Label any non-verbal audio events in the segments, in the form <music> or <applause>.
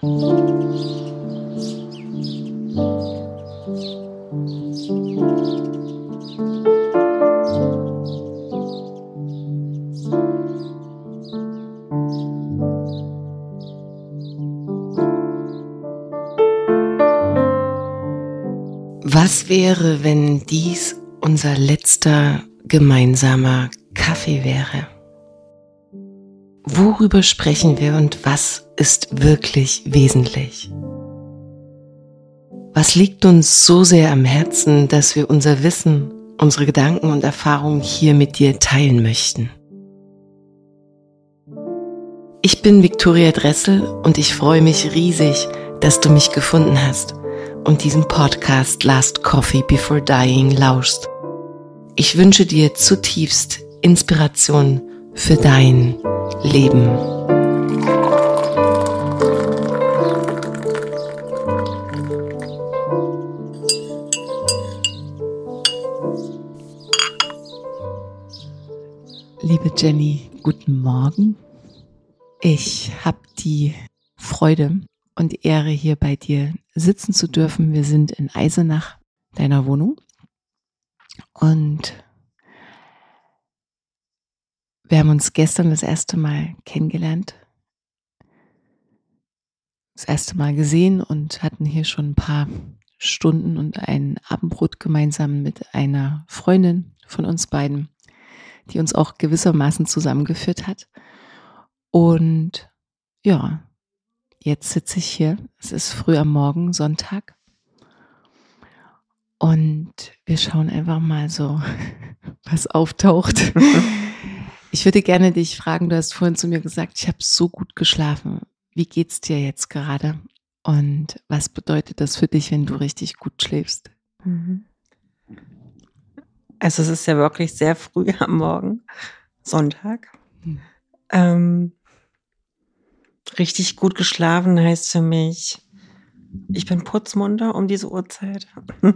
Was wäre, wenn dies unser letzter gemeinsamer Kaffee wäre? Worüber sprechen wir und was ist wirklich wesentlich? Was liegt uns so sehr am Herzen, dass wir unser Wissen, unsere Gedanken und Erfahrungen hier mit dir teilen möchten? Ich bin Viktoria Dressel und ich freue mich riesig, dass du mich gefunden hast und diesem Podcast Last Coffee Before Dying lauschst. Ich wünsche dir zutiefst Inspiration für dein Leben. Liebe Jenny, guten Morgen. Ich habe die Freude und Ehre, hier bei dir sitzen zu dürfen. Wir sind in Eisenach, deiner Wohnung. Und wir haben uns gestern das erste Mal kennengelernt, das erste Mal gesehen und hatten hier schon ein paar Stunden und ein Abendbrot gemeinsam mit einer Freundin von uns beiden, die uns auch gewissermaßen zusammengeführt hat. Und ja, jetzt sitze ich hier. Es ist früh am Morgen, Sonntag. Und wir schauen einfach mal so, <laughs> was auftaucht. <laughs> Ich würde gerne dich fragen, du hast vorhin zu mir gesagt, ich habe so gut geschlafen. Wie geht's dir jetzt gerade? Und was bedeutet das für dich, wenn du richtig gut schläfst? Mhm. Also es ist ja wirklich sehr früh <laughs> am Morgen, Sonntag. Ähm, richtig gut geschlafen heißt für mich, ich bin putzmunter um diese Uhrzeit. <laughs>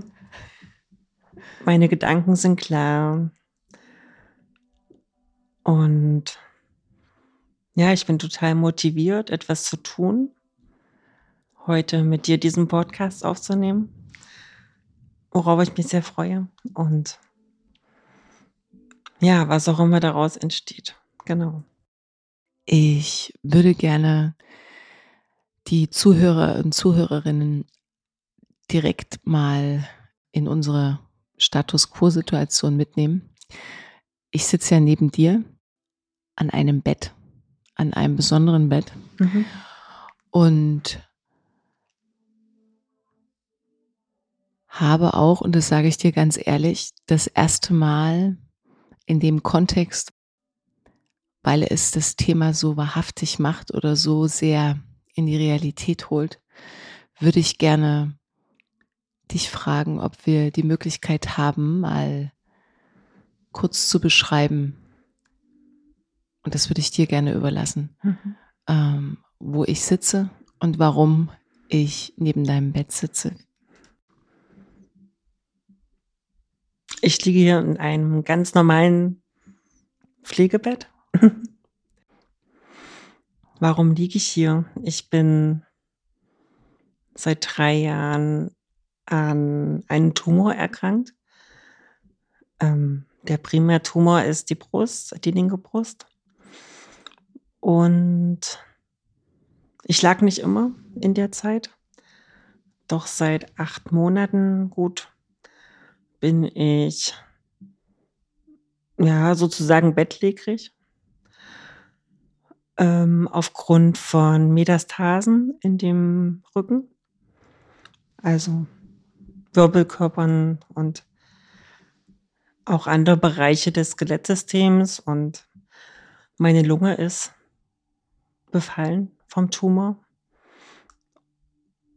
Meine Gedanken sind klar. Und ja, ich bin total motiviert, etwas zu tun. Heute mit dir diesen Podcast aufzunehmen, worauf ich mich sehr freue. Und ja, was auch immer daraus entsteht. Genau. Ich würde gerne die Zuhörer und Zuhörerinnen direkt mal in unsere Status Quo-Situation mitnehmen. Ich sitze ja neben dir an einem Bett, an einem besonderen Bett. Mhm. Und habe auch, und das sage ich dir ganz ehrlich, das erste Mal in dem Kontext, weil es das Thema so wahrhaftig macht oder so sehr in die Realität holt, würde ich gerne dich fragen, ob wir die Möglichkeit haben, mal kurz zu beschreiben, und das würde ich dir gerne überlassen, Mhm. ähm, wo ich sitze und warum ich neben deinem Bett sitze. Ich liege hier in einem ganz normalen Pflegebett. <laughs> Warum liege ich hier? Ich bin seit drei Jahren an einen Tumor erkrankt. Ähm, der Primärtumor ist die Brust, die linke Brust. Und ich lag nicht immer in der Zeit. Doch seit acht Monaten gut bin ich ja sozusagen bettlägerig ähm, aufgrund von Metastasen in dem Rücken, also Wirbelkörpern und auch andere Bereiche des Skelettsystems und meine Lunge ist befallen vom Tumor.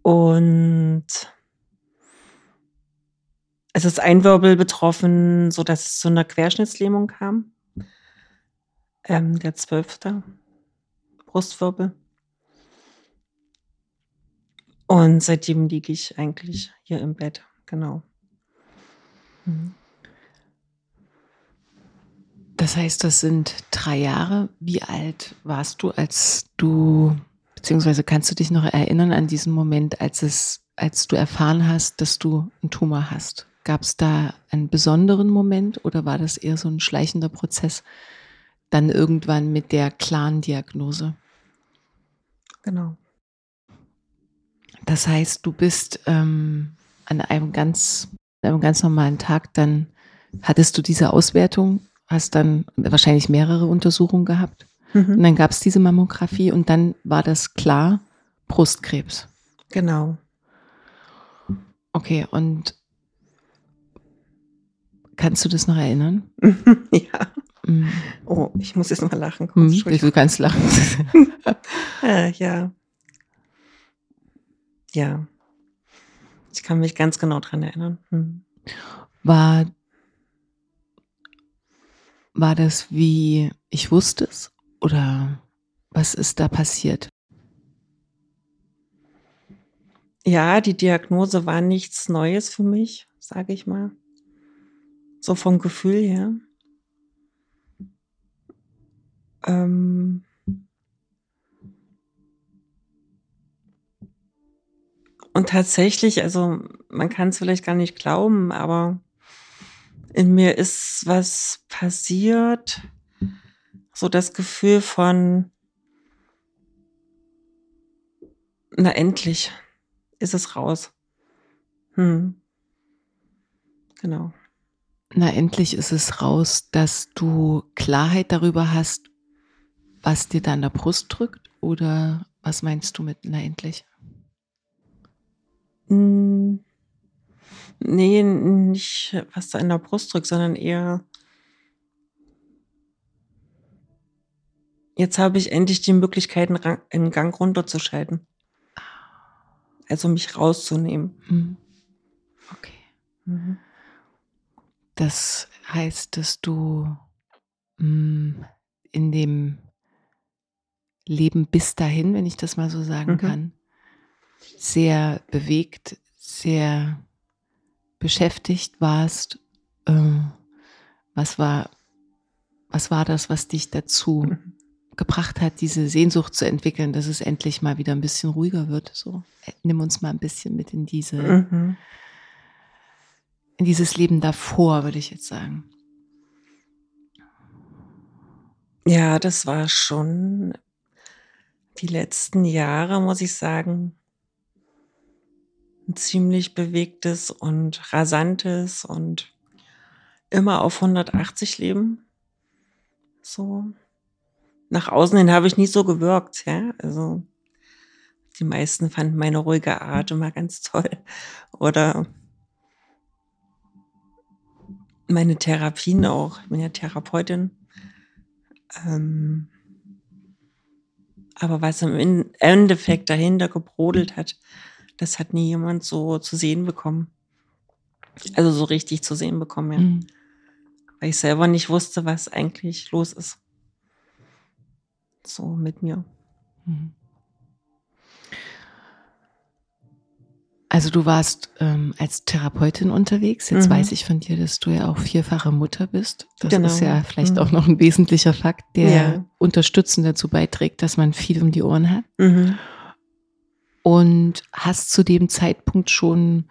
Und es ist ein Wirbel betroffen, so dass es zu einer Querschnittslähmung kam. Ähm, der zwölfte Brustwirbel. Und seitdem liege ich eigentlich hier im Bett, genau. Mhm. Das heißt, das sind drei Jahre. Wie alt warst du, als du, beziehungsweise kannst du dich noch erinnern an diesen Moment, als es, als du erfahren hast, dass du einen Tumor hast? Gab es da einen besonderen Moment oder war das eher so ein schleichender Prozess? Dann irgendwann mit der klaren Diagnose. Genau. Das heißt, du bist ähm, an einem ganz, einem ganz normalen Tag, dann hattest du diese Auswertung, hast dann wahrscheinlich mehrere Untersuchungen gehabt. Und Mhm. dann gab es diese Mammographie und dann war das klar, Brustkrebs. Genau. Okay, und kannst du das noch erinnern? <laughs> ja. Mm, Oh, ich muss jetzt mal lachen. mm, Kurz, Entschuldigung. Du kannst lachen. Äh, <laughs> ja. Ja. Ich kann mich ganz genau dran erinnern. Hm. War, war das wie ich wusste es? Oder was ist da passiert? Ja, die Diagnose war nichts Neues für mich, sage ich mal. So vom Gefühl her. Ähm Und tatsächlich, also man kann es vielleicht gar nicht glauben, aber in mir ist was passiert. So das Gefühl von, na endlich ist es raus. Hm. Genau. Na, endlich ist es raus, dass du Klarheit darüber hast, was dir da an der Brust drückt? Oder was meinst du mit na endlich? Mm, Nee, nicht was da in der Brust drückt, sondern eher, jetzt habe ich endlich die Möglichkeit, einen Gang runterzuschalten. Also mich rauszunehmen. Hm. Okay. Mhm. Das heißt, dass du mm, in dem Leben bis dahin, wenn ich das mal so sagen Mhm. kann, sehr bewegt, sehr beschäftigt warst. Äh, was war, was war das, was dich dazu Mhm. gebracht hat, diese Sehnsucht zu entwickeln, dass es endlich mal wieder ein bisschen ruhiger wird? So, Äh, nimm uns mal ein bisschen mit in diese, Mhm. In dieses Leben davor, würde ich jetzt sagen. Ja, das war schon die letzten Jahre, muss ich sagen, ein ziemlich bewegtes und rasantes und immer auf 180 Leben. So. Nach außen hin habe ich nie so gewirkt, ja. Also die meisten fanden meine ruhige Art immer ganz toll. Oder meine Therapien auch. Ich bin ja Therapeutin. Ähm, aber was im Endeffekt dahinter gebrodelt hat, das hat nie jemand so zu sehen bekommen. Also so richtig zu sehen bekommen, ja. Mhm. weil ich selber nicht wusste, was eigentlich los ist. So mit mir. Mhm. Also du warst ähm, als Therapeutin unterwegs. Jetzt mhm. weiß ich von dir, dass du ja auch vierfache Mutter bist. Das genau. ist ja vielleicht mhm. auch noch ein wesentlicher Fakt, der ja. unterstützend dazu beiträgt, dass man viel um die Ohren hat. Mhm. Und hast zu dem Zeitpunkt schon,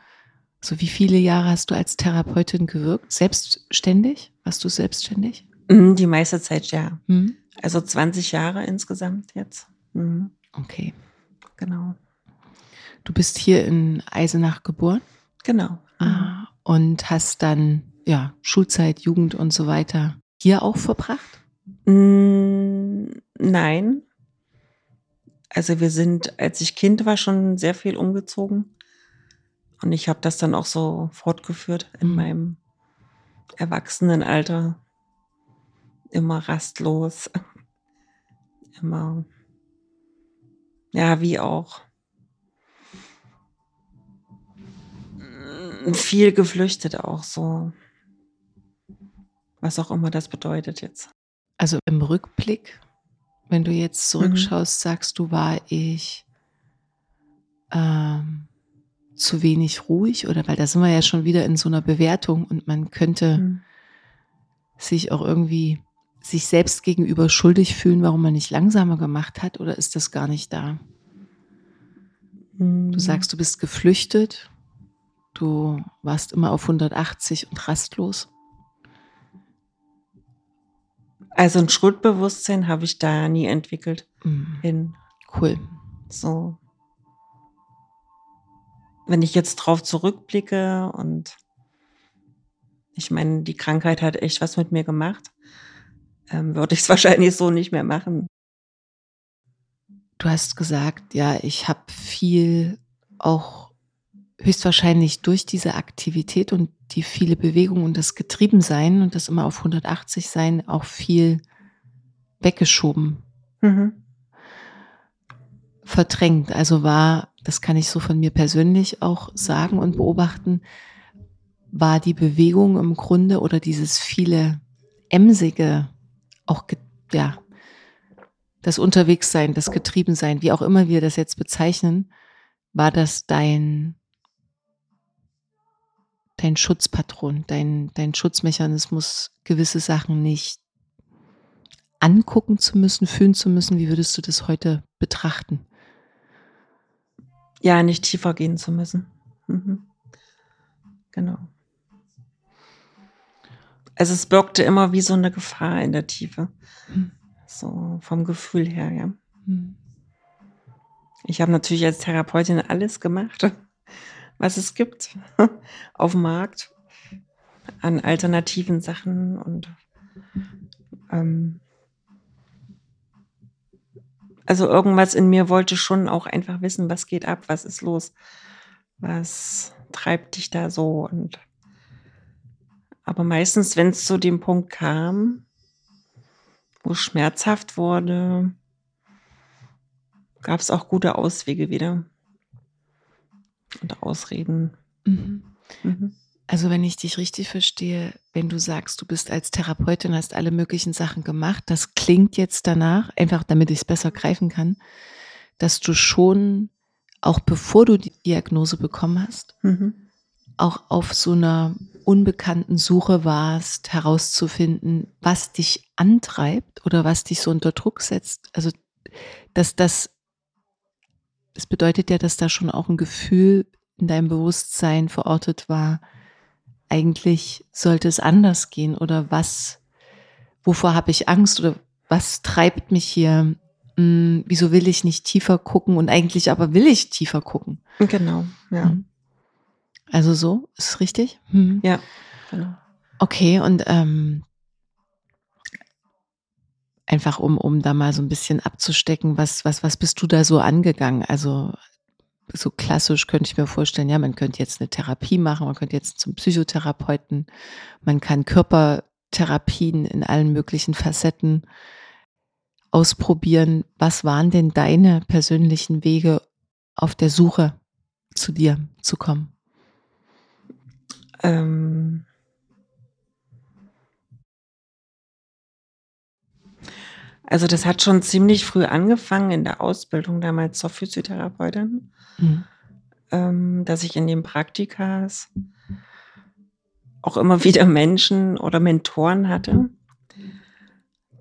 so wie viele Jahre hast du als Therapeutin gewirkt? Selbstständig? Warst du selbstständig? Mhm, die meiste Zeit ja. Mhm. Also 20 Jahre insgesamt jetzt. Mhm. Okay. Genau. Du bist hier in Eisenach geboren? Genau. Ah, und hast dann ja Schulzeit, Jugend und so weiter hier auch verbracht? Mm, nein. Also wir sind, als ich Kind war, schon sehr viel umgezogen. Und ich habe das dann auch so fortgeführt in mhm. meinem Erwachsenenalter. Immer rastlos. <laughs> Immer, ja, wie auch viel geflüchtet auch so. Was auch immer das bedeutet jetzt. Also im Rückblick, wenn du jetzt zurückschaust, mhm. sagst du, war ich ähm, zu wenig ruhig oder weil da sind wir ja schon wieder in so einer Bewertung und man könnte mhm. sich auch irgendwie sich selbst gegenüber schuldig fühlen, warum man nicht langsamer gemacht hat oder ist das gar nicht da? Mhm. Du sagst, du bist geflüchtet Du warst immer auf 180 und rastlos. Also ein Schuldbewusstsein habe ich da nie entwickelt. Mhm. Hin. Cool. So. Wenn ich jetzt drauf zurückblicke und ich meine, die Krankheit hat echt was mit mir gemacht, ähm, würde ich es <laughs> wahrscheinlich so nicht mehr machen. Du hast gesagt, ja, ich habe viel auch höchstwahrscheinlich durch diese Aktivität und die viele Bewegung und das Getriebensein und das immer auf 180 sein auch viel weggeschoben. Mhm. Verdrängt. Also war, das kann ich so von mir persönlich auch sagen und beobachten, war die Bewegung im Grunde oder dieses viele emsige, auch, ja, das Unterwegssein, das Getriebensein, wie auch immer wir das jetzt bezeichnen, war das dein dein Schutzpatron, dein, dein Schutzmechanismus, gewisse Sachen nicht angucken zu müssen, fühlen zu müssen. Wie würdest du das heute betrachten? Ja, nicht tiefer gehen zu müssen. Mhm. Genau. Also es birgte immer wie so eine Gefahr in der Tiefe. Mhm. So vom Gefühl her, ja. Mhm. Ich habe natürlich als Therapeutin alles gemacht was es gibt <laughs> auf dem Markt an alternativen Sachen und ähm, also irgendwas in mir wollte schon auch einfach wissen, was geht ab, was ist los, was treibt dich da so und aber meistens, wenn es zu dem Punkt kam, wo es schmerzhaft wurde, gab es auch gute Auswege wieder und Ausreden. Mhm. Mhm. Also wenn ich dich richtig verstehe, wenn du sagst, du bist als Therapeutin, hast alle möglichen Sachen gemacht, das klingt jetzt danach, einfach damit ich es besser greifen kann, dass du schon, auch bevor du die Diagnose bekommen hast, mhm. auch auf so einer unbekannten Suche warst, herauszufinden, was dich antreibt oder was dich so unter Druck setzt. Also, dass das das bedeutet ja, dass da schon auch ein Gefühl in deinem Bewusstsein verortet war, eigentlich sollte es anders gehen oder was, wovor habe ich Angst oder was treibt mich hier? Hm, wieso will ich nicht tiefer gucken und eigentlich aber will ich tiefer gucken? Genau, ja. Hm. Also so, ist richtig? Hm. Ja, genau. Okay, und ähm, Einfach um, um da mal so ein bisschen abzustecken, was, was, was bist du da so angegangen? Also so klassisch könnte ich mir vorstellen, ja, man könnte jetzt eine Therapie machen, man könnte jetzt zum Psychotherapeuten, man kann Körpertherapien in allen möglichen Facetten ausprobieren. Was waren denn deine persönlichen Wege auf der Suche zu dir zu kommen? Ähm, Also das hat schon ziemlich früh angefangen in der Ausbildung damals zur Physiotherapeutin, mhm. ähm, dass ich in den Praktikas auch immer <laughs> wieder Menschen oder Mentoren hatte,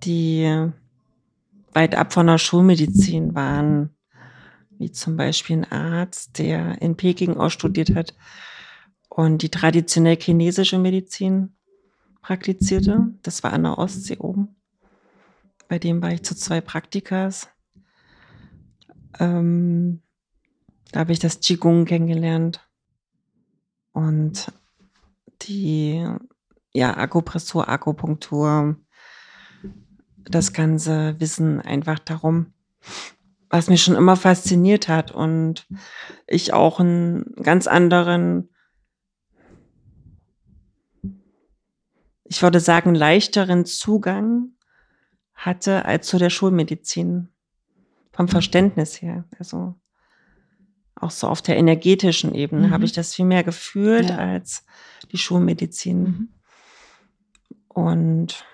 die weit ab von der Schulmedizin waren, wie zum Beispiel ein Arzt, der in Peking auch studiert hat und die traditionell chinesische Medizin praktizierte. Das war an der Ostsee oben. Bei dem war ich zu zwei Praktikas. Ähm, da habe ich das Qigong kennengelernt und die ja, Akupressur, Akupunktur, das ganze Wissen einfach darum, was mich schon immer fasziniert hat und ich auch einen ganz anderen, ich würde sagen, leichteren Zugang hatte als zu der Schulmedizin. Vom Verständnis her. Also auch so auf der energetischen Ebene mhm. habe ich das viel mehr gefühlt ja. als die Schulmedizin. Mhm. Und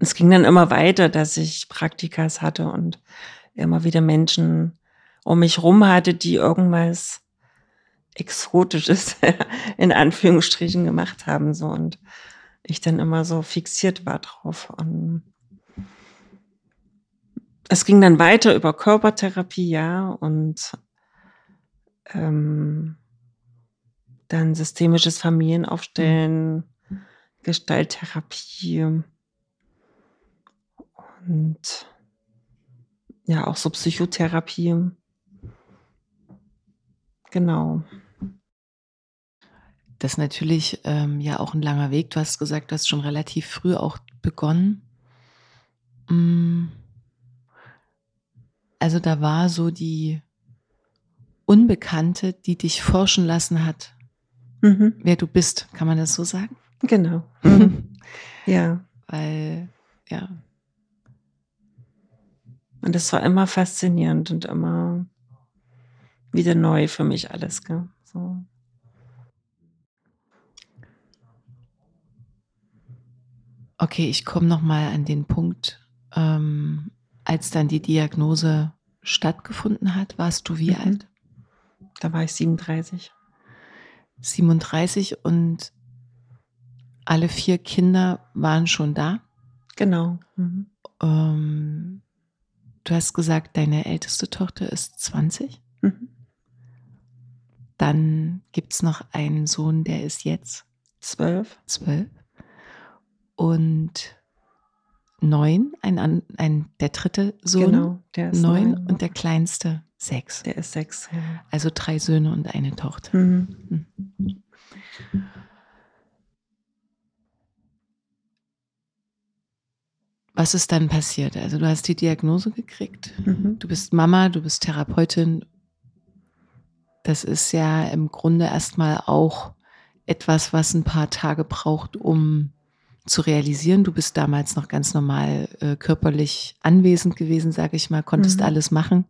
es ging dann immer weiter, dass ich Praktikas hatte und immer wieder Menschen um mich rum hatte, die irgendwas Exotisches <laughs> in Anführungsstrichen gemacht haben. So und ich dann immer so fixiert war drauf. Und es ging dann weiter über Körpertherapie, ja, und ähm, dann systemisches Familienaufstellen, mhm. Gestalttherapie und ja, auch so Psychotherapie. Genau. Das ist natürlich ähm, ja auch ein langer Weg. Du hast gesagt, du hast schon relativ früh auch begonnen. Mm. Also da war so die Unbekannte, die dich forschen lassen hat, mhm. wer du bist. Kann man das so sagen? Genau. Mhm. <laughs> ja. Weil, ja, und das war immer faszinierend und immer wieder neu für mich alles. Gell? So. Okay, ich komme noch mal an den Punkt, ähm, als dann die Diagnose stattgefunden hat. Warst du wie mhm. alt? Da war ich 37. 37 und alle vier Kinder waren schon da? Genau. Mhm. Ähm, Du hast gesagt, deine älteste Tochter ist 20. Mhm. Dann gibt es noch einen Sohn, der ist jetzt zwölf. Zwölf. Und neun, ein, ein, der dritte Sohn, genau, der ist neun, neun und der kleinste sechs. Der ist sechs, ja. Also drei Söhne und eine Tochter. Mhm. Mhm. Was ist dann passiert? Also du hast die Diagnose gekriegt. Mhm. Du bist Mama, du bist Therapeutin. Das ist ja im Grunde erstmal auch etwas, was ein paar Tage braucht, um zu realisieren. Du bist damals noch ganz normal äh, körperlich anwesend gewesen, sage ich mal, konntest mhm. alles machen.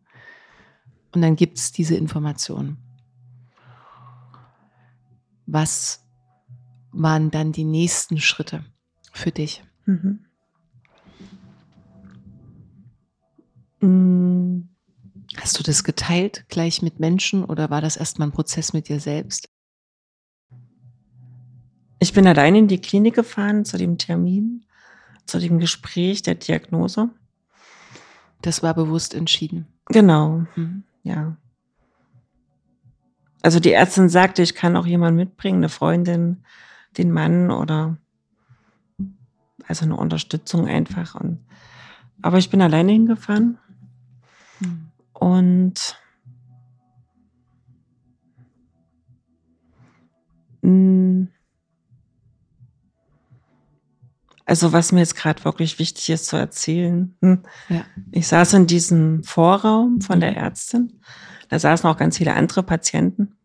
Und dann gibt es diese Information. Was waren dann die nächsten Schritte für dich? Mhm. Hm. Hast du das geteilt gleich mit Menschen oder war das erstmal ein Prozess mit dir selbst? Ich bin allein in die Klinik gefahren zu dem Termin, zu dem Gespräch der Diagnose. Das war bewusst entschieden. Genau, mhm. ja. Also die Ärztin sagte, ich kann auch jemanden mitbringen, eine Freundin, den Mann oder also eine Unterstützung einfach. Und, aber ich bin alleine hingefahren und mm, also was mir jetzt gerade wirklich wichtig ist zu erzählen. Hm, ja. Ich saß in diesem Vorraum von der Ärztin. Da saßen auch ganz viele andere Patienten.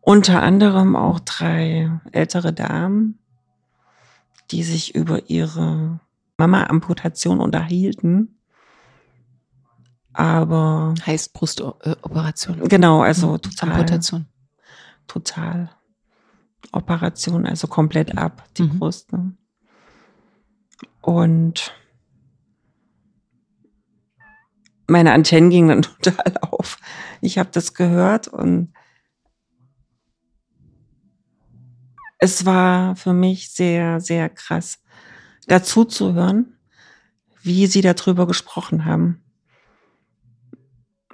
Unter anderem auch drei ältere Damen, die sich über ihre Mama-Amputation unterhielten. Aber. Heißt Brustoperation. Genau, also mhm. total. Amputation. Total. Operation, also komplett ab, die mhm. Brust. Ne? Und meine Antennen gingen dann <laughs> total auf. Ich habe das gehört und es war für mich sehr, sehr krass, dazu zu hören, wie sie darüber gesprochen haben.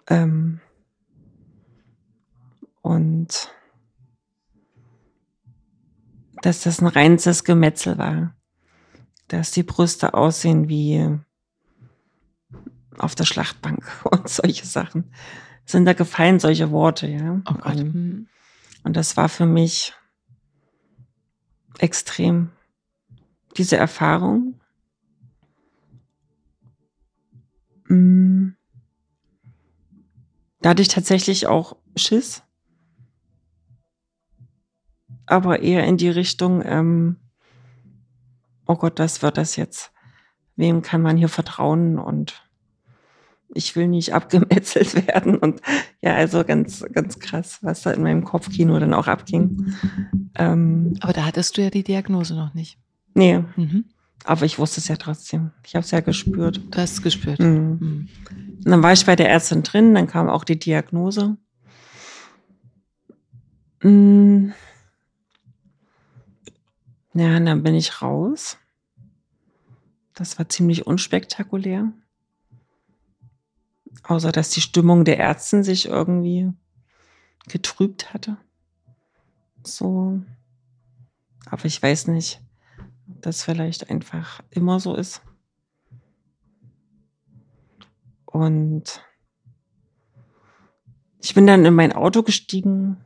Ähm und dass das ein reines Gemetzel war. Dass die Brüste aussehen wie auf der Schlachtbank <laughs> und solche Sachen. Sind da gefallen solche Worte, ja. Oh Gott. Und, Hm. und das war für mich extrem. Diese Erfahrung. Mm. Da hatte ich tatsächlich auch Schiss. Aber eher in die Richtung, ähm, oh Gott, was wird das jetzt? Wem kann man hier vertrauen? Und ich will nicht <laughs> abgemetzelt werden. Und ja, also ganz, ganz krass, was da in meinem Kopfkino dann auch abging. Ähm, Aber da hattest du ja die Diagnose noch nicht. nee, Mhm. aber ich wusste es ja trotzdem. Ich habe es ja gespürt. Du hast es gespürt. Mhm. Mhm. Und dann war ich bei der Ärztin drin, dann kam auch die Diagnose. Mm. Ja, und dann bin ich raus. Das war ziemlich unspektakulär. Außer dass die Stimmung der Ärztin sich irgendwie getrübt hatte. So. Aber ich weiß nicht, ob das vielleicht einfach immer so ist. Und ich bin dann in mein Auto gestiegen,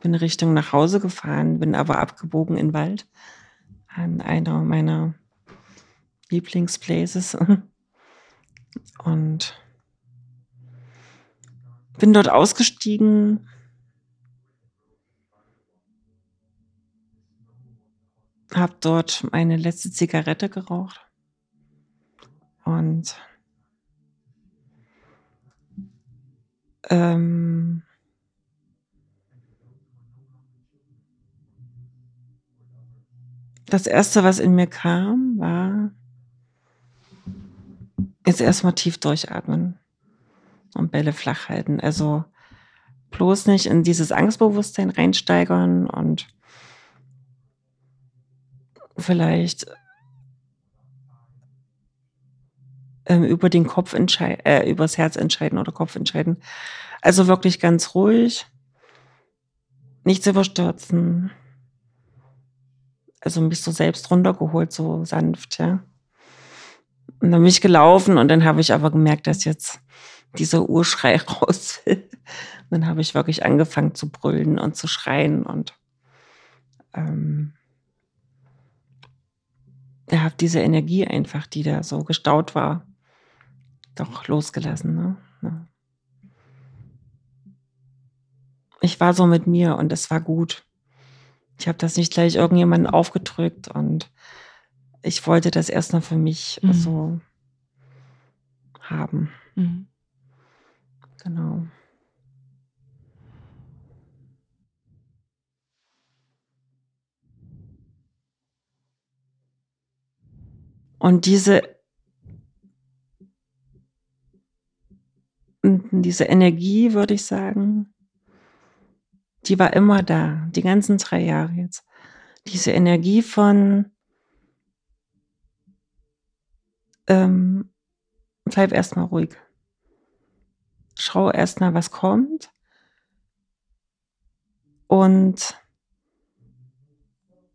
bin Richtung nach Hause gefahren, bin aber abgebogen in den Wald an einer meiner Lieblingsplaces <laughs> und bin dort ausgestiegen. Hab dort meine letzte Zigarette geraucht und ähm, das erste, was in mir kam, war jetzt erstmal tief durchatmen und Bälle flach halten. Also bloß nicht in dieses Angstbewusstsein reinsteigern und vielleicht ähm, über den Kopf entscheiden, äh, übers Herz entscheiden oder Kopf entscheiden. Also wirklich ganz ruhig, nichts überstürzen. Also mich so selbst runtergeholt, so sanft, ja. Und dann bin ich gelaufen und dann habe ich aber gemerkt, dass jetzt dieser Urschrei <laughs> raus will. Und dann habe ich wirklich angefangen zu brüllen und zu schreien und ähm, ja, habe diese Energie einfach, die da so gestaut war, doch losgelassen. Ne? Ja. Ich war so mit mir und es war gut. Ich habe das nicht gleich irgendjemandem aufgedrückt und ich wollte das erstmal für mich Mhm. so haben. Mhm. Genau. Und diese, diese Energie, würde ich sagen, die war immer da, die ganzen drei Jahre jetzt. Diese Energie von, ähm, bleib erstmal ruhig. Schau erstmal, was kommt. Und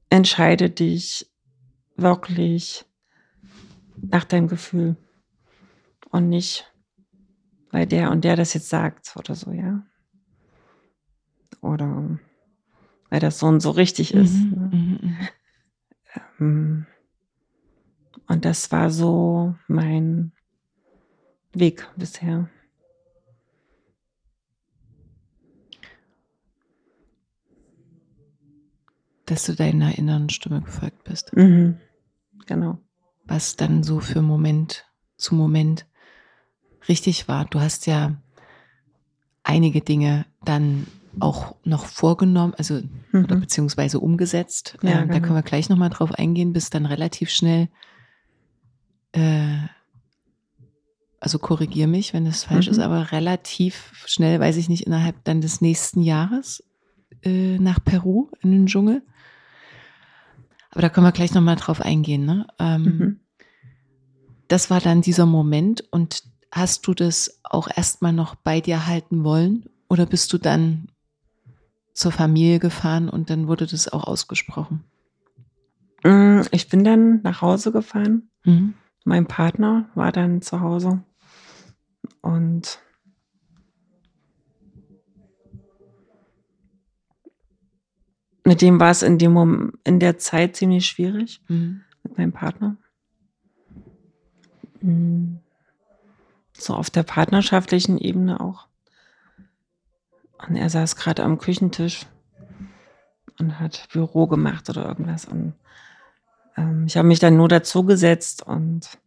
entscheide dich wirklich nach deinem Gefühl und nicht, weil der und der das jetzt sagt oder so, ja. Oder weil das so und so richtig ist. Mhm. Ne? Mhm. Mhm. Ähm, Und das war so mein Weg bisher. Dass du deiner inneren Stimme gefolgt bist. Mhm. Genau. was dann so für Moment zu Moment richtig war. Du hast ja einige Dinge dann auch noch vorgenommen, also oder Mhm. beziehungsweise umgesetzt. Ja, ähm, Da genau. können wir gleich nochmal drauf eingehen, bis dann relativ schnell äh, also korrigier mich, wenn es falsch Mhm. ist, aber relativ schnell, weiß ich nicht, innerhalb dann des nächsten Jahres äh, nach Peru in den Dschungel. Aber da können wir gleich nochmal drauf eingehen. Ne? Ähm, Mhm. Das war dann dieser Moment und hast du das auch erstmal noch bei dir halten wollen oder bist du dann zur Familie gefahren und dann wurde das auch ausgesprochen? Mm, Ich bin dann nach Hause gefahren. Mhm. Mein Partner war dann zu Hause. Und mit dem war es in, dem Mom in der Zeit ziemlich schwierig, Mhm. mit meinem Partner. Mm. So auf der partnerschaftlichen Ebene auch. Und er saß gerade am Küchentisch und hat Büro gemacht oder irgendwas. Und ähm, ich habe mich dann nur dazu gesetzt und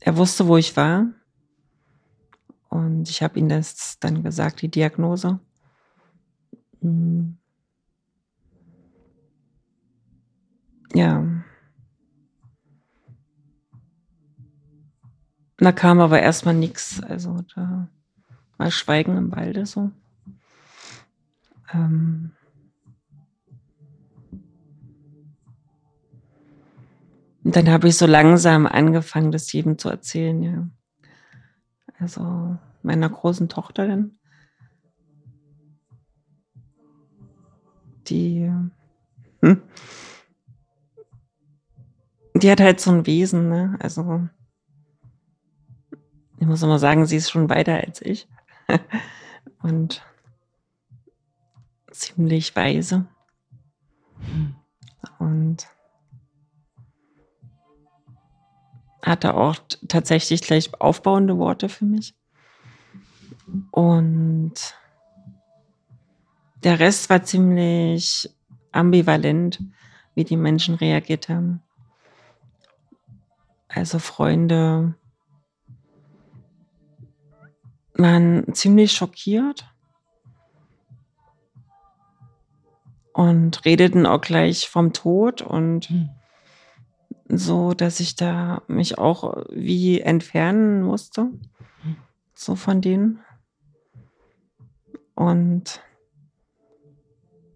er wusste, wo ich war. Und ich habe ihm das dann gesagt, die Diagnose. Mm. Ja. Da kam aber erstmal nichts. Also da war Schweigen im Walde so. Ähm Und dann habe ich so langsam angefangen, das jedem zu erzählen, ja. Also meiner großen Tochter dann. Die, hm, die hat halt so ein Wesen, ne? Also ich muss immer sagen, sie ist schon weiter als ich. <laughs> Und ziemlich weise. Und hatte auch tatsächlich gleich aufbauende Worte für mich. Und der Rest war ziemlich ambivalent, wie die Menschen reagiert haben. Also Freunde waren ziemlich schockiert und redeten auch gleich vom Tod und Mhm. so, dass ich da mich auch wie entfernen musste, so von denen. Und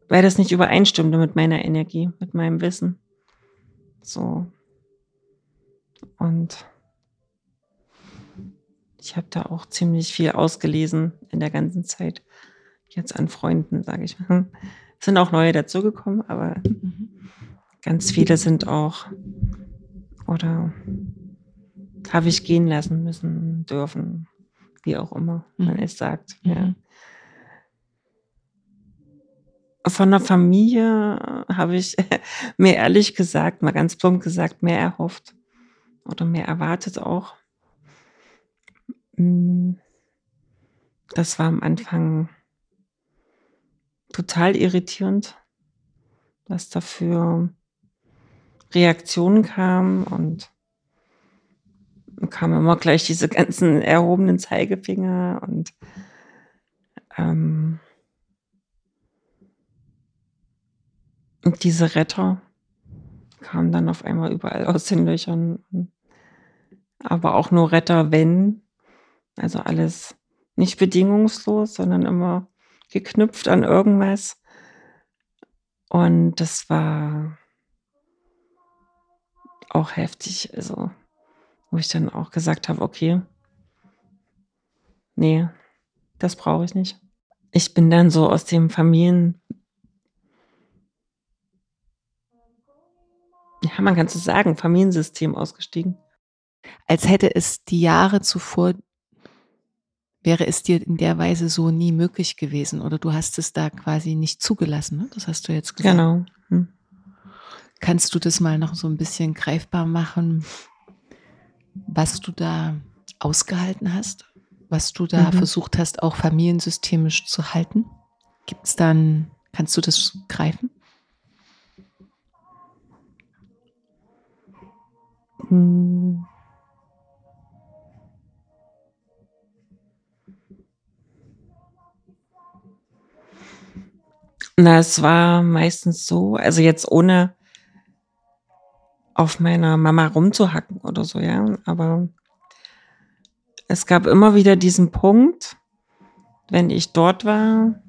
weil das nicht übereinstimmte mit meiner Energie, mit meinem Wissen. So. Und ich habe da auch ziemlich viel ausgelesen in der ganzen Zeit. Jetzt an Freunden, sage ich mal. Es <laughs> sind auch neue dazugekommen, aber Mhm. ganz viele sind auch oder habe ich gehen lassen müssen, dürfen, wie auch immer man Mhm. es sagt. Ja. Mhm. Von der Familie habe ich <laughs> mir ehrlich gesagt, mal ganz plump gesagt, mehr erhofft oder mehr erwartet auch. Mm, Das war am Anfang total irritierend, was da für Reaktionen kamen und kamen immer gleich diese ganzen erhobenen Zeigefinger und ähm, und diese Retter kamen dann auf einmal überall aus den Löchern. Aber auch nur Retter, wenn. Also alles nicht bedingungslos, sondern immer geknüpft an irgendwas. Und das war auch heftig. Also, wo ich dann auch gesagt habe, okay, nee, das brauche ich nicht. Ich bin dann so aus dem Familien, ja, man kann so sagen, Familiensystem ausgestiegen. Als hätte es die Jahre zuvor, wäre es dir in der Weise so nie möglich gewesen oder du hast es da quasi nicht zugelassen. Ne? Das hast du jetzt gesagt. Genau. Hm. Kannst du das mal noch so ein bisschen greifbar machen, was du da ausgehalten hast? Was du da Mhm. versucht hast, auch familiensystemisch zu halten? Gibt es dann, kannst du das greifen? Hm. Na, es war meistens so, also jetzt ohne auf meiner Mama rumzuhacken oder so, ja. Aber es gab immer wieder diesen Punkt, wenn ich dort war,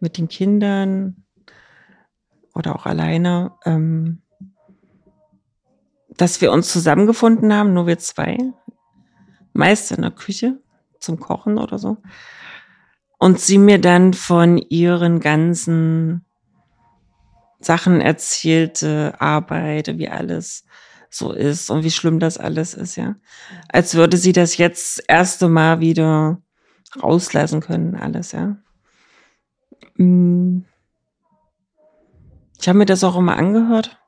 mit den Kindern oder auch alleine, ähm, dass wir uns zusammengefunden haben, nur wir zwei, meist in der Küche zum Kochen oder so. Und sie mir dann von ihren ganzen Sachen erzählte, Arbeit, wie alles so ist und wie schlimm das alles ist, ja. Als würde sie das jetzt erste Mal wieder rauslassen können, alles, ja. Mm. Ich habe mir das auch immer angehört.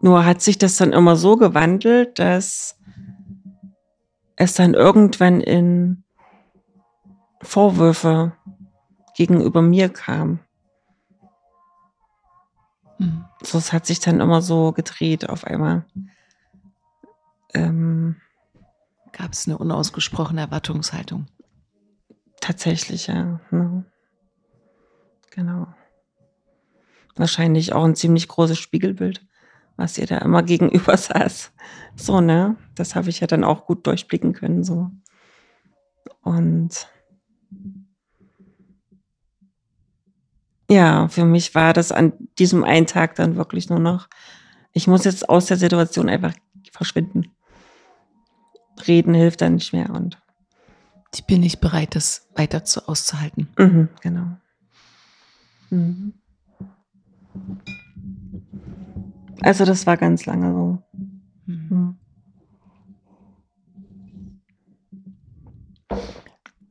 Nur hat sich das dann immer so gewandelt, dass es dann irgendwann in Vorwürfe gegenüber mir kam. Mhm. So, es hat sich dann immer so gedreht auf einmal. Ähm, Gab es eine unausgesprochene Erwartungshaltung? Tatsächlich, ja. Ne? Genau. Wahrscheinlich auch ein ziemlich großes Spiegelbild, was ihr da immer <laughs> gegenüber saß. So, ne? Das habe ich ja dann auch gut durchblicken können, so. Und ja, für mich war das an diesem einen Tag dann wirklich nur noch, ich muss jetzt aus der Situation einfach verschwinden. Reden hilft dann nicht mehr und ich bin nicht bereit, das weiter zu auszuhalten. Mhm, genau. Mhm. Also das war ganz lange so. Mhm.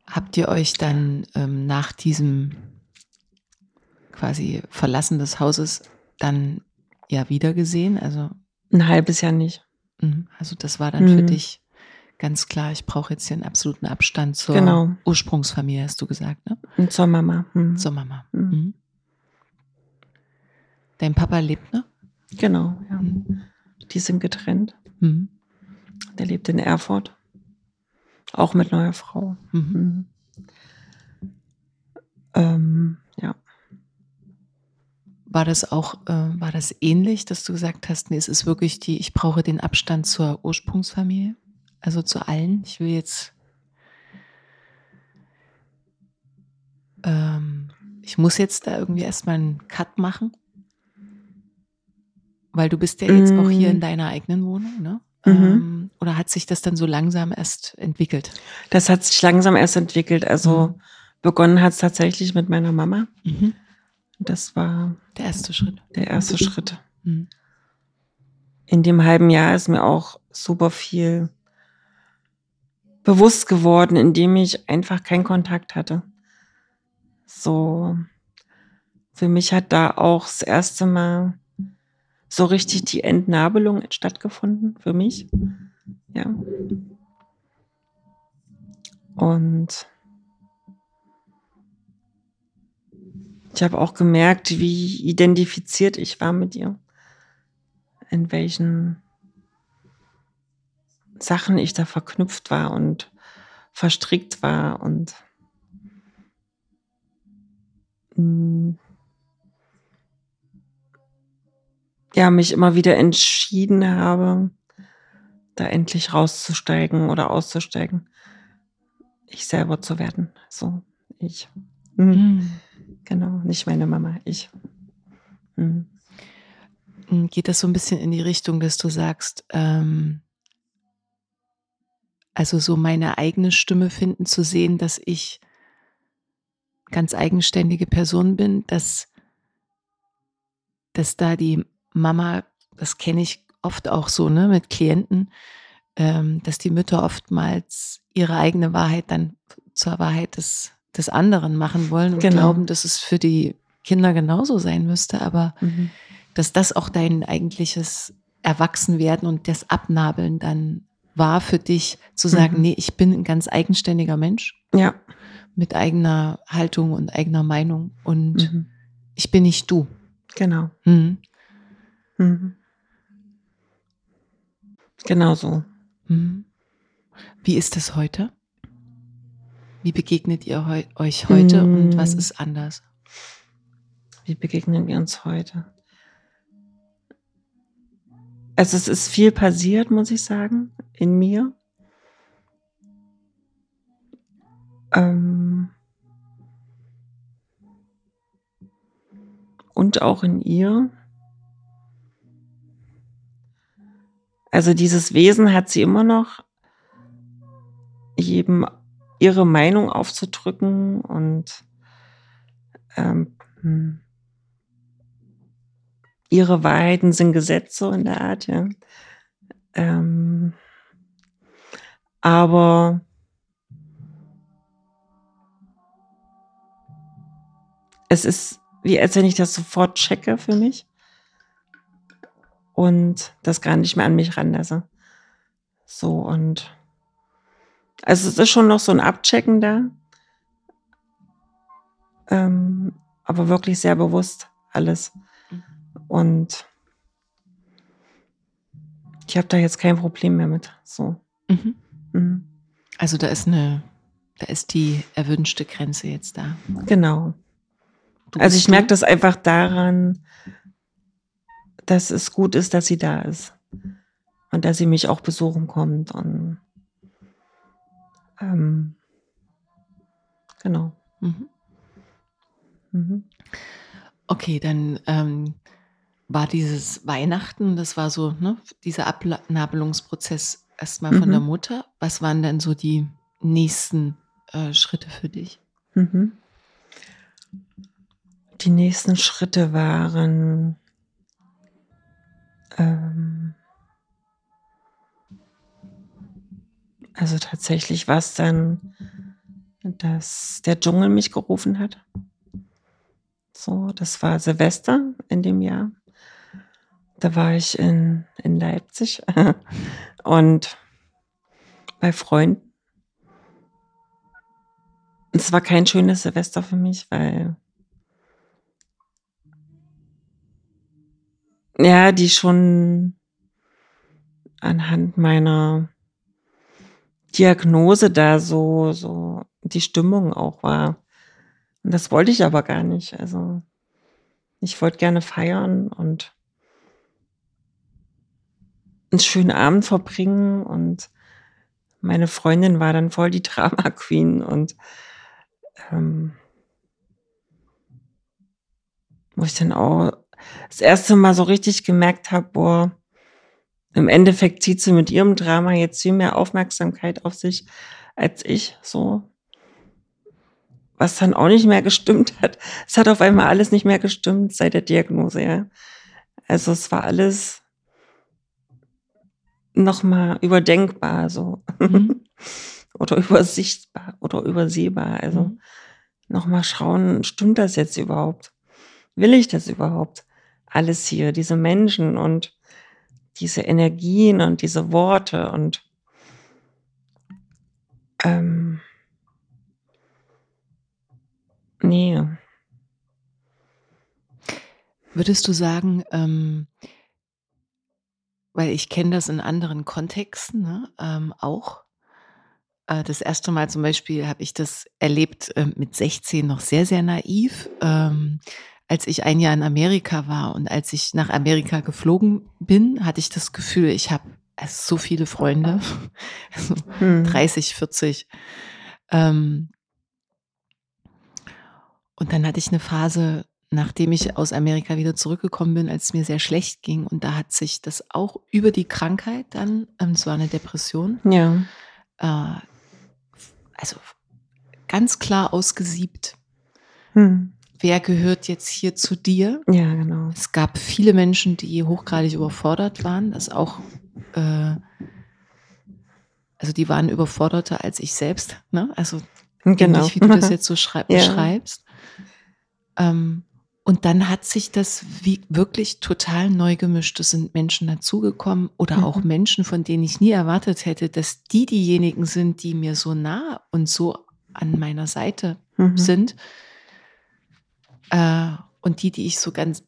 Habt ihr euch dann ähm, nach diesem quasi Verlassen des Hauses dann ja wieder gesehen? Also ein halbes Jahr nicht. Mhm. Also das war dann mhm. für dich ganz klar, ich brauche jetzt hier einen absoluten Abstand zur genau. Ursprungsfamilie, hast du gesagt, ne? Und zur Mama. Mhm. Zur Mama. Mhm. mhm. Dein Papa lebt, ne? Genau, ja. Mhm. Die sind getrennt. Mhm. Der lebt in Erfurt. Auch mit neuer Frau. Ähm, ja. War das auch, äh, war das ähnlich, dass du gesagt hast, nee, es ist wirklich die, ich brauche den Abstand zur Ursprungsfamilie? Also zu allen? Ich will jetzt, ähm, ich muss jetzt da irgendwie erstmal einen Cut machen. Weil du bist ja jetzt mm. auch hier in mm. deiner eigenen Wohnung, ne? Mhm. Ähm, oder hat sich das dann so langsam erst entwickelt? Das hat sich langsam erst entwickelt. Also mhm. begonnen hat es tatsächlich mit meiner Mama. Mhm. Das war der erste Schritt. Der erste Schritt. Mhm. In dem halben Jahr ist mir auch super viel bewusst geworden, indem ich einfach keinen Kontakt hatte. So, für mich hat da auch das erste Mal so richtig die Entnabelung stattgefunden, für mich. Ja. Und Ich habe auch gemerkt, wie identifiziert ich war mit ihr. In welchen Sachen ich da verknüpft war und verstrickt war und mm, ja, mich immer wieder entschieden habe, da endlich rauszusteigen oder auszusteigen, ich selber zu werden. So, ich. Mhm. Genau, nicht meine Mama, ich. Mhm. Geht das so ein bisschen in die Richtung, dass du sagst, ähm, also so meine eigene Stimme finden, zu sehen, dass ich ganz eigenständige Person bin, dass, dass da die Mama, das kenne ich oft auch so, ne, mit Klienten, ähm, dass die Mütter oftmals ihre eigene Wahrheit dann zur Wahrheit des des anderen machen wollen und genau. glauben, dass es für die Kinder genauso sein müsste, aber mhm. dass das auch dein eigentliches Erwachsenwerden und das Abnabeln dann war für dich, zu sagen, mhm. nee, ich bin ein ganz eigenständiger Mensch. Ja. Mit eigener Haltung und eigener Meinung und mhm. ich bin nicht du. Genau. Mhm. Mhm. Genau so. Mhm. Wie ist es heute? Wie begegnet ihr heu euch heute hm. und was hm. ist anders? Wie begegnen wir uns heute? Also es ist viel passiert, muss ich sagen, in mir. Ähm und auch in ihr. Also dieses Wesen hat sie immer noch, jedem ihre Meinung aufzudrücken und ähm, hm, ihre Wahrheiten sind Gesetze in der Art, ja. Ähm, aber es ist wie als wenn ich das sofort checke für mich und das gar nicht mehr an mich ranlasse. So und also es ist schon noch so ein Abchecken da, ähm, aber wirklich sehr bewusst alles. Und ich habe da jetzt kein Problem mehr mit. So. Mhm. Mhm. Also da ist eine, da ist die erwünschte Grenze jetzt da. Genau. Also ich merke das einfach daran, dass es gut ist, dass sie da ist. Und dass sie mich auch besuchen kommt. Und ähm, genau. Mhm. Mhm. Okay, dann ähm, war dieses Weihnachten, das war so, ne, dieser Abnabelungsprozess erstmal von mhm. der Mutter. Was waren denn so die nächsten äh, Schritte für dich? Mhm. Die nächsten Schritte waren ähm, also tatsächlich war es dann, dass der Dschungel mich gerufen hat. So, das war Silvester in dem Jahr. Da war ich in, in Leipzig <laughs> und bei Freunden. Es war kein schönes Silvester für mich, weil ja, die schon anhand meiner Diagnose da so, so die Stimmung auch war. Und das wollte ich aber gar nicht. Also ich wollte gerne feiern und einen schönen Abend verbringen und meine Freundin war dann voll die <laughs> Drama Queen und ähm, wo ich dann auch das erste Mal so richtig gemerkt habe, boah, im Endeffekt zieht sie mit ihrem Drama jetzt viel mehr Aufmerksamkeit auf sich als ich, so. Was dann auch nicht mehr gestimmt hat. Es hat auf einmal alles nicht mehr gestimmt seit der Diagnose, ja. Also es war alles nochmal überdenkbar, so. Mhm. <laughs> oder übersichtbar oder übersehbar. Also mhm. nochmal schauen, stimmt das jetzt überhaupt? Will ich das überhaupt? alles hier, diese Menschen und diese Energien und diese Worte und ähm, nee. Würdest du sagen, ähm, weil ich kenne das in anderen Kontexten ne, ähm, auch, äh, das erste Mal zum Beispiel habe ich das erlebt äh, mit 16 noch sehr, sehr naiv. Ähm, als ich ein Jahr in Amerika war und als ich nach Amerika geflogen bin, hatte ich das Gefühl, ich habe so viele Freunde, <laughs> also hm. 30, 40. Ähm, und dann hatte ich eine Phase, nachdem ich aus Amerika wieder zurückgekommen bin, als es mir sehr schlecht ging. Und da hat sich das auch über die Krankheit dann, ähm, es war eine Depression, ja. Äh, also ganz klar ausgesiebt. Hm wer gehört jetzt hier zu dir? Ja, genau. Es gab viele Menschen, die hochgradig überfordert waren, das auch, äh, also die waren überforderter als ich selbst, ne? Also genau. ähnlich, wie du das jetzt so <laughs> ja. beschreibst. Ähm, und dann hat sich das wie wirklich total neu gemischt. Es sind Menschen dazugekommen oder mhm. auch Menschen, von denen ich nie erwartet hätte, dass die diejenigen sind, die mir so nah und so an meiner Seite mhm. sind äh, und die, die ich so ganz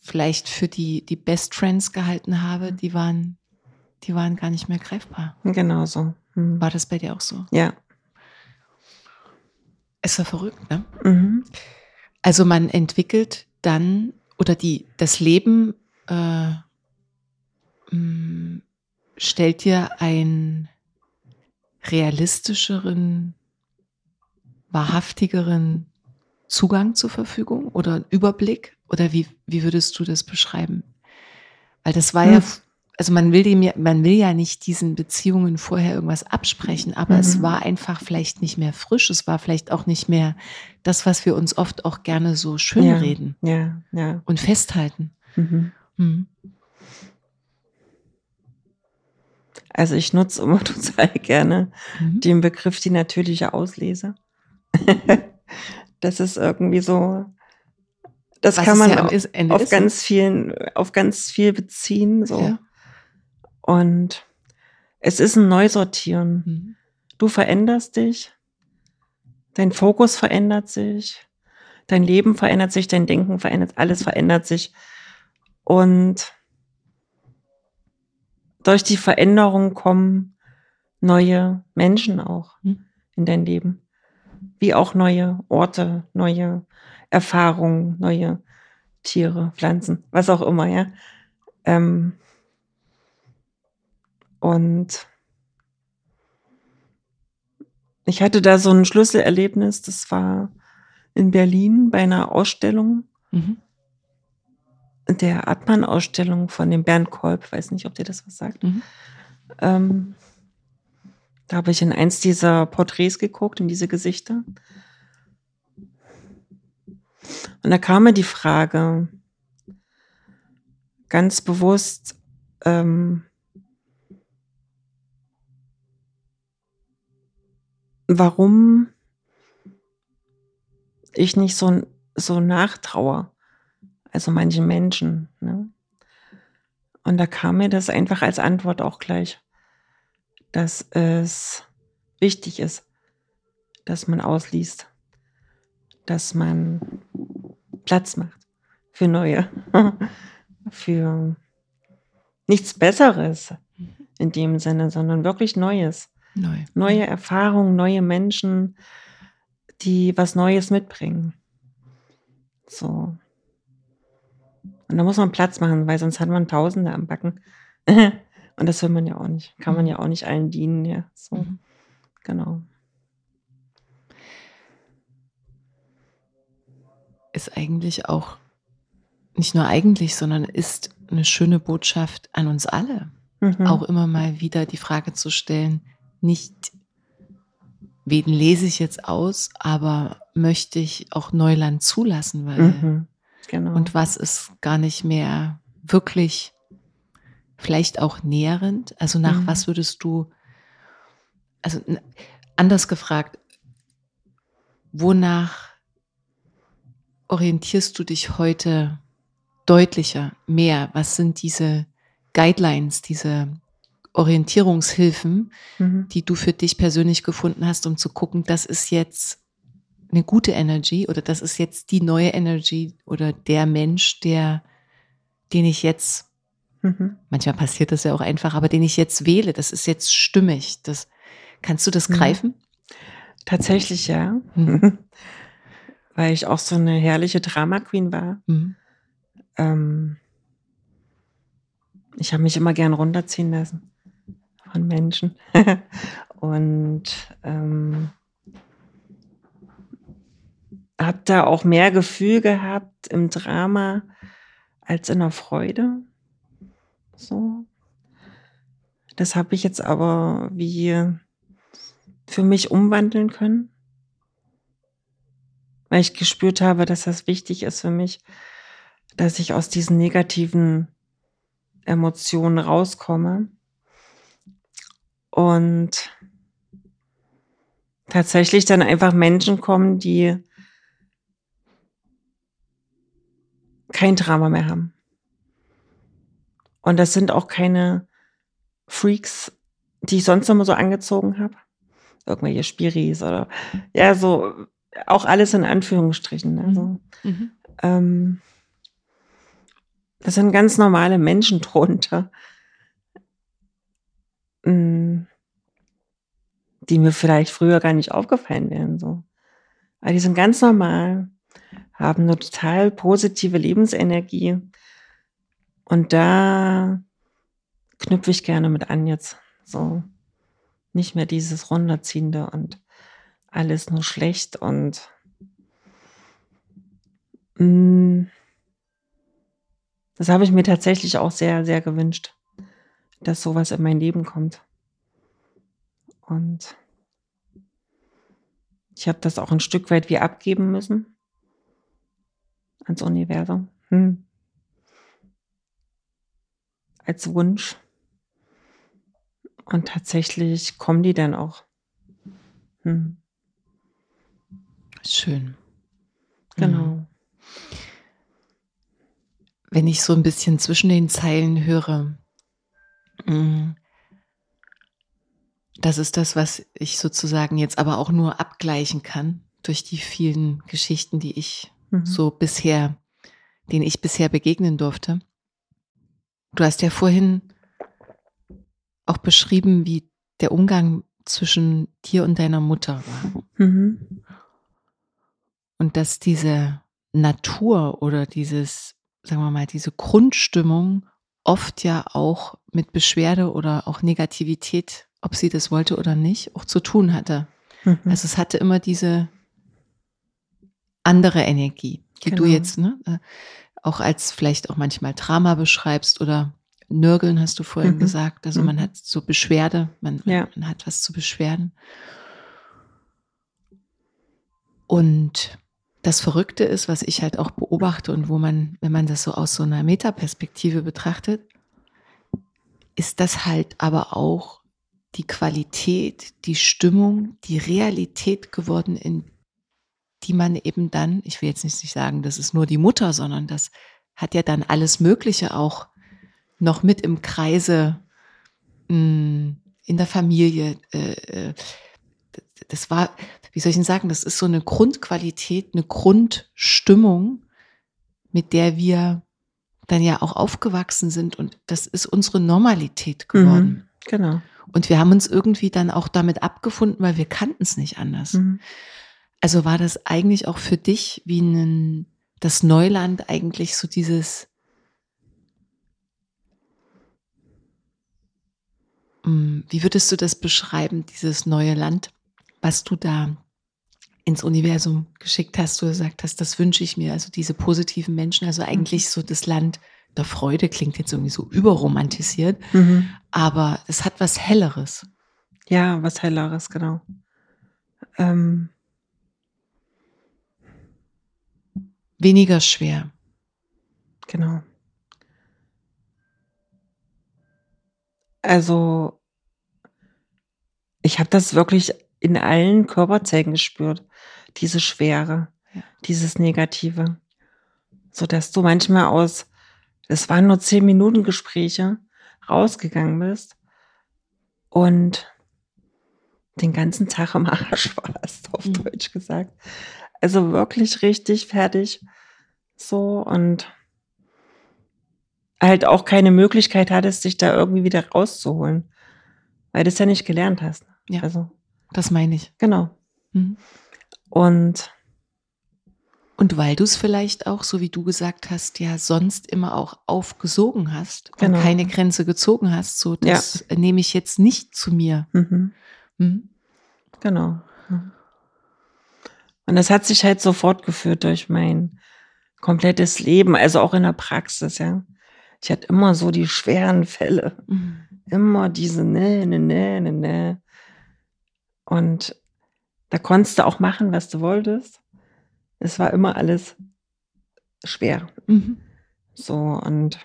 vielleicht für die, die Best Friends gehalten habe, die waren, die waren gar nicht mehr greifbar. Genau so. Mhm. War das bei dir auch so? Ja. Es war verrückt, ne? Mhm. Also man entwickelt dann, oder die, das Leben äh, mm, stellt dir einen realistischeren, wahrhaftigeren Zugang zur Verfügung oder Überblick? Oder wie, wie würdest du das beschreiben? Weil das war hm. ja, also man will dem ja, man will ja nicht diesen Beziehungen vorher irgendwas absprechen, aber mhm. es war einfach vielleicht nicht mehr frisch, es war vielleicht auch nicht mehr das, was wir uns oft auch gerne so schön ja, reden ja, ja. und festhalten. Mhm. Mhm. Also ich nutze immer <laughs> total gerne mhm. den Begriff die natürliche Auslese. <laughs> das ist irgendwie so, das Was kann man ja auf, auf ganz vielen, auf ganz viel beziehen, so. Ja. Und es ist ein Neusortieren. Mhm. Du veränderst dich, dein Fokus verändert sich, dein Leben verändert sich, dein Denken verändert, alles verändert sich. Und durch die Veränderung kommen neue Menschen auch mhm. in dein Leben. Wie auch neue Orte, neue Erfahrungen, neue Tiere, Pflanzen, was auch immer, ja. Ähm und ich hatte da so ein Schlüsselerlebnis, das war in Berlin bei einer Ausstellung. Mhm der Atman-Ausstellung von dem Bernd Kolb, weiß nicht, ob dir das was sagt. Mhm. Ähm, da habe ich in eins dieser Porträts geguckt, in diese Gesichter. Und da kam mir die Frage ganz bewusst, ähm, warum ich nicht so, so nachtraue also manchen Menschen. Ne? Und da kam mir das einfach als Antwort auch gleich, dass es wichtig ist, dass man ausliest, dass man Platz macht für neue, <laughs> für nichts Besseres in dem Sinne, sondern wirklich Neues. Neu. Neue Erfahrungen, neue Menschen, die was Neues mitbringen. So. Und da muss man Platz machen, weil sonst hat man Tausende am Backen. <laughs> Und das will man ja auch nicht. Kann man mhm. ja auch nicht allen dienen, ja. So. Mhm. Genau. Ist eigentlich auch, nicht nur eigentlich, sondern ist eine schöne Botschaft an uns alle. Mhm. Auch immer mal wieder die Frage zu stellen, nicht, wen lese ich jetzt aus, aber möchte ich auch Neuland zulassen, weil mhm. Genau. Und was ist gar nicht mehr wirklich vielleicht auch nährend? Also nach mhm. was würdest du, also anders gefragt, wonach orientierst du dich heute deutlicher, mehr? Was sind diese Guidelines, diese Orientierungshilfen, mhm. die du für dich persönlich gefunden hast, um zu gucken, das ist jetzt eine gute Energy oder das ist jetzt die neue Energy oder der Mensch, der, den ich jetzt, mhm. manchmal passiert das ja auch einfach, aber den ich jetzt wähle, das ist jetzt stimmig. Das, kannst du das mhm. greifen? Tatsächlich ja. Mhm. <laughs> Weil ich auch so eine herrliche Drama Queen war. Mhm. Ähm, ich habe mich immer gern runterziehen lassen von Menschen. <laughs> Und ähm, habe da auch mehr Gefühl gehabt im Drama als in der Freude. So. Das habe ich jetzt aber wie für mich umwandeln können, weil ich gespürt habe, dass das wichtig ist für mich, dass ich aus diesen negativen Emotionen rauskomme und tatsächlich dann einfach Menschen kommen, die kein Drama mehr haben. Und das sind auch keine Freaks, die ich sonst immer so angezogen habe. Irgendwelche Spiris oder ja, so auch alles in Anführungsstrichen. Ne? So. Mhm. Ähm, das sind ganz normale Menschen drunter, mm, die mir vielleicht früher gar nicht aufgefallen wären. So. Aber die sind ganz normal haben eine total positive Lebensenergie. Und da knüpfe ich gerne mit an jetzt. So nicht mehr dieses runterziehende und alles nur schlecht und mm, das habe ich mir tatsächlich auch sehr, sehr gewünscht, dass sowas in mein Leben kommt. Und ich habe das auch ein Stück weit wie abgeben müssen ans Universum. Hm. Als Wunsch. Und tatsächlich kommen die dann auch. Hm. Schön. Genau. Mhm. Wenn ich so ein bisschen zwischen den Zeilen höre, mm, das ist das, was ich sozusagen jetzt aber auch nur abgleichen kann durch die vielen Geschichten, die ich mhm. so bisher, denen ich bisher begegnen durfte. Du hast ja vorhin auch beschrieben, wie der Umgang zwischen dir und deiner Mutter war. Mhm. Und dass diese Natur oder dieses sagen wir mal, diese Grundstimmung oft ja auch mit Beschwerde oder auch Negativität, ob sie das wollte oder nicht, auch zu tun hatte. Mhm. Also es hatte immer diese andere Energie, die genau. du jetzt ne, äh, auch als vielleicht auch manchmal Drama beschreibst oder Nörgeln hast du vorhin mhm. gesagt. Also mhm. man hat so Beschwerde, man, ja. man hat was zu beschwerden. Und das Verrückte ist, was ich halt auch beobachte und wo man, wenn man das so aus so einer Metaperspektive betrachtet, ist das halt aber auch die Qualität, die Stimmung, die Realität geworden, in die man eben dann, ich will jetzt nicht sagen, das ist nur die Mutter, sondern das hat ja dann alles Mögliche auch noch mit im Kreise hm, in der Familie. Äh, äh, das war, wie soll ich denn sagen, das ist so eine Grundqualität, eine Grundstimmung, mit der wir dann ja auch aufgewachsen sind und das ist unsere Normalität geworden. Mhm, genau. Und wir haben uns irgendwie dann auch damit abgefunden, weil wir kannten es nicht anders. Mhm. Also war das eigentlich auch für dich wie ein, das Neuland eigentlich so dieses, hm, wie würdest du das beschreiben, dieses neue Land, was du da ins Universum geschickt hast, du gesagt hast, das wünsche ich mir, also diese positiven Menschen, also eigentlich mhm. so das Land der Freude klingt jetzt irgendwie so überromantisiert, mhm. aber es hat was Helleres. Ja, was Helleres, genau. Ähm. Weniger schwer. Genau. Also, ich habe das wirklich in allen Körperzellen gespürt diese Schwere, ja. dieses Negative. So dass du manchmal aus, es waren nur zehn Minuten Gespräche, rausgegangen bist und den ganzen Tag im Arsch warst, auf mhm. Deutsch gesagt. Also wirklich richtig fertig. So und halt auch keine Möglichkeit hattest, dich da irgendwie wieder rauszuholen, weil du es ja nicht gelernt hast. Ja, also, das meine ich. Genau. Mhm. Und und weil du es vielleicht auch, so wie du gesagt hast, ja sonst immer auch aufgesogen hast genau. und keine Grenze gezogen hast, so das ja. nehme ich jetzt nicht zu mir. Mhm. Mhm. Genau. Und das hat sich halt so fortgeführt durch mein komplettes Leben, also auch in der Praxis, ja. Ich hatte immer so die schweren Fälle. Mhm. Immer diese ne, ne, ne, ne, ne. Und da konntest du auch machen, was du wolltest. Es war immer alles schwer. Mhm. So und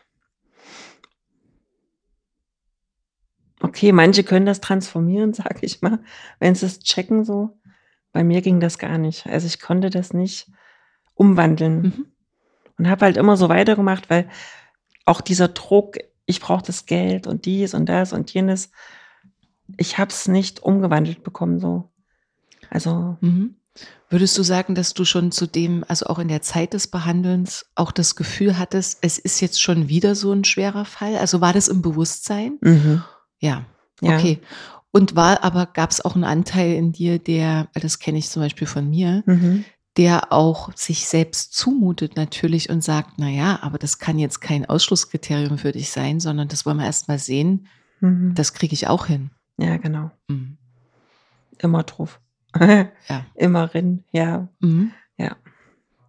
okay, manche können das transformieren, <laughs> sag ich mal, wenn sie es checken so. Bei mir ging das gar nicht. Also ich konnte das nicht umwandeln mhm. und habe halt immer so weitergemacht, weil auch dieser Druck, ich brauche das Geld und dies und das und jenes, ich habe es nicht umgewandelt bekommen so. Also. Mhm. Würdest du sagen, dass du schon zu dem, also auch in der Zeit des Behandelns, auch das Gefühl hattest, es ist jetzt schon wieder so ein schwerer Fall? Also war das im Bewusstsein? Mhm. Ja. ja. Okay. Und war aber, gab es auch einen Anteil in dir, der, das kenne ich zum Beispiel von mir, mhm. der auch sich selbst zumutet natürlich und sagt, na ja, aber das kann jetzt kein Ausschlusskriterium für dich sein, sondern das wollen wir erst mal sehen. Mhm. Das kriege ich auch hin. Ja, genau. Mhm. Immer drauf. Ja. <laughs> Immer rin, ja. Mhm. Ja.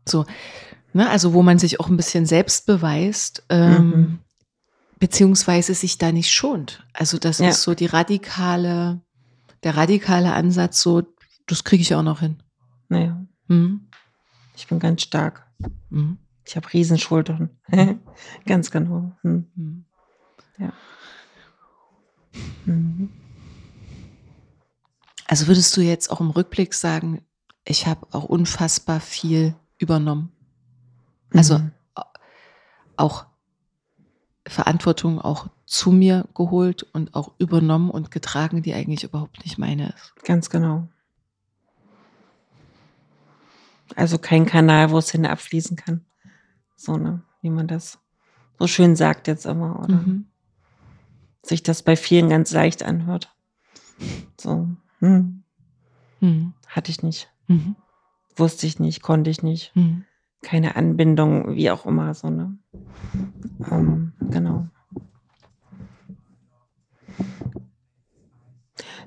So, ne, also wo man sich auch ein bisschen selbst beweist, ähm, Mhm. Beziehungsweise sich da nicht schont. Also das Ja. ist so die radikale, der radikale Ansatz, so, das kriege ich auch noch hin. Naja, Mhm. ich bin ganz stark. Mhm. Ich habe Riesenschultern. <laughs> ganz genau. Hm. Mhm. Mhm. Also würdest du jetzt auch im Rückblick sagen, ich habe auch unfassbar viel übernommen. Also Mhm. auch Verantwortung auch zu mir geholt und auch übernommen und getragen, die eigentlich überhaupt nicht meine ist. Ganz genau. Also kein Kanal, wo es hin abfließen kann. So, ne? Wie man das so schön sagt jetzt immer, oder? Mhm. Sich das bei vielen ganz leicht anhört. So, hm, Mhm. hatte ich nicht. Mhm. Wusste ich nicht, konnte ich nicht. Mhm. Keine Anbindung, wie auch immer, so, ne? Ähm, genau.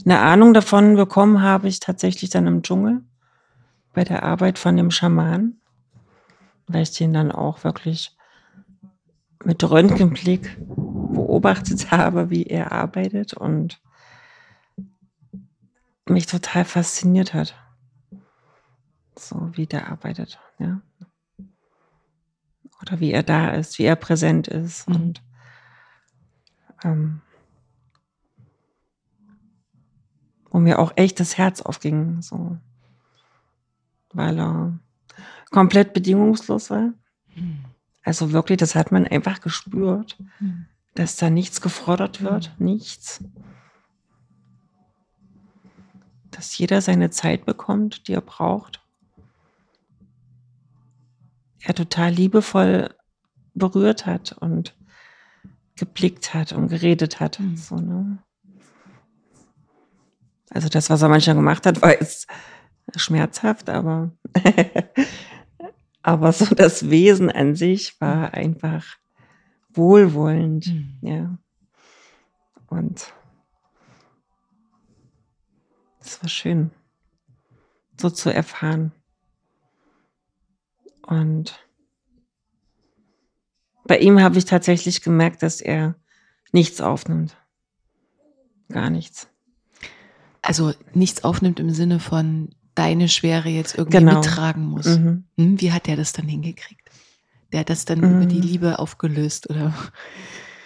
Eine Ahnung davon bekommen habe ich tatsächlich dann im Dschungel bei der Arbeit von dem Schaman, weil ich den dann auch wirklich mit Röntgenblick beobachtet <laughs> habe, wie er arbeitet und mich total fasziniert hat. So wie der arbeitet, ja. Oder wie er da ist, wie er präsent ist Mhm. und ähm, wo mir auch echt das Herz aufging, so, weil er komplett bedingungslos war. Mhm. Also wirklich, das hat man einfach gespürt, Mhm. dass da nichts gefordert wird, nichts. Dass jeder seine Zeit bekommt, die er braucht. Er total liebevoll berührt hat und geblickt hat und geredet hat. Mhm. So, ne? Also das, was er manchmal gemacht hat, war jetzt schmerzhaft, aber, <laughs> aber so das Wesen an sich war einfach wohlwollend. Mhm. Ja. Und es war schön, so zu erfahren. Und bei ihm habe ich tatsächlich gemerkt, dass er nichts aufnimmt. Gar nichts. Also nichts aufnimmt im Sinne von deine Schwere jetzt irgendwie Genau. mittragen muss. Mhm. Hm, Wie hat der das dann hingekriegt? Der hat das dann Mhm. über die Liebe aufgelöst, oder?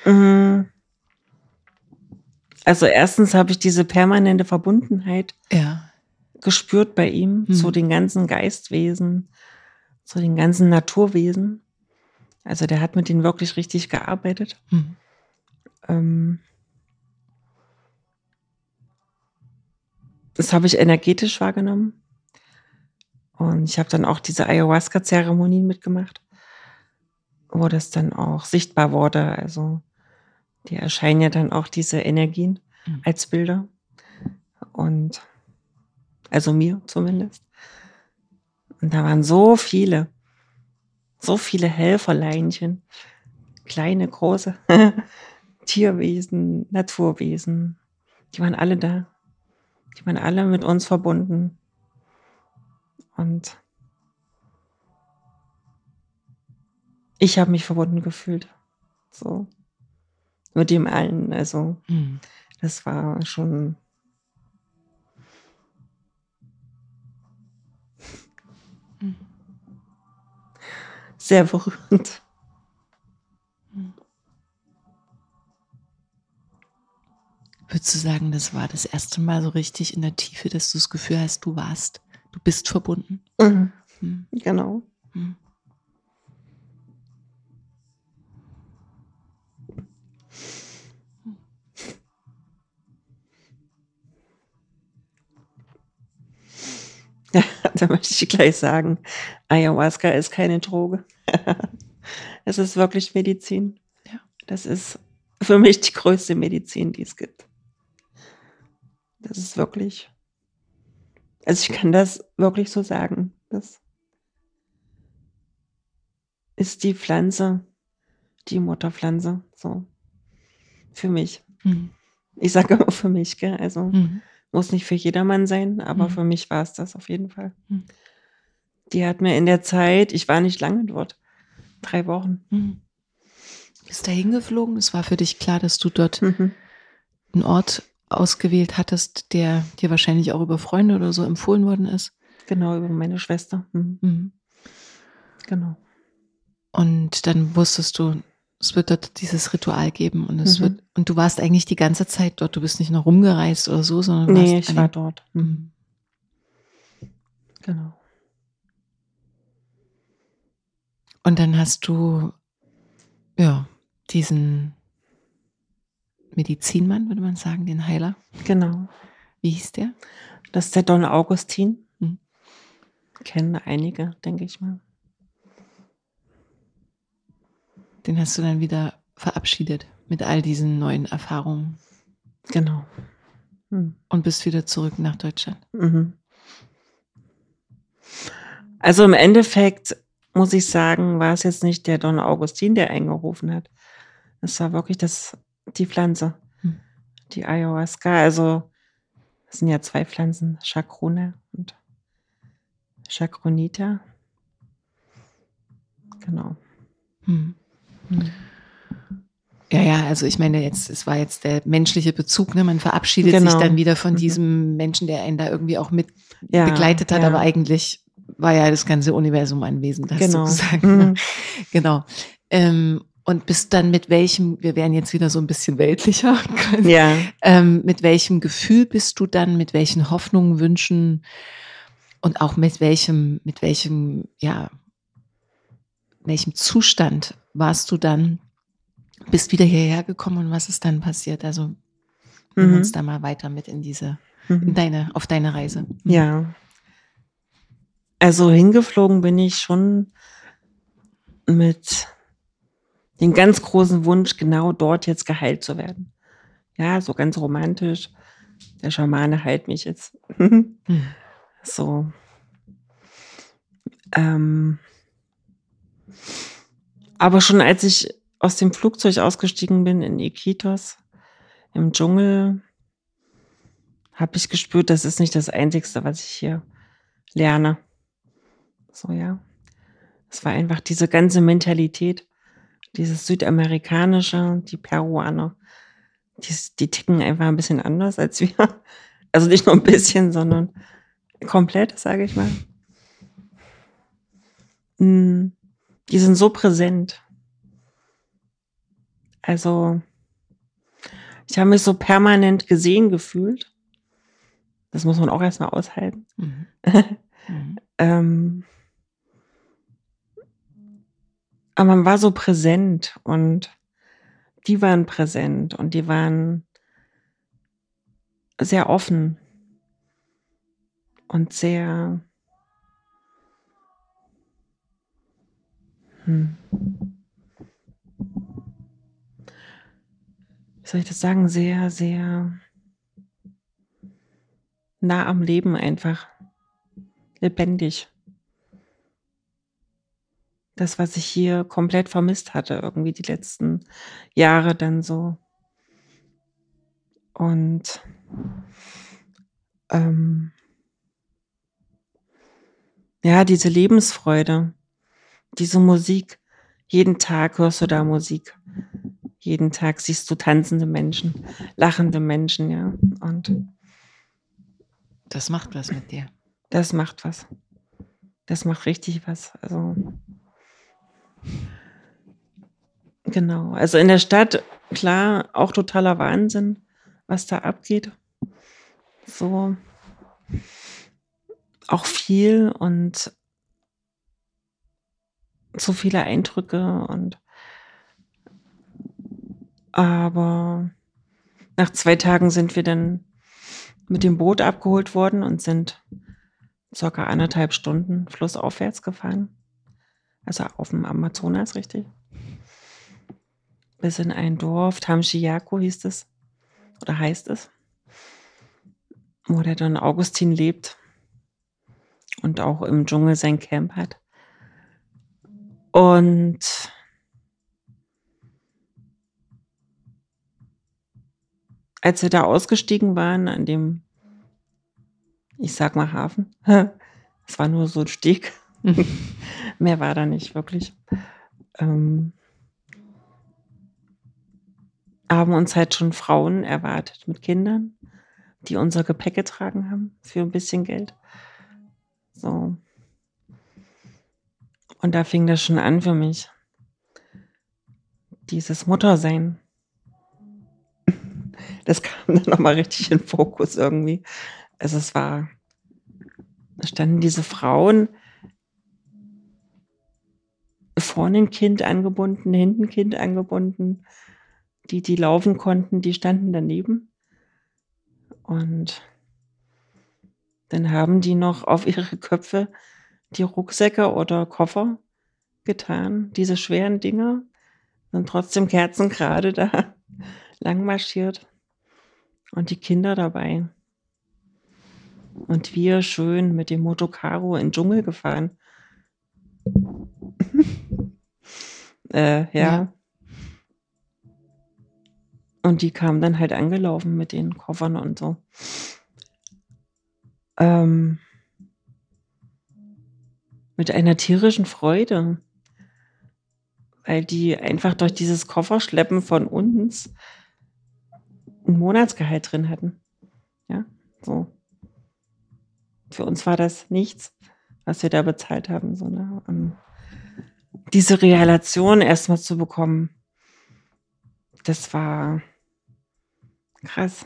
Mhm. Also erstens habe ich diese permanente Verbundenheit Ja. gespürt bei ihm zu den ganzen Geistwesen, zu den ganzen Naturwesen. Also der hat mit denen wirklich richtig gearbeitet. Mhm. Ähm, das habe ich energetisch wahrgenommen. Und ich habe dann auch diese Ayahuasca-Zeremonien mitgemacht, wo das dann auch sichtbar wurde. Also die erscheinen ja dann auch diese Energien Mhm. als Bilder. Und also mir zumindest. Und da waren so viele, so viele Helferleinchen, kleine, große <laughs> Tierwesen, Naturwesen. Die waren alle da. Die waren alle mit uns verbunden. Und ich habe mich verbunden gefühlt. So. Mit dem allen. Also, Mhm. das war schon. Sehr berührend. Würdest du sagen, das war das erste Mal so richtig in der Tiefe, dass du das Gefühl hast, du warst, du bist verbunden? Mhm. Mhm. Genau. Mhm. Ja, <laughs> da möchte ich gleich sagen, Ayahuasca ist keine Droge. <laughs> es ist wirklich Medizin. Ja. Das ist für mich die größte Medizin, die es gibt. Das ist wirklich, also ich kann das wirklich so sagen. Das ist die Pflanze, die Mutterpflanze, so. Für mich. Mhm. Ich sage immer für mich, gell? Also Mhm. muss nicht für jedermann sein, aber Mhm. für mich war es das auf jeden Fall. Die hat mir in der Zeit, ich war nicht lange dort, drei Wochen. Mhm. Bist da hingeflogen? Es war für dich klar, dass du dort Mhm. einen Ort ausgewählt hattest, der dir wahrscheinlich auch über Freunde oder so empfohlen worden ist. Genau, über meine Schwester. Mhm. Mhm. Genau. Und dann wusstest du, es wird dort dieses Ritual geben und es Mhm. wird, und du warst eigentlich die ganze Zeit dort. Du bist nicht noch rumgereist oder so, sondern warst Nee, ich war dort. Mhm. Mhm. Genau. Und dann hast du, ja, diesen Medizinmann, würde man sagen, den Heiler. Genau. Wie hieß der? Das ist der Don Augustin. Mhm. Kennen einige, denke ich mal. Den hast du dann wieder verabschiedet mit all diesen neuen Erfahrungen Genau. Mhm. und bist wieder zurück nach Deutschland. Mhm. Also im Endeffekt muss ich sagen, war es jetzt nicht der Don Augustin, der eingerufen hat. Es war wirklich das, die Pflanze, Hm. die Ayahuasca. Also es sind ja zwei Pflanzen, Chacruna und Chacronita. Genau. Hm. Ja, ja, also ich meine jetzt, es war jetzt der menschliche Bezug, ne? Man verabschiedet sich Genau. dann wieder von Mhm. diesem Menschen, der einen da irgendwie auch mit Ja, begleitet hat, ja. aber eigentlich war ja das ganze Universum anwesend, hast Genau. du gesagt. Mhm. Ne? Genau. Ähm, und bist dann mit welchem, wir wären jetzt wieder so ein bisschen weltlicher, <laughs> Ja. ähm, mit welchem Gefühl bist du dann, mit welchen Hoffnungen, Wünschen und auch mit welchem, mit welchem, ja, welchem Zustand warst du dann, bist wieder hierher gekommen und was ist dann passiert? Also nimm Mhm. uns da mal weiter mit in diese, in Mhm. deine, auf deine Reise. Ja. Also hingeflogen bin ich schon mit dem ganz großen Wunsch, genau dort jetzt geheilt zu werden. Ja, so ganz romantisch. Der Schamane heilt mich jetzt. <laughs> So. Ähm, aber schon als ich aus dem Flugzeug ausgestiegen bin in Iquitos im Dschungel, habe ich gespürt, das ist nicht das Einzigste, was ich hier lerne. So, ja. Es war einfach diese ganze Mentalität, dieses Südamerikanische, die Peruaner, die, die ticken einfach ein bisschen anders als wir. <laughs> Also nicht nur ein bisschen, sondern komplett, sage ich mal. Mm, Die sind so präsent. Also, ich habe mich so permanent gesehen gefühlt. Das muss man auch erstmal aushalten. Mhm. <laughs> Mhm. Ähm, aber man war so präsent und die waren präsent und die waren sehr offen und sehr hm. wie soll ich das sagen, sehr, sehr nah am Leben einfach lebendig. Das, was ich hier komplett vermisst hatte, irgendwie die letzten Jahre dann so. Und ähm, ja, diese Lebensfreude, diese Musik. Jeden Tag hörst du da Musik. Jeden Tag siehst du tanzende Menschen, lachende Menschen, ja. Und Das macht was mit dir. das macht was. Das macht richtig was. Also genau. Also in der Stadt klar auch totaler Wahnsinn, was da abgeht. So auch viel und so viele Eindrücke und aber nach zwei Tagen sind wir dann mit dem Boot abgeholt worden und sind circa anderthalb Stunden flussaufwärts gefahren. Also auf dem Amazonas, richtig. Bis in ein Dorf, Tamchiaco hieß es. Oder heißt es. Wo der Don Augustin lebt. Und auch im Dschungel sein Camp hat. Und als wir da ausgestiegen waren an dem, ich sag mal Hafen, <laughs> es war nur so ein Steg, <laughs> mehr war da nicht wirklich, ähm, haben uns halt schon Frauen erwartet mit Kindern, die unser Gepäck getragen haben für ein bisschen Geld. So. Und da fing das schon an für mich. Dieses Muttersein. Das kam dann nochmal richtig in Fokus irgendwie. Also es war, da standen diese Frauen vorne ein Kind angebunden, hinten ein Kind angebunden. Die, die laufen konnten, die standen daneben. Und dann haben die noch auf ihre Köpfe die Rucksäcke oder Koffer getan, diese schweren Dinger, sind trotzdem Kerzen gerade da <laughs> lang marschiert und die Kinder dabei. Und wir schön mit dem Motocaro in den Dschungel gefahren. <laughs> äh, ja. ja. Und die kamen dann halt angelaufen mit den Koffern und so. Ähm, mit einer tierischen Freude, weil die einfach durch dieses Kofferschleppen von uns ein Monatsgehalt drin hatten. Ja, so. Für uns war das nichts, was wir da bezahlt haben. So, ne? Diese Relation erstmal zu bekommen, das war Krass.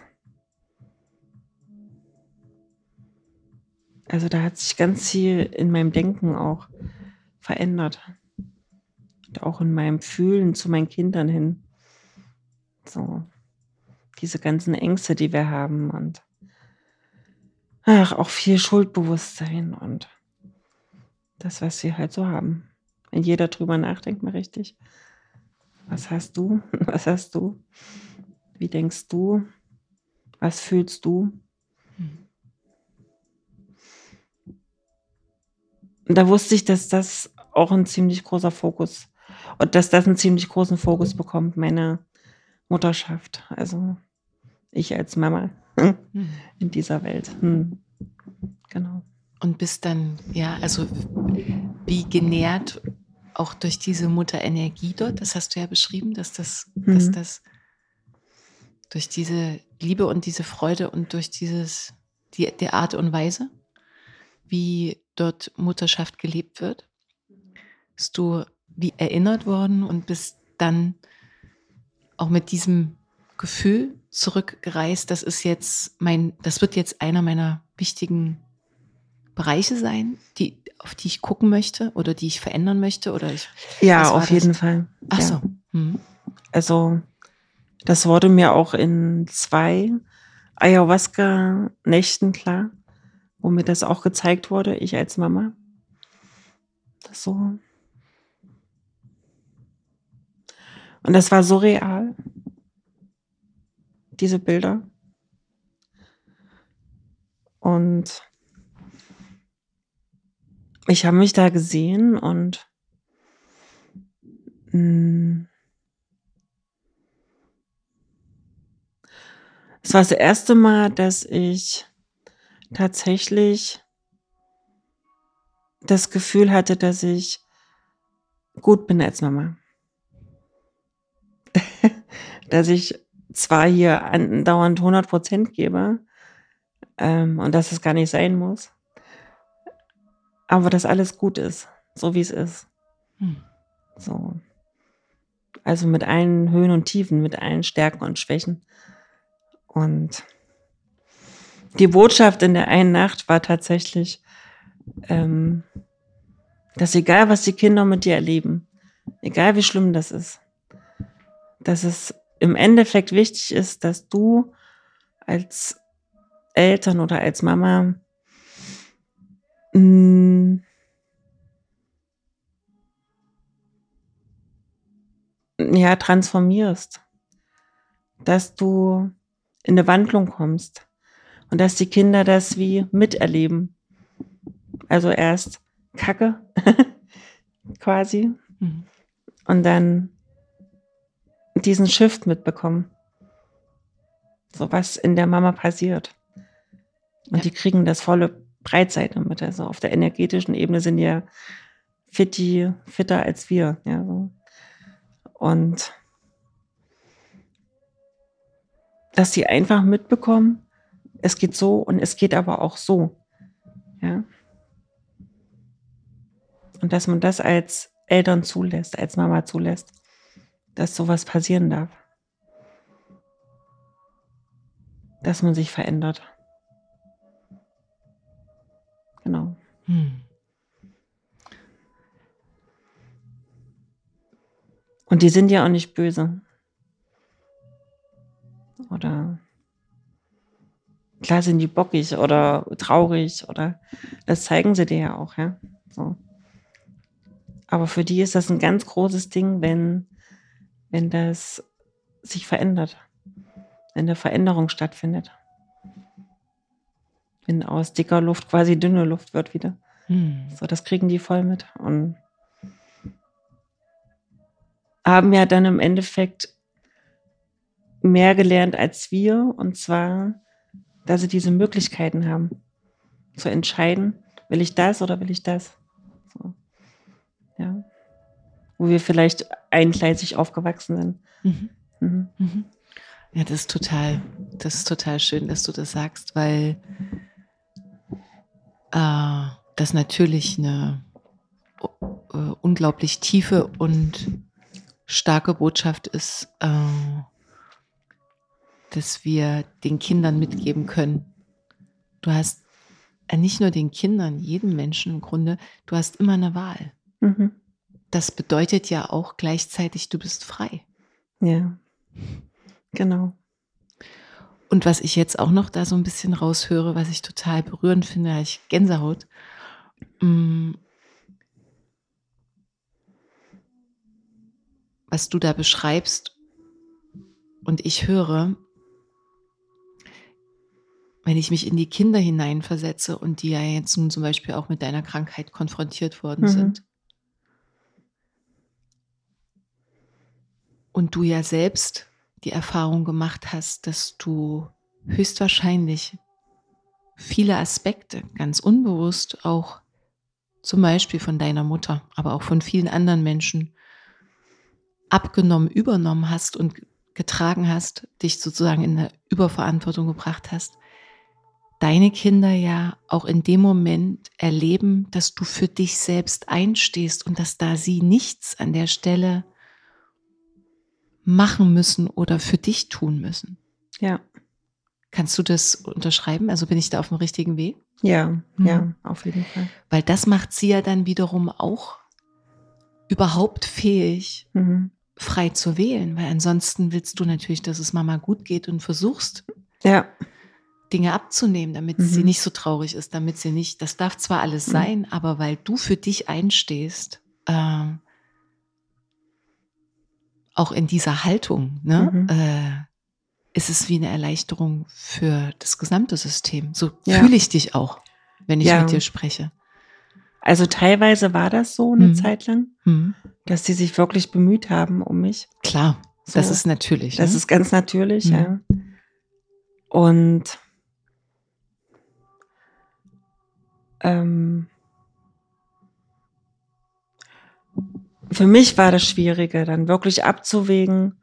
Also da hat sich ganz viel in meinem Denken auch verändert. Und auch in meinem Fühlen zu meinen Kindern hin. So, diese ganzen Ängste, die wir haben und ach, auch viel Schuldbewusstsein und das, was wir halt so haben. Wenn jeder drüber nachdenkt, mal richtig. Was hast du? <laughs> Was hast du? Wie denkst du? Was fühlst du? Da wusste ich, dass das auch ein ziemlich großer Fokus und dass das einen ziemlich großen Fokus bekommt, meine Mutterschaft. Also ich als Mama <laughs> in dieser Welt. Hm. Genau. Und bist dann, ja, also wie genährt auch durch diese Mutterenergie dort, das hast du ja beschrieben, dass das, mhm. dass das durch diese Liebe und diese Freude und durch dieses, die, die Art und Weise, wie dort Mutterschaft gelebt wird, bist du wie erinnert worden und bist dann auch mit diesem Gefühl zurückgereist, das ist jetzt mein, das wird jetzt einer meiner wichtigen Bereiche sein, die, auf die ich gucken möchte oder die ich verändern möchte oder ich. Ja, auf jeden Fall. Ach ja. so. Hm. Also das wurde mir auch in zwei Ayahuasca-Nächten klar, wo mir das auch gezeigt wurde, ich als Mama. Das so. Und das war so real, diese Bilder. Und ich habe mich da gesehen und mh, mm, Es war das erste Mal, dass ich tatsächlich das Gefühl hatte, dass ich gut bin als Mama. <laughs> dass ich zwar hier andauernd 100 Prozent gebe ähm, und dass es gar nicht sein muss, aber dass alles gut ist, so wie es ist. Hm. So. Also mit allen Höhen und Tiefen, mit allen Stärken und Schwächen. Und die Botschaft in der einen Nacht war tatsächlich, ähm, dass egal, was die Kinder mit dir erleben, egal wie schlimm das ist, dass es im Endeffekt wichtig ist, dass du als Eltern oder als Mama mh, ja transformierst, dass du in eine Wandlung kommst und dass die Kinder das wie miterleben. Also erst Kacke <laughs> quasi Mhm. Und dann diesen Shift mitbekommen. So was in der Mama passiert. Und ja. die kriegen das volle Breitseite mit. Also auf der energetischen Ebene sind ja fitti, fitter als wir. Ja, so. Und dass sie einfach mitbekommen, es geht so und es geht aber auch so. Ja. Und dass man das als Eltern zulässt, als Mama zulässt, dass sowas passieren darf. Dass man sich verändert. Genau. Hm. Und die sind ja auch nicht böse. Oder klar sind die bockig oder traurig oder das zeigen sie dir ja auch, ja. So. Aber für die ist das ein ganz großes Ding, wenn, wenn das sich verändert, wenn eine Veränderung stattfindet. Wenn aus dicker Luft quasi dünne Luft wird wieder. Hm. So, das kriegen die voll mit und haben ja dann im Endeffekt mehr gelernt als wir. Und zwar, dass sie diese Möglichkeiten haben, zu entscheiden, will ich das oder will ich das? So. Ja. Wo wir vielleicht eingleisig aufgewachsen sind. Mhm. Mhm. Mhm. Ja, das ist total, das ist total schön, dass du das sagst, weil äh, das natürlich eine äh, unglaublich tiefe und starke Botschaft ist, äh, dass wir den Kindern mitgeben können. Du hast äh, nicht nur den Kindern, jedem Menschen im Grunde, du hast immer eine Wahl. Mhm. Das bedeutet ja auch gleichzeitig, du bist frei. Ja, genau. Und was ich jetzt auch noch da so ein bisschen raushöre, was ich total berührend finde, ich Gänsehaut. Was du da beschreibst und ich höre, wenn ich mich in die Kinder hineinversetze und die ja jetzt nun zum Beispiel auch mit deiner Krankheit konfrontiert worden mhm. sind. Und du ja selbst die Erfahrung gemacht hast, dass du höchstwahrscheinlich viele Aspekte ganz unbewusst auch zum Beispiel von deiner Mutter, aber auch von vielen anderen Menschen abgenommen, übernommen hast und getragen hast, dich sozusagen in eine Überverantwortung gebracht hast, deine Kinder ja auch in dem Moment erleben, dass du für dich selbst einstehst und dass da sie nichts an der Stelle machen müssen oder für dich tun müssen. Ja. Kannst du das unterschreiben? Also bin ich da auf dem richtigen Weg? Ja, mhm. ja, auf jeden Fall. Weil das macht sie ja dann wiederum auch überhaupt fähig, mhm. Frei zu wählen, weil ansonsten willst du natürlich, dass es Mama gut geht und versuchst, ja. Dinge abzunehmen, damit mhm. sie nicht so traurig ist, damit sie nicht, das darf zwar alles mhm. sein, aber weil du für dich einstehst, äh, auch in dieser Haltung, ne, mhm. äh, ist es wie eine Erleichterung für das gesamte System. So ja. fühle ich dich auch, wenn ich ja. mit dir spreche. Also teilweise war das so eine mhm. Zeit lang, mhm. dass sie sich wirklich bemüht haben um mich. Klar, so. das ist natürlich. Das ne? ist ganz natürlich, mhm. ja. Und ähm, für mich war das Schwierige, dann wirklich abzuwägen,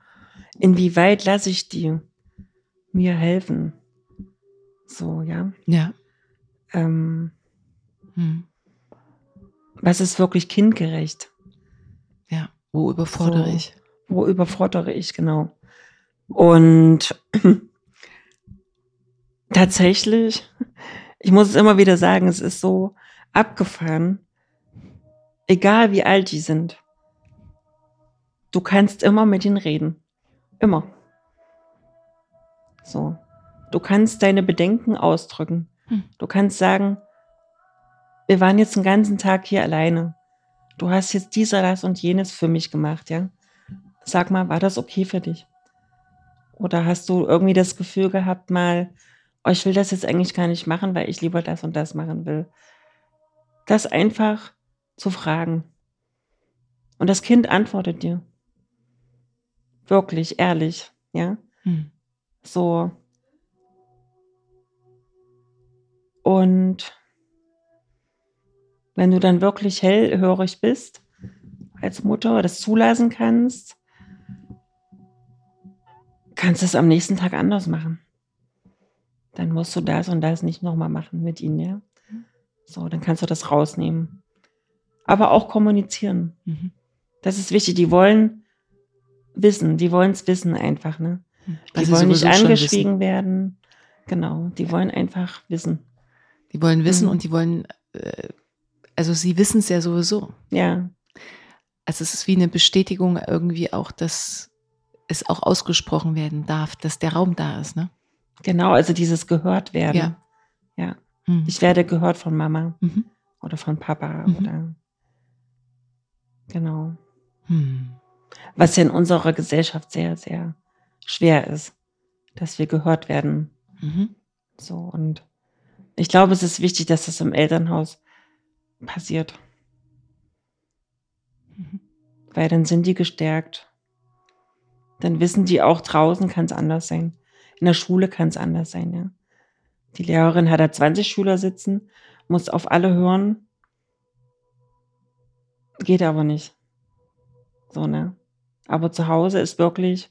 inwieweit lasse ich die mir helfen. So, ja. Ja. Ähm, hm. Was ist wirklich kindgerecht? Ja, wo überfordere so, ich? Wo überfordere ich, genau. Und <clears throat> tatsächlich ich muss es immer wieder sagen, es ist so abgefahren. Egal wie alt die sind. Du kannst immer mit ihnen reden. Immer. So. Du kannst deine Bedenken ausdrücken. Hm. Du kannst sagen, wir waren jetzt den ganzen Tag hier alleine. Du hast jetzt dieser, das und jenes für mich gemacht, ja? Sag mal, war das okay für dich? Oder hast du irgendwie das Gefühl gehabt, mal oh, ich will das jetzt eigentlich gar nicht machen, weil ich lieber das und das machen will. Das einfach zu fragen. Und das Kind antwortet dir. Wirklich, ehrlich, ja. Hm. So. Und wenn du dann wirklich hellhörig bist als Mutter, das zulassen kannst, kannst du es am nächsten Tag anders machen. Dann musst du das und das nicht nochmal machen mit ihnen, ja. So, dann kannst du das rausnehmen. Aber auch kommunizieren. Mhm. Das ist wichtig. Die wollen wissen, die wollen es wissen einfach, ne? Weil Die sie wollen nicht angeschwiegen werden. Genau, die wollen einfach wissen. Die wollen wissen Mhm. und die wollen, äh, also sie wissen es ja sowieso. Ja, Also es ist wie eine Bestätigung irgendwie auch, dass es auch ausgesprochen werden darf, dass der Raum da ist, ne? genau, also dieses gehört werden. Ja. Ja. Mhm. Ich werde gehört von Mama Mhm. oder von Papa Mhm. oder genau. Hm. Was ja in unserer Gesellschaft sehr, sehr schwer ist, dass wir gehört werden. Mhm. So und ich glaube, es ist wichtig, dass das im Elternhaus passiert. Mhm. Weil dann sind die gestärkt. Dann wissen die auch, draußen kann es anders sein. In der Schule kann es anders sein, ja. Die Lehrerin hat da 20 Schüler sitzen, muss auf alle hören. Geht aber nicht. So, ne? Aber zu Hause ist wirklich,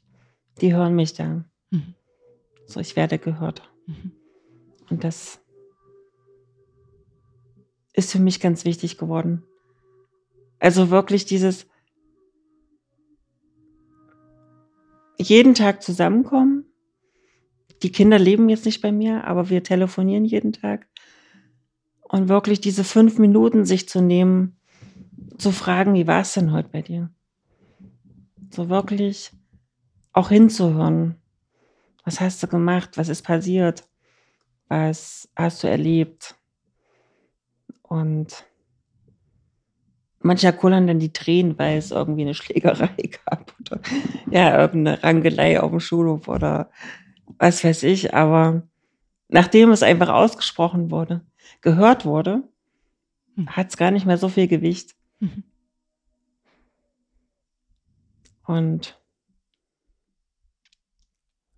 die hören mich da. Mhm. So, ich werde gehört. Mhm. Und das ist für mich ganz wichtig geworden. Also wirklich dieses jeden Tag zusammenkommen. Die Kinder leben jetzt nicht bei mir, aber wir telefonieren jeden Tag. Und wirklich diese fünf Minuten sich zu nehmen, zu fragen, wie war es denn heute bei dir? So wirklich auch hinzuhören. Was hast du gemacht? Was ist passiert? Was hast du erlebt? Und manchmal kullern dann die Tränen, weil es irgendwie eine Schlägerei <laughs> gab oder ja, irgendeine Rangelei auf dem Schulhof oder was weiß ich. Aber nachdem es einfach ausgesprochen wurde, gehört wurde, Hm. hat es gar nicht mehr so viel Gewicht. Mhm. Und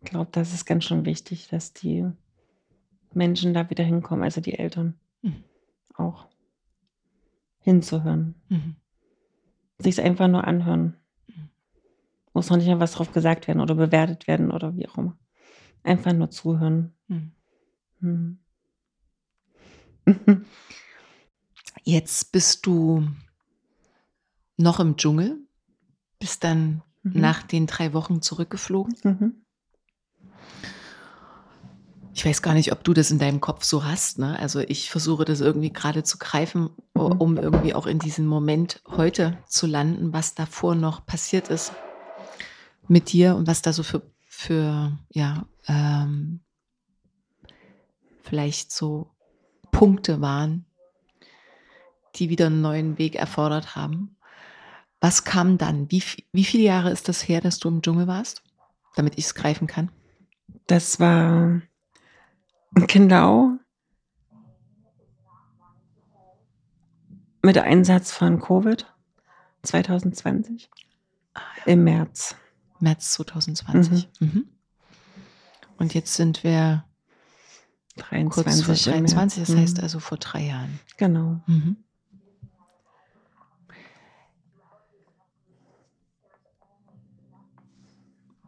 ich glaube, das ist ganz schön wichtig, dass die Menschen da wieder hinkommen, also die Eltern. Auch hinzuhören. Mhm. Sich einfach nur anhören. Mhm. Muss noch nicht mal was drauf gesagt werden oder bewertet werden oder wie auch immer. Einfach nur zuhören. Mhm. Hm. <laughs> Jetzt bist du noch im Dschungel, bist dann Mhm. nach den drei Wochen zurückgeflogen. Ich weiß gar nicht, ob du das in deinem Kopf so hast. Ne? Also ich versuche das irgendwie gerade zu greifen, Mhm. um irgendwie auch in diesen Moment heute zu landen, was davor noch passiert ist mit dir und was da so für, für ja, ähm, vielleicht so Punkte waren, die wieder einen neuen Weg erfordert haben. Was kam dann? Wie, wie viele Jahre ist das her, dass du im Dschungel warst? Damit ich es greifen kann. Das war Kindau mit Einsatz von Covid 2020 im März. März 2020. Mhm. Und jetzt sind wir 23 kurz vor im März. 23, das heißt Mhm. also vor drei Jahren. Genau. Mhm.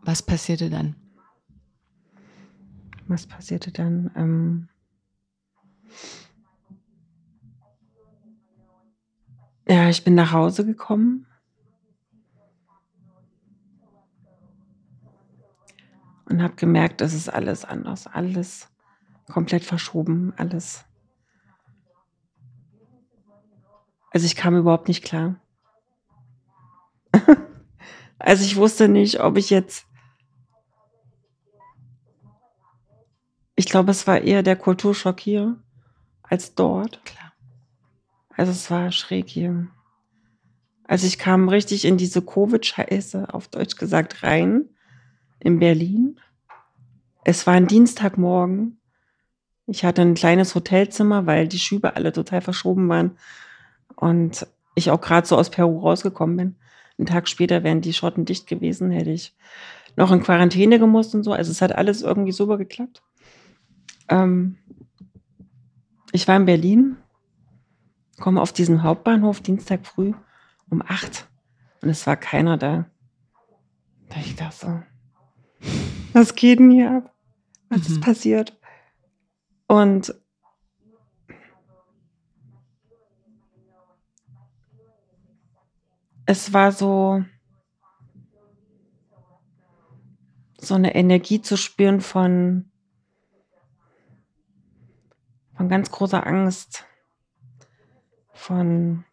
Was passierte dann? Was passierte dann? Ähm ja, ich bin nach Hause gekommen. Und habe gemerkt, es ist alles anders, alles komplett verschoben, alles. Also ich kam überhaupt nicht klar. <laughs> also ich wusste nicht, ob ich jetzt Ich glaube, es war eher der Kulturschock hier als dort. Klar. Also es war schräg hier. Also ich kam richtig in diese Covid-Scheiße, auf Deutsch gesagt, rein in Berlin. Es war ein Dienstagmorgen. Ich hatte ein kleines Hotelzimmer, weil die Schübe alle total verschoben waren. Und ich auch gerade so aus Peru rausgekommen bin. einen Tag später wären die Schotten dicht gewesen, hätte ich noch in Quarantäne gemusst und so. Also es hat alles irgendwie super geklappt. Ähm, ich war in Berlin, komme auf diesen Hauptbahnhof Dienstag früh um acht und es war keiner da. Da ich dachte so, was geht denn hier ab? Was mhm. ist passiert? Und es war so, so eine Energie zu spüren von, von ganz großer Angst, von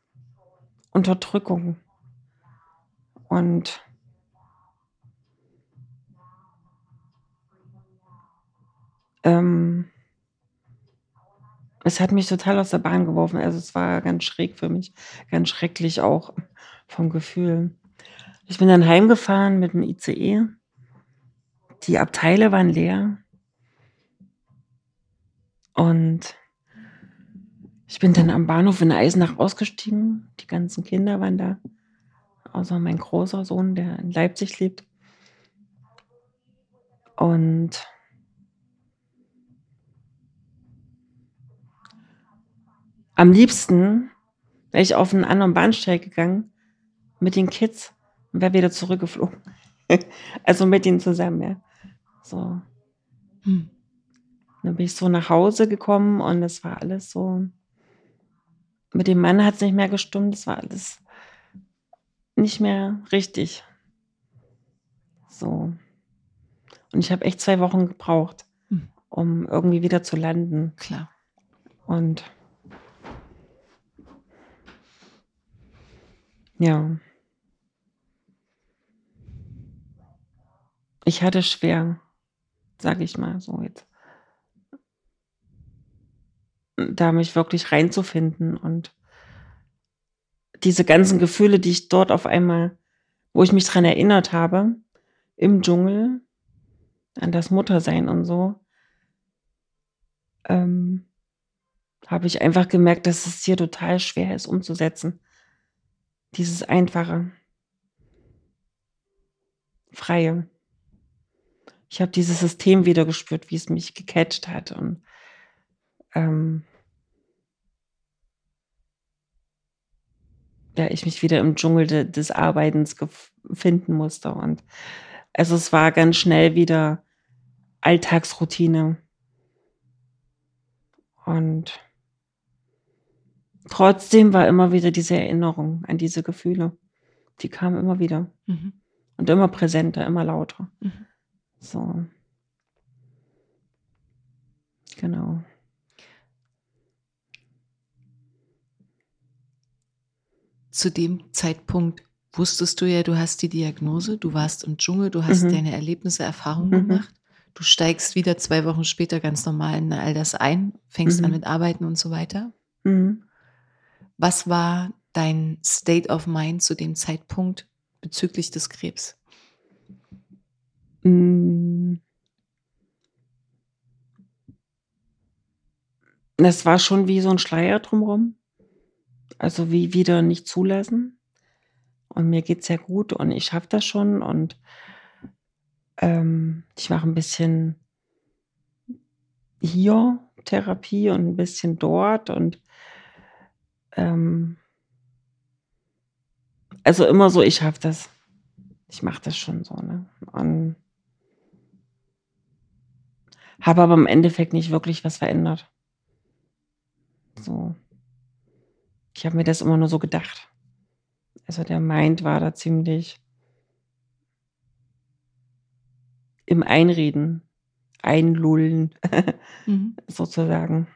Unterdrückung und ähm, es hat mich total aus der Bahn geworfen. Also es war ganz schräg für mich, ganz schrecklich auch vom Gefühl. Ich bin dann heimgefahren mit dem ICE. Die Abteile waren leer. Und ich bin dann am Bahnhof in Eisenach ausgestiegen. Die ganzen Kinder waren da. Außer mein großer Sohn, der in Leipzig lebt. Und am liebsten wäre ich auf einen anderen Bahnsteig gegangen mit den Kids und wäre wieder zurückgeflogen. <laughs> also mit ihnen zusammen, ja. So. Hm. Dann bin ich so nach Hause gekommen und es war alles so. Mit dem Mann hat es nicht mehr gestimmt, es war alles nicht mehr richtig. So. Und ich habe echt zwei Wochen gebraucht, hm. um irgendwie wieder zu landen. Klar. Und ja. Ich hatte schwer, sage ich mal so jetzt, da mich wirklich reinzufinden und diese ganzen Gefühle, die ich dort auf einmal, wo ich mich dran erinnert habe, im Dschungel, an das Muttersein und so, ähm, habe ich einfach gemerkt, dass es hier total schwer ist umzusetzen. Dieses einfache, freie. Ich habe dieses System wieder gespürt, wie es mich gecatcht hat und ähm, ja, ich mich wieder im Dschungel de, des Arbeitens finden musste. Und also es war ganz schnell wieder Alltagsroutine. Und trotzdem war immer wieder diese Erinnerung an diese Gefühle. Die kamen immer wieder. Mhm. Und immer präsenter, immer lauter. Mhm. So. Genau. Zu dem Zeitpunkt wusstest du ja, du hast die Diagnose, du warst im Dschungel, du hast mhm. deine Erlebnisse, Erfahrungen mhm. gemacht. Du steigst wieder zwei Wochen später ganz normal in all das ein, fängst mhm. an mit Arbeiten und so weiter. Mhm. Was war dein State of Mind zu dem Zeitpunkt bezüglich des Krebs? Mm. Das war schon wie so ein Schleier drumherum. Also wie wieder nicht zulassen. Und mir geht es ja gut und ich schaffe das schon und ähm, ich mache ein bisschen hier Therapie und ein bisschen dort und ähm, also immer so, ich schaffe das. Ich mache das schon so, ne? Und habe aber im Endeffekt nicht wirklich was verändert. So. Ich habe mir das immer nur so gedacht. Also der Mind war da ziemlich im Einreden, Einlullen, <laughs> mhm. sozusagen.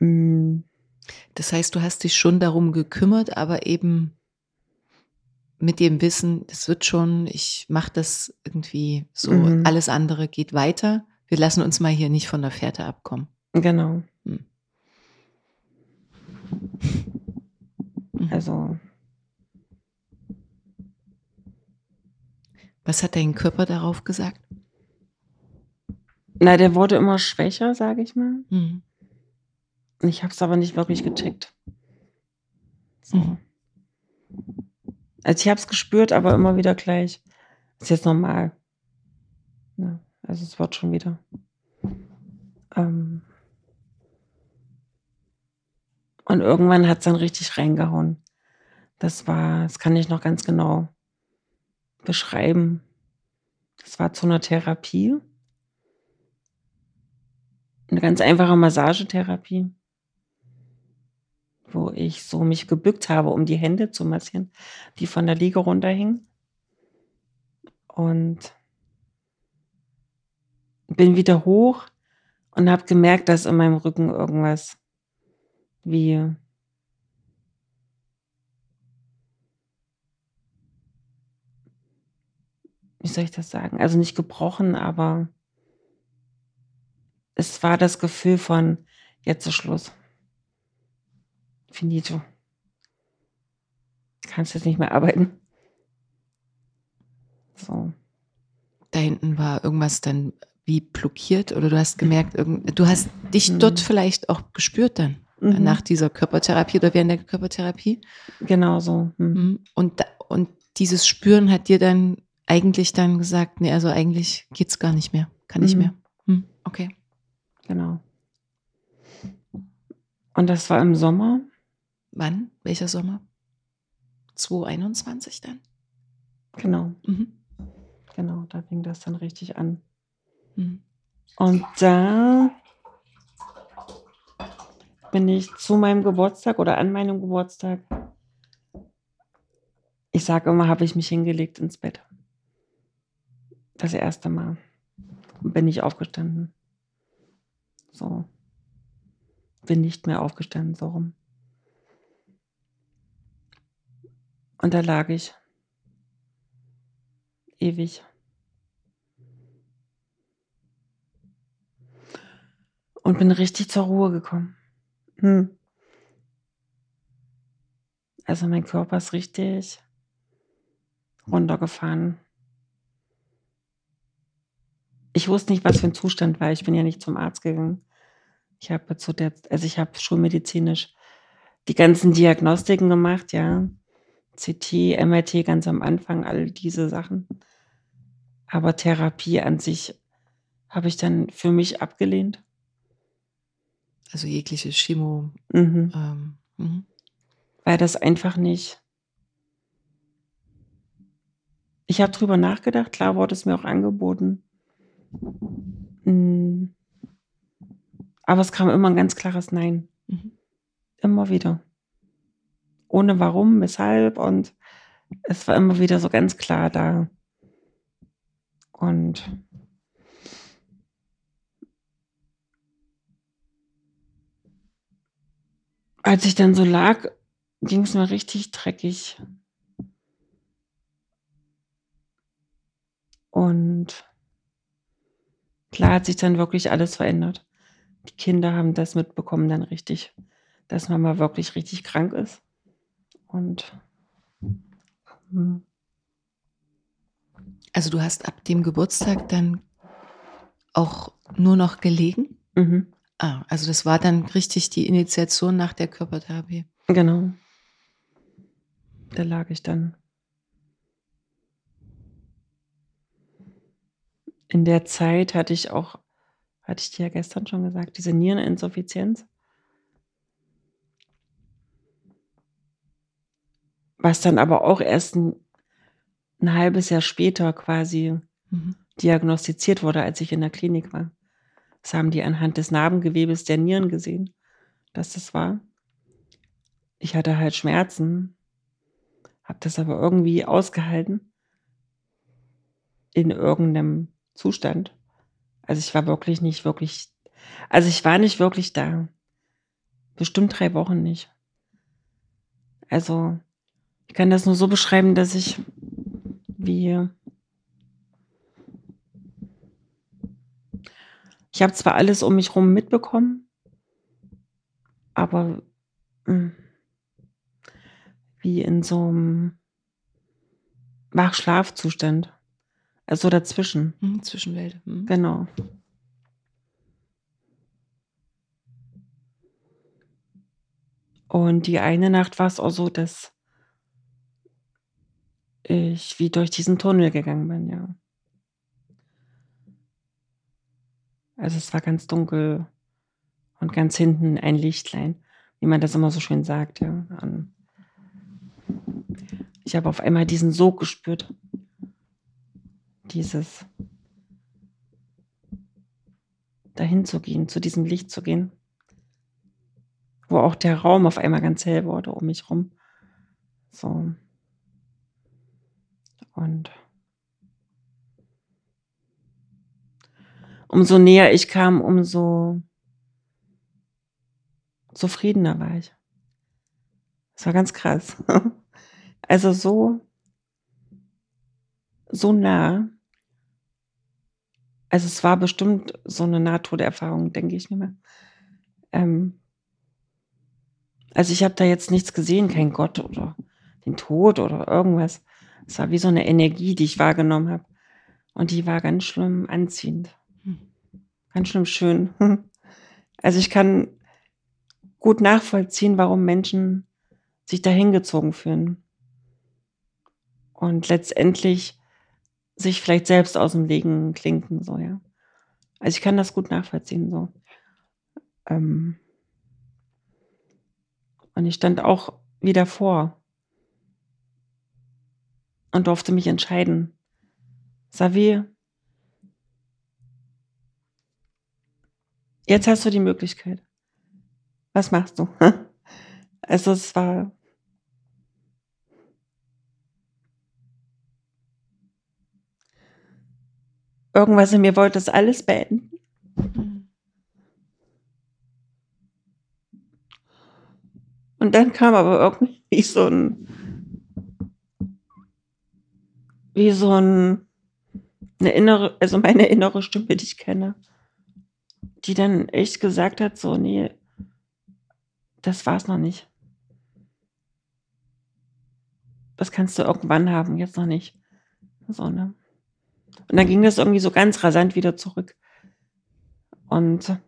Mm. Das heißt, du hast dich schon darum gekümmert, aber eben mit dem Wissen, es wird schon, ich mache das irgendwie so, mhm. alles andere geht weiter. Wir lassen uns mal hier nicht von der Fährte abkommen. Genau. Mhm. Also. Was hat dein Körper darauf gesagt? Na, der wurde immer schwächer, sage ich mal. Mhm. Ich habe es aber nicht wirklich gecheckt. So. Mhm. Also ich habe es gespürt, aber immer wieder gleich. Ist jetzt normal. Ja, also es wird schon wieder. Ähm und irgendwann hat es dann richtig reingehauen. Das war, das kann ich noch ganz genau beschreiben. Das war zu einer Therapie. Eine ganz einfache Massagetherapie, wo ich so mich gebückt habe, um die Hände zu massieren, die von der Liege runterhingen. Und bin wieder hoch und habe gemerkt, dass in meinem Rücken irgendwas wie wie soll ich das sagen? Also nicht gebrochen, aber es war das Gefühl von, jetzt ist Schluss. Finito. Kannst jetzt nicht mehr arbeiten. So. Da hinten war irgendwas dann wie blockiert oder du hast gemerkt, du hast dich mhm. dort vielleicht auch gespürt dann mhm. nach dieser Körpertherapie oder während der Körpertherapie. Genau so. Mhm. mhm. Und, und dieses Spüren hat dir dann eigentlich dann gesagt, nee, also eigentlich geht es gar nicht mehr, kann nicht mhm. mehr. Hm, okay. Genau. Und das war im Sommer. Wann? Welcher Sommer? 2021 dann? Genau. Mhm. Genau, da fing das dann richtig an. Mhm. Und da bin ich zu meinem Geburtstag oder an meinem Geburtstag, ich sage immer, habe ich mich hingelegt ins Bett. Das erste Mal bin ich aufgestanden. So. Bin nicht mehr aufgestanden, so rum. Und da lag ich. Ewig. Und bin richtig zur Ruhe gekommen. Hm. Also mein Körper ist richtig runtergefahren ich wusste nicht, was für ein Zustand war. Ich bin ja nicht zum Arzt gegangen. Ich habe zu der, also ich habe schulmedizinisch die ganzen Diagnostiken gemacht, ja. CT, MRT ganz am Anfang, all diese Sachen. Aber Therapie an sich habe ich dann für mich abgelehnt. Also jegliche Chemo. Mhm. Ähm, mhm. Weil das einfach nicht. Ich habe drüber nachgedacht, klar wurde es mir auch angeboten. Hm. Aber es kam immer ein ganz klares Nein. Mhm. Immer wieder. Ohne warum, weshalb und es war immer wieder so ganz klar da. Und als ich dann so lag, ging es mir richtig dreckig. Und klar hat sich dann wirklich alles verändert. Die Kinder haben das mitbekommen dann richtig, dass Mama wirklich richtig krank ist. Und hm. also du hast ab dem Geburtstag dann auch nur noch gelegen? Mhm. Ah, also das war dann richtig die Initiation nach der Körpertherapie. Genau. Da lag ich dann. in der Zeit hatte ich auch, hatte ich dir ja gestern schon gesagt, diese Niereninsuffizienz. Was dann aber auch erst ein, ein halbes Jahr später quasi mhm. diagnostiziert wurde, als ich in der Klinik war. Das haben die anhand des Narbengewebes der Nieren gesehen, dass das war. Ich hatte halt Schmerzen, habe das aber irgendwie ausgehalten in irgendeinem Zustand. Also ich war wirklich nicht wirklich, also ich war nicht wirklich da. Bestimmt drei Wochen nicht. Also ich kann das nur so beschreiben, dass ich wie ich habe zwar alles um mich rum mitbekommen, aber mh, hm, wie in so einem Wachschlafzustand. Also dazwischen. Mhm, Zwischenwelt. Mhm. Genau. Und die eine Nacht war es auch so, dass ich wie durch diesen Tunnel gegangen bin, ja. Also es war ganz dunkel und ganz hinten ein Lichtlein, wie man das immer so schön sagt, ja. Ich habe auf einmal diesen Sog gespürt. Dieses dahin zu gehen, zu diesem Licht zu gehen, wo auch der Raum auf einmal ganz hell wurde um mich rum. So. Und umso näher ich kam, umso zufriedener war ich. Das war ganz krass. <laughs> Also so, so nah. Also es war bestimmt so eine Nahtoderfahrung, denke ich mir mal. Ähm, also ich habe da jetzt nichts gesehen, kein Gott oder den Tod oder irgendwas. Es war wie so eine Energie, die ich wahrgenommen habe. Und die war ganz schlimm anziehend. Ganz schlimm schön. <laughs> Also ich kann gut nachvollziehen, warum Menschen sich dahin gezogen fühlen. Und letztendlich sich vielleicht selbst aus dem Legen klinken, so, ja. Also ich kann das gut nachvollziehen, so. Ähm und ich stand auch wieder vor und durfte mich entscheiden. Xavier, jetzt hast du die Möglichkeit. Was machst du? Also es war irgendwas in mir wollte das alles beenden. Und dann kam aber irgendwie <laughs> so ein wie so ein, eine innere, also meine innere Stimme, die ich kenne, die dann echt gesagt hat, so, nee, das war's noch nicht. Das kannst du irgendwann haben, jetzt noch nicht. So, ne? Und dann ging das irgendwie so ganz rasant wieder zurück. Und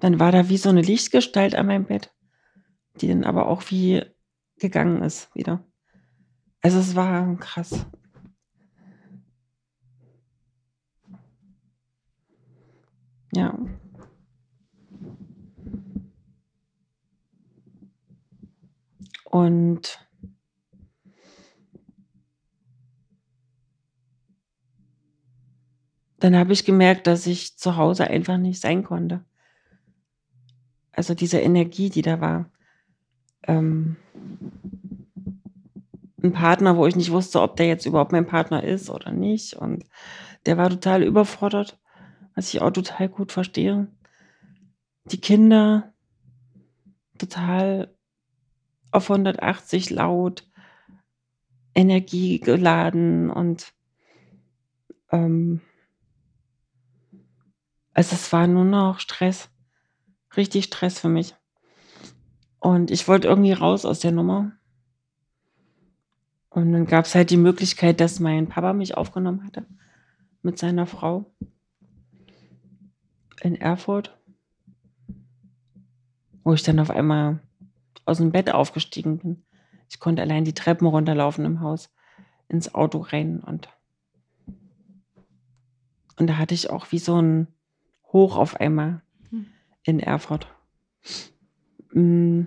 dann war da wie so eine Lichtgestalt an meinem Bett, die dann aber auch wie gegangen ist wieder. Also es war krass. Ja. Und dann habe ich gemerkt, dass ich zu Hause einfach nicht sein konnte. Also diese Energie, die da war. Ähm, ein Partner, wo ich nicht wusste, ob der jetzt überhaupt mein Partner ist oder nicht. Und der war total überfordert, was ich auch total gut verstehe. Die Kinder total auf 180 laut, energiegeladen und ähm, also es war nur noch Stress, richtig Stress für mich. Und ich wollte irgendwie raus aus der Nummer. Und dann gab es halt die Möglichkeit, dass mein Papa mich aufgenommen hatte mit seiner Frau in Erfurt, wo ich dann auf einmal aus dem Bett aufgestiegen bin. Ich konnte allein die Treppen runterlaufen im Haus, ins Auto rein und und da hatte ich auch wie so ein Hoch auf einmal hm. in Erfurt. Mm.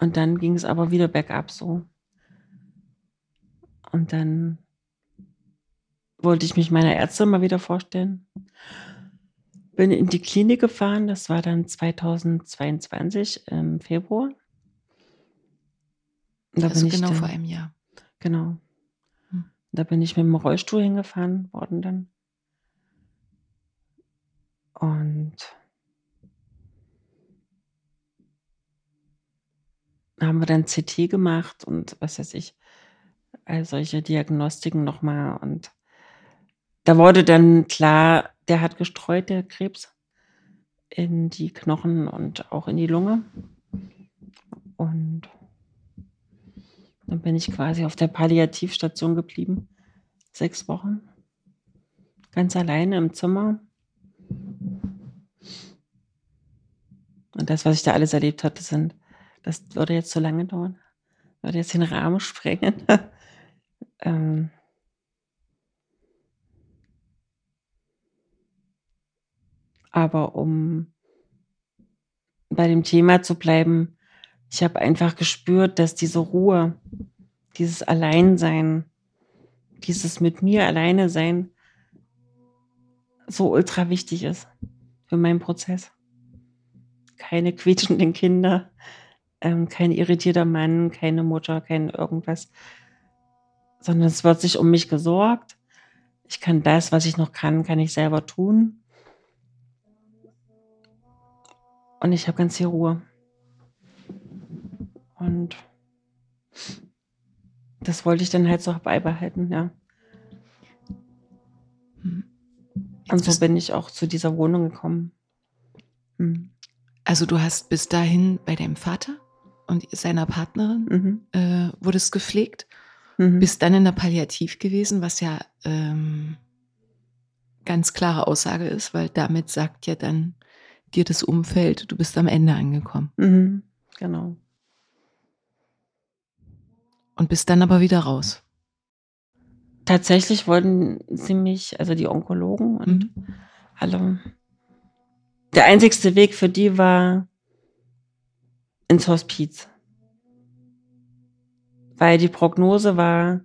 Und dann ging es aber wieder bergab so. Und dann wollte ich mich meiner Ärztin mal wieder vorstellen. Bin in die Klinik gefahren, das war dann 2022 im Februar. Da also genau dann, vor einem Jahr. Genau. Hm. Da bin ich mit dem Rollstuhl hingefahren worden dann. Und haben wir dann CT gemacht und was weiß ich, all solche Diagnostiken nochmal. Und da wurde dann klar, der hat gestreut, der Krebs, in die Knochen und auch in die Lunge. Und dann bin ich quasi auf der Palliativstation geblieben. Sechs Wochen. Ganz alleine im Zimmer. Und das, was ich da alles erlebt hatte, sind, das würde jetzt zu lange dauern. Würde jetzt den Rahmen <laughs> sprengen. ähm, aber um bei dem Thema zu bleiben, ich habe einfach gespürt, dass diese Ruhe, dieses Alleinsein, dieses mit mir alleine sein so ultra wichtig ist für meinen Prozess. Keine quietschenden Kinder, ähm, kein irritierter Mann, keine Mutter, kein irgendwas, sondern es wird sich um mich gesorgt. Ich kann das, was ich noch kann, kann ich selber tun. Und ich habe ganz viel Ruhe. Und das wollte ich dann halt so beibehalten, ja. Hm. Und so bin ich auch zu dieser Wohnung gekommen. Hm. Also du hast bis dahin bei deinem Vater und seiner Partnerin mhm. äh, wurdest gepflegt, mhm. bist dann in der Palliativ gewesen, was ja ähm, ganz klare Aussage ist, weil damit sagt ja dann dir das Umfeld, du bist am Ende angekommen. Mhm. Genau. Und bist dann aber wieder raus. Tatsächlich wollten sie mich, also die Onkologen und mhm. alle. Der einzigste Weg für die war ins Hospiz. Weil die Prognose war,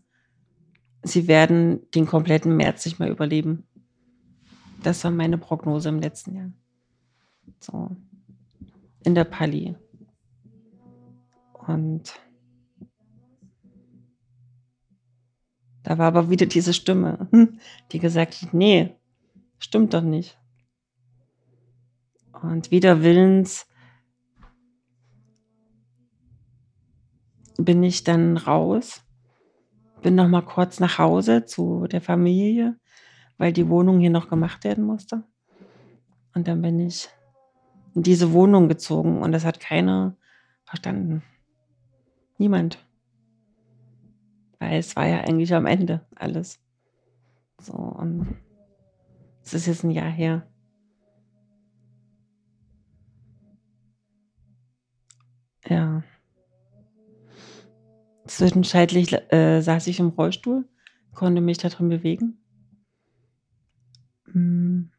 sie werden den kompletten März nicht mehr überleben. Das war meine Prognose im letzten Jahr. So. In der Pali. Und Da war aber wieder diese Stimme, hm, die gesagt hat, nee, stimmt doch nicht. Und wieder willens bin ich dann raus, bin noch mal kurz nach Hause zu der Familie, weil die Wohnung hier noch gemacht werden musste. Und dann bin ich in diese Wohnung gezogen und das hat keiner verstanden. Niemand weil es war ja eigentlich am Ende alles. So, und es ist jetzt ein Jahr her. Ja. Zwischenzeitlich äh, saß ich im Rollstuhl, konnte mich da drin bewegen. Hm.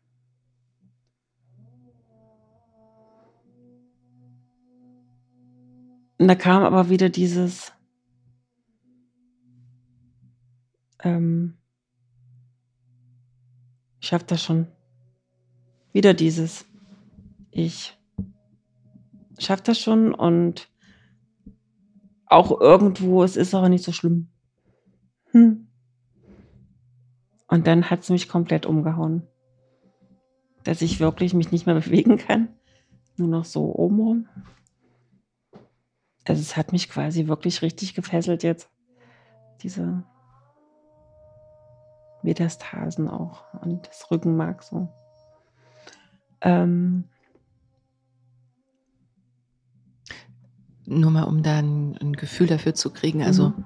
Und da kam aber wieder dieses, ähm, ich schaffe das schon. Wieder dieses, ich schaffe das schon und auch irgendwo, es ist aber nicht so schlimm. Hm. Und dann hat es mich komplett umgehauen. Dass ich wirklich mich nicht mehr <laughs> bewegen kann. Nur noch so obenrum. Also es hat mich quasi wirklich richtig gefesselt jetzt. Diese Metastasen auch und das Rückenmark so. Ähm, Nur mal, um da ein, ein Gefühl dafür zu kriegen, also mhm.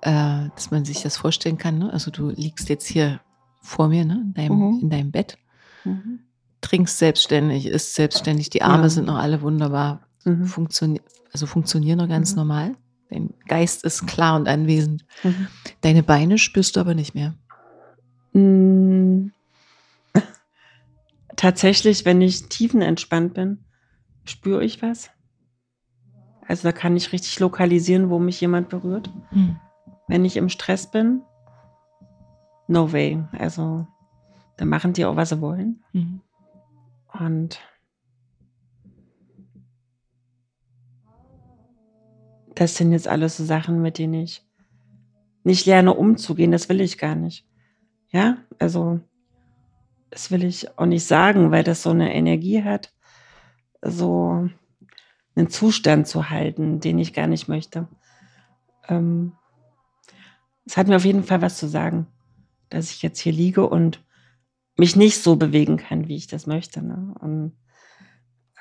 äh, dass man sich das vorstellen kann. Ne? Also du liegst jetzt hier vor mir ne? in, deinem, mhm. in deinem Bett, mhm. trinkst selbstständig, isst selbstständig, die Arme ja. sind noch alle wunderbar, mhm. Also funktionieren noch ganz mhm. normal. Dein Geist ist klar und anwesend. Mhm. Deine Beine spürst du aber nicht mehr. Hm. <laughs> Tatsächlich, wenn ich tiefenentspannt bin, spüre ich was. Also da kann ich richtig lokalisieren, wo mich jemand berührt. Hm. Wenn ich im Stress bin, no way. Also da machen die auch, was sie wollen. Hm. Und das sind jetzt alles so Sachen, mit denen ich nicht lerne umzugehen. Das will ich gar nicht. Ja, also das will ich auch nicht sagen, weil das so eine Energie hat, so einen Zustand zu halten, den ich gar nicht möchte. Ähm, es hat mir auf jeden Fall was zu sagen, dass ich jetzt hier liege und mich nicht so bewegen kann, wie ich das möchte. Ne? Und,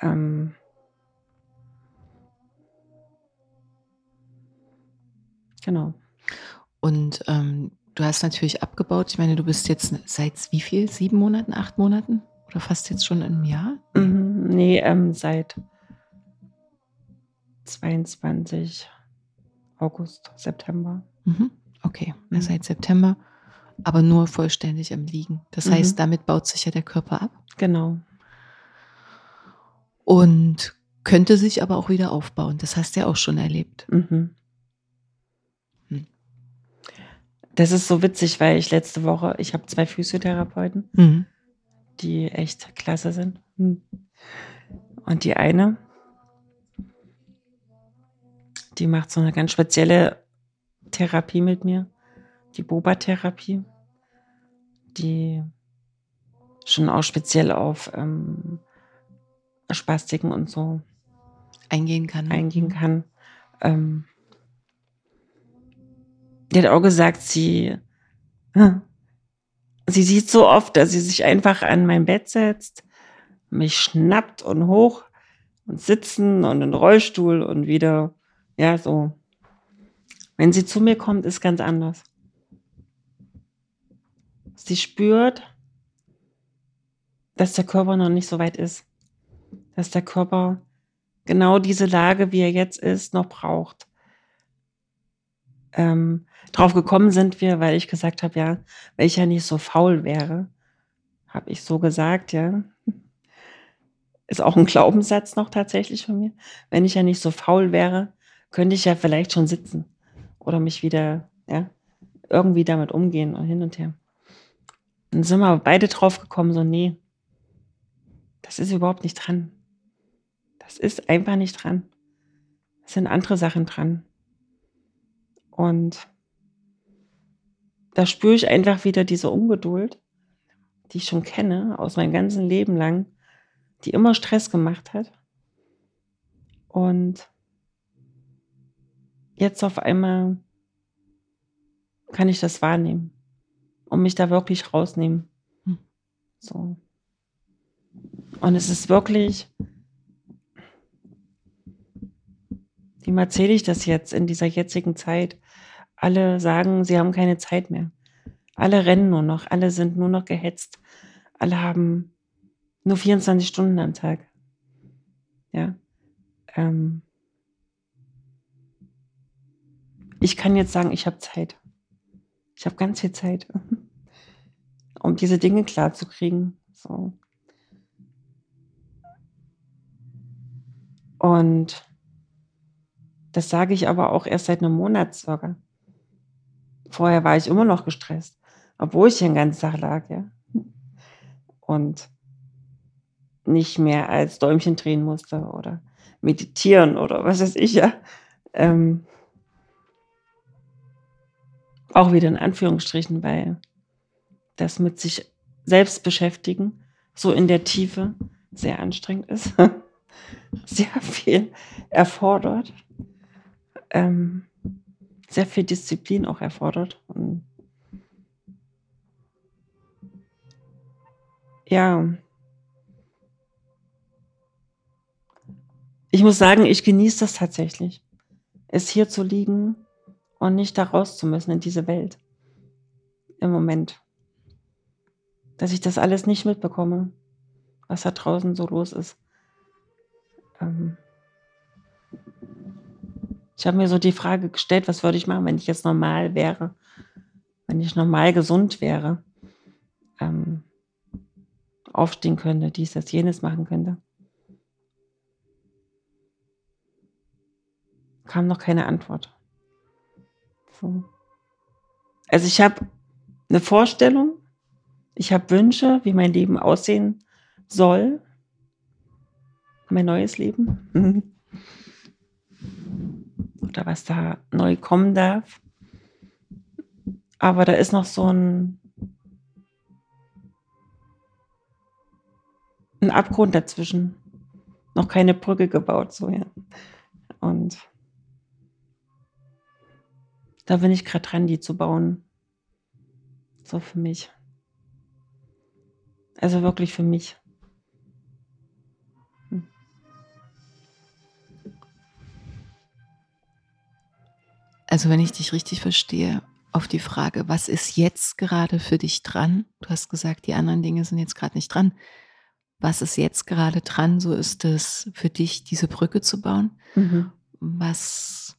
ähm, genau. Und ähm, du hast natürlich abgebaut. Ich meine, du bist jetzt seit wie viel? Sieben Monaten, acht Monaten? Oder fast jetzt schon ein Jahr? Mhm, nee, ähm, seit 22 August, September. Mhm. Okay, Mhm. seit September, aber nur vollständig im Liegen. Das Mhm. heißt, damit baut sich ja der Körper ab Genau. und könnte sich aber auch wieder aufbauen. Das hast du ja auch schon erlebt. Mhm. Hm. Das ist so witzig, weil ich letzte Woche, ich habe zwei Physiotherapeuten, Mhm. die echt klasse sind. Hm. Und die eine, die macht so eine ganz spezielle Therapie mit mir, die Boba-Therapie, die schon auch speziell auf ähm, Spastiken und so Eingehen kann. eingehen kann. Ähm, die hat auch gesagt, sie, sie sieht so oft, dass sie sich einfach an mein Bett setzt, mich schnappt und hoch und sitzen und in Rollstuhl und wieder, ja, so. Wenn sie zu mir kommt, ist ganz anders. Sie spürt, dass der Körper noch nicht so weit ist. Dass der Körper genau diese Lage, wie er jetzt ist, noch braucht. Ähm, drauf gekommen sind wir, weil ich gesagt habe, ja, wenn ich ja nicht so faul wäre, habe ich so gesagt, ja. Ist auch ein Glaubenssatz noch tatsächlich von mir. Wenn ich ja nicht so faul wäre, könnte ich ja vielleicht schon sitzen oder mich wieder, ja, irgendwie damit umgehen und hin und her. Dann sind wir beide drauf gekommen, so, nee, das ist überhaupt nicht dran. Das ist einfach nicht dran. Es sind andere Sachen dran. Und da spüre ich einfach wieder diese Ungeduld, die ich schon kenne aus meinem ganzen Leben lang, die immer Stress gemacht hat. Und jetzt auf einmal kann ich das wahrnehmen und mich da wirklich rausnehmen. Hm. So. Und es ist wirklich, Wem erzähle ich das jetzt in dieser jetzigen Zeit? Alle sagen, sie haben keine Zeit mehr. Alle rennen nur noch, alle sind nur noch gehetzt. Alle haben nur 24 Stunden am Tag. Ja. Ähm ich kann jetzt sagen, ich habe Zeit. Ich habe ganz viel Zeit, <laughs> um diese Dinge klar zu kriegen. So. Und das sage ich aber auch erst seit einem Monat circa. Vorher war ich immer noch gestresst, obwohl ich den ganzen Tag lag, ja. Und nicht mehr als Däumchen drehen musste oder meditieren oder was weiß ich, ja. Ähm, auch wieder in Anführungsstrichen, weil das mit sich selbst beschäftigen so in der Tiefe sehr anstrengend ist, <laughs> sehr viel erfordert ähm, sehr viel Disziplin auch erfordert. Und ja, ich muss sagen, ich genieße das tatsächlich, es hier zu liegen und nicht da raus zu müssen in diese Welt im Moment. Dass ich das alles nicht mitbekomme, was da draußen so los ist. Ähm, ich habe mir so die Frage gestellt, was würde ich machen, wenn ich jetzt normal wäre, wenn ich normal gesund wäre, ähm, aufstehen könnte, dies, das, jenes machen könnte. Kam noch keine Antwort. So. Also ich habe eine Vorstellung, ich habe Wünsche, wie mein Leben aussehen soll, mein neues Leben. <laughs> oder was da neu kommen darf. Aber da ist noch so ein, ein Abgrund dazwischen. Noch keine Brücke gebaut, so ja. Und da bin ich gerade dran, die zu bauen. So für mich. Also wirklich für mich. Also wenn ich dich richtig verstehe, auf die Frage, was ist jetzt gerade für dich dran? Du hast gesagt, die anderen Dinge sind jetzt gerade nicht dran. Was ist jetzt gerade dran? So ist es für dich, diese Brücke zu bauen. Mhm. was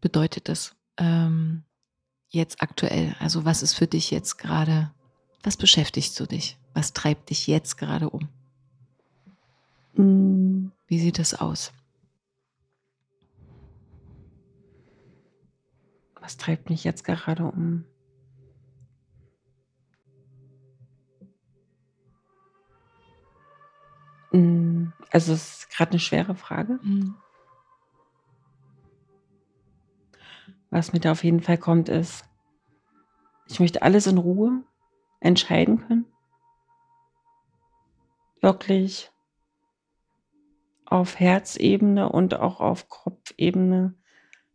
bedeutet das ähm, jetzt aktuell? Also was ist für dich jetzt gerade, was beschäftigt du dich? Was treibt dich jetzt gerade um? Mm, Wie sieht das aus? Was treibt mich jetzt gerade um? Mm, Also es ist gerade eine schwere Frage. Mhm. Was mir da auf jeden Fall kommt, ist, ich möchte alles in Ruhe entscheiden können. Wirklich auf Herzebene und auch auf Kopfebene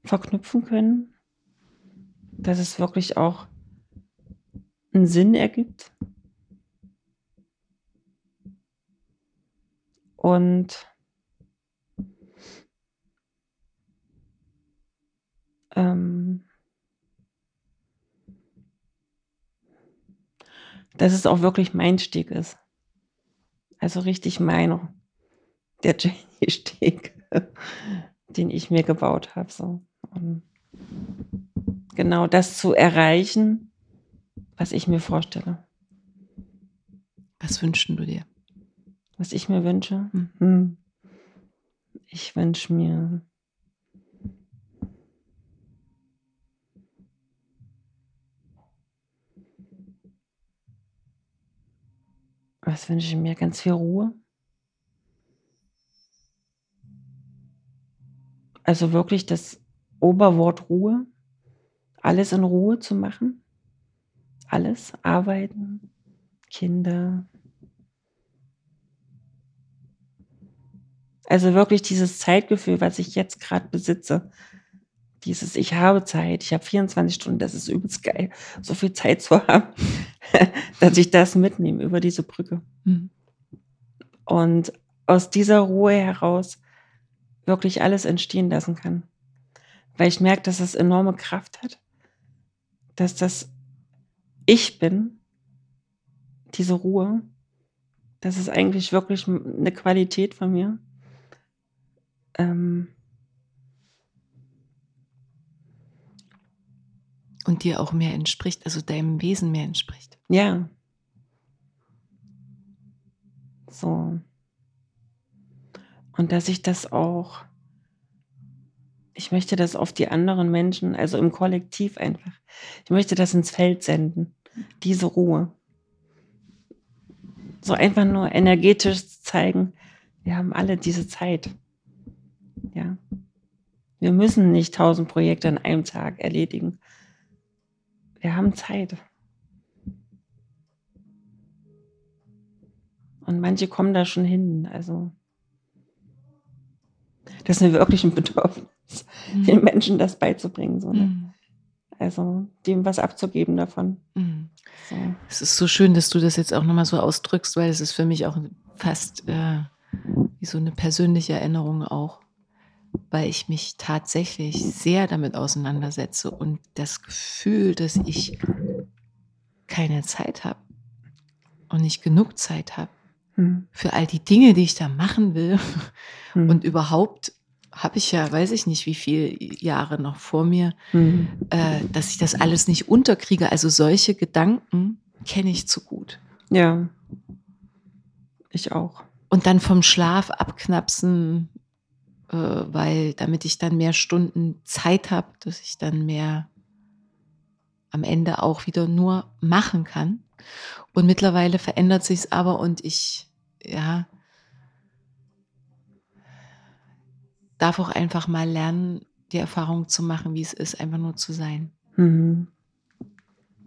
verknüpfen können. Dass es wirklich auch einen Sinn ergibt. Und ähm, dass es auch wirklich mein Steg ist. Also richtig meiner. Der Jenny-Steg, <laughs> den ich mir gebaut habe. So. Und genau das zu erreichen, was ich mir vorstelle, Was wünschst du dir? was ich mir wünsche. Hm. Hm. Ich wünsche mir Was wünsche ich mir? Ganz viel Ruhe. Also wirklich das Oberwort Ruhe. Alles in Ruhe zu machen. Alles. Arbeiten, Kinder. Also wirklich dieses Zeitgefühl, was ich jetzt gerade besitze. Dieses, ich habe Zeit, ich habe 24 Stunden, das ist übelst geil, so viel Zeit zu haben, <laughs> dass ich das mitnehme über diese Brücke. Mhm. Und aus dieser Ruhe heraus wirklich alles entstehen lassen kann. Weil ich merke, dass es enorme Kraft hat, dass das ich bin, diese Ruhe, das ist eigentlich wirklich eine Qualität von mir. Ähm, Und dir auch mehr entspricht, also deinem Wesen mehr entspricht. ja. So. Und dass ich das auch, ich möchte das auf die anderen Menschen, also im Kollektiv einfach, ich möchte das ins Feld senden, diese Ruhe. So einfach nur energetisch zeigen, wir haben alle diese Zeit. Ja. Wir müssen nicht tausend Projekte an einem Tag erledigen. Wir haben Zeit. Und manche kommen da schon hin. Also, das ist mir wirklich ein Bedürfnis, den Menschen das beizubringen. So, ne? Mhm. Also, dem was abzugeben davon. Mhm. So. Es ist so schön, dass du das jetzt auch nochmal so ausdrückst, weil es ist für mich auch fast äh, wie so eine persönliche Erinnerung auch, weil ich mich tatsächlich sehr damit auseinandersetze und das Gefühl, dass ich keine Zeit habe und nicht genug Zeit habe Hm. für all die Dinge, die ich da machen will. Hm. Und überhaupt habe ich ja, weiß ich nicht, wie viele Jahre noch vor mir, Hm. äh, dass ich das alles nicht unterkriege. Also solche Gedanken kenne ich zu gut. Ja. Ich auch. Und dann vom Schlaf abknapsen, äh, weil damit ich dann mehr Stunden Zeit habe, dass ich dann mehr am Ende auch wieder nur machen kann. Und mittlerweile verändert sich es aber und ich, ja, darf auch einfach mal lernen, die Erfahrung zu machen, wie es ist, einfach nur zu sein. Hm.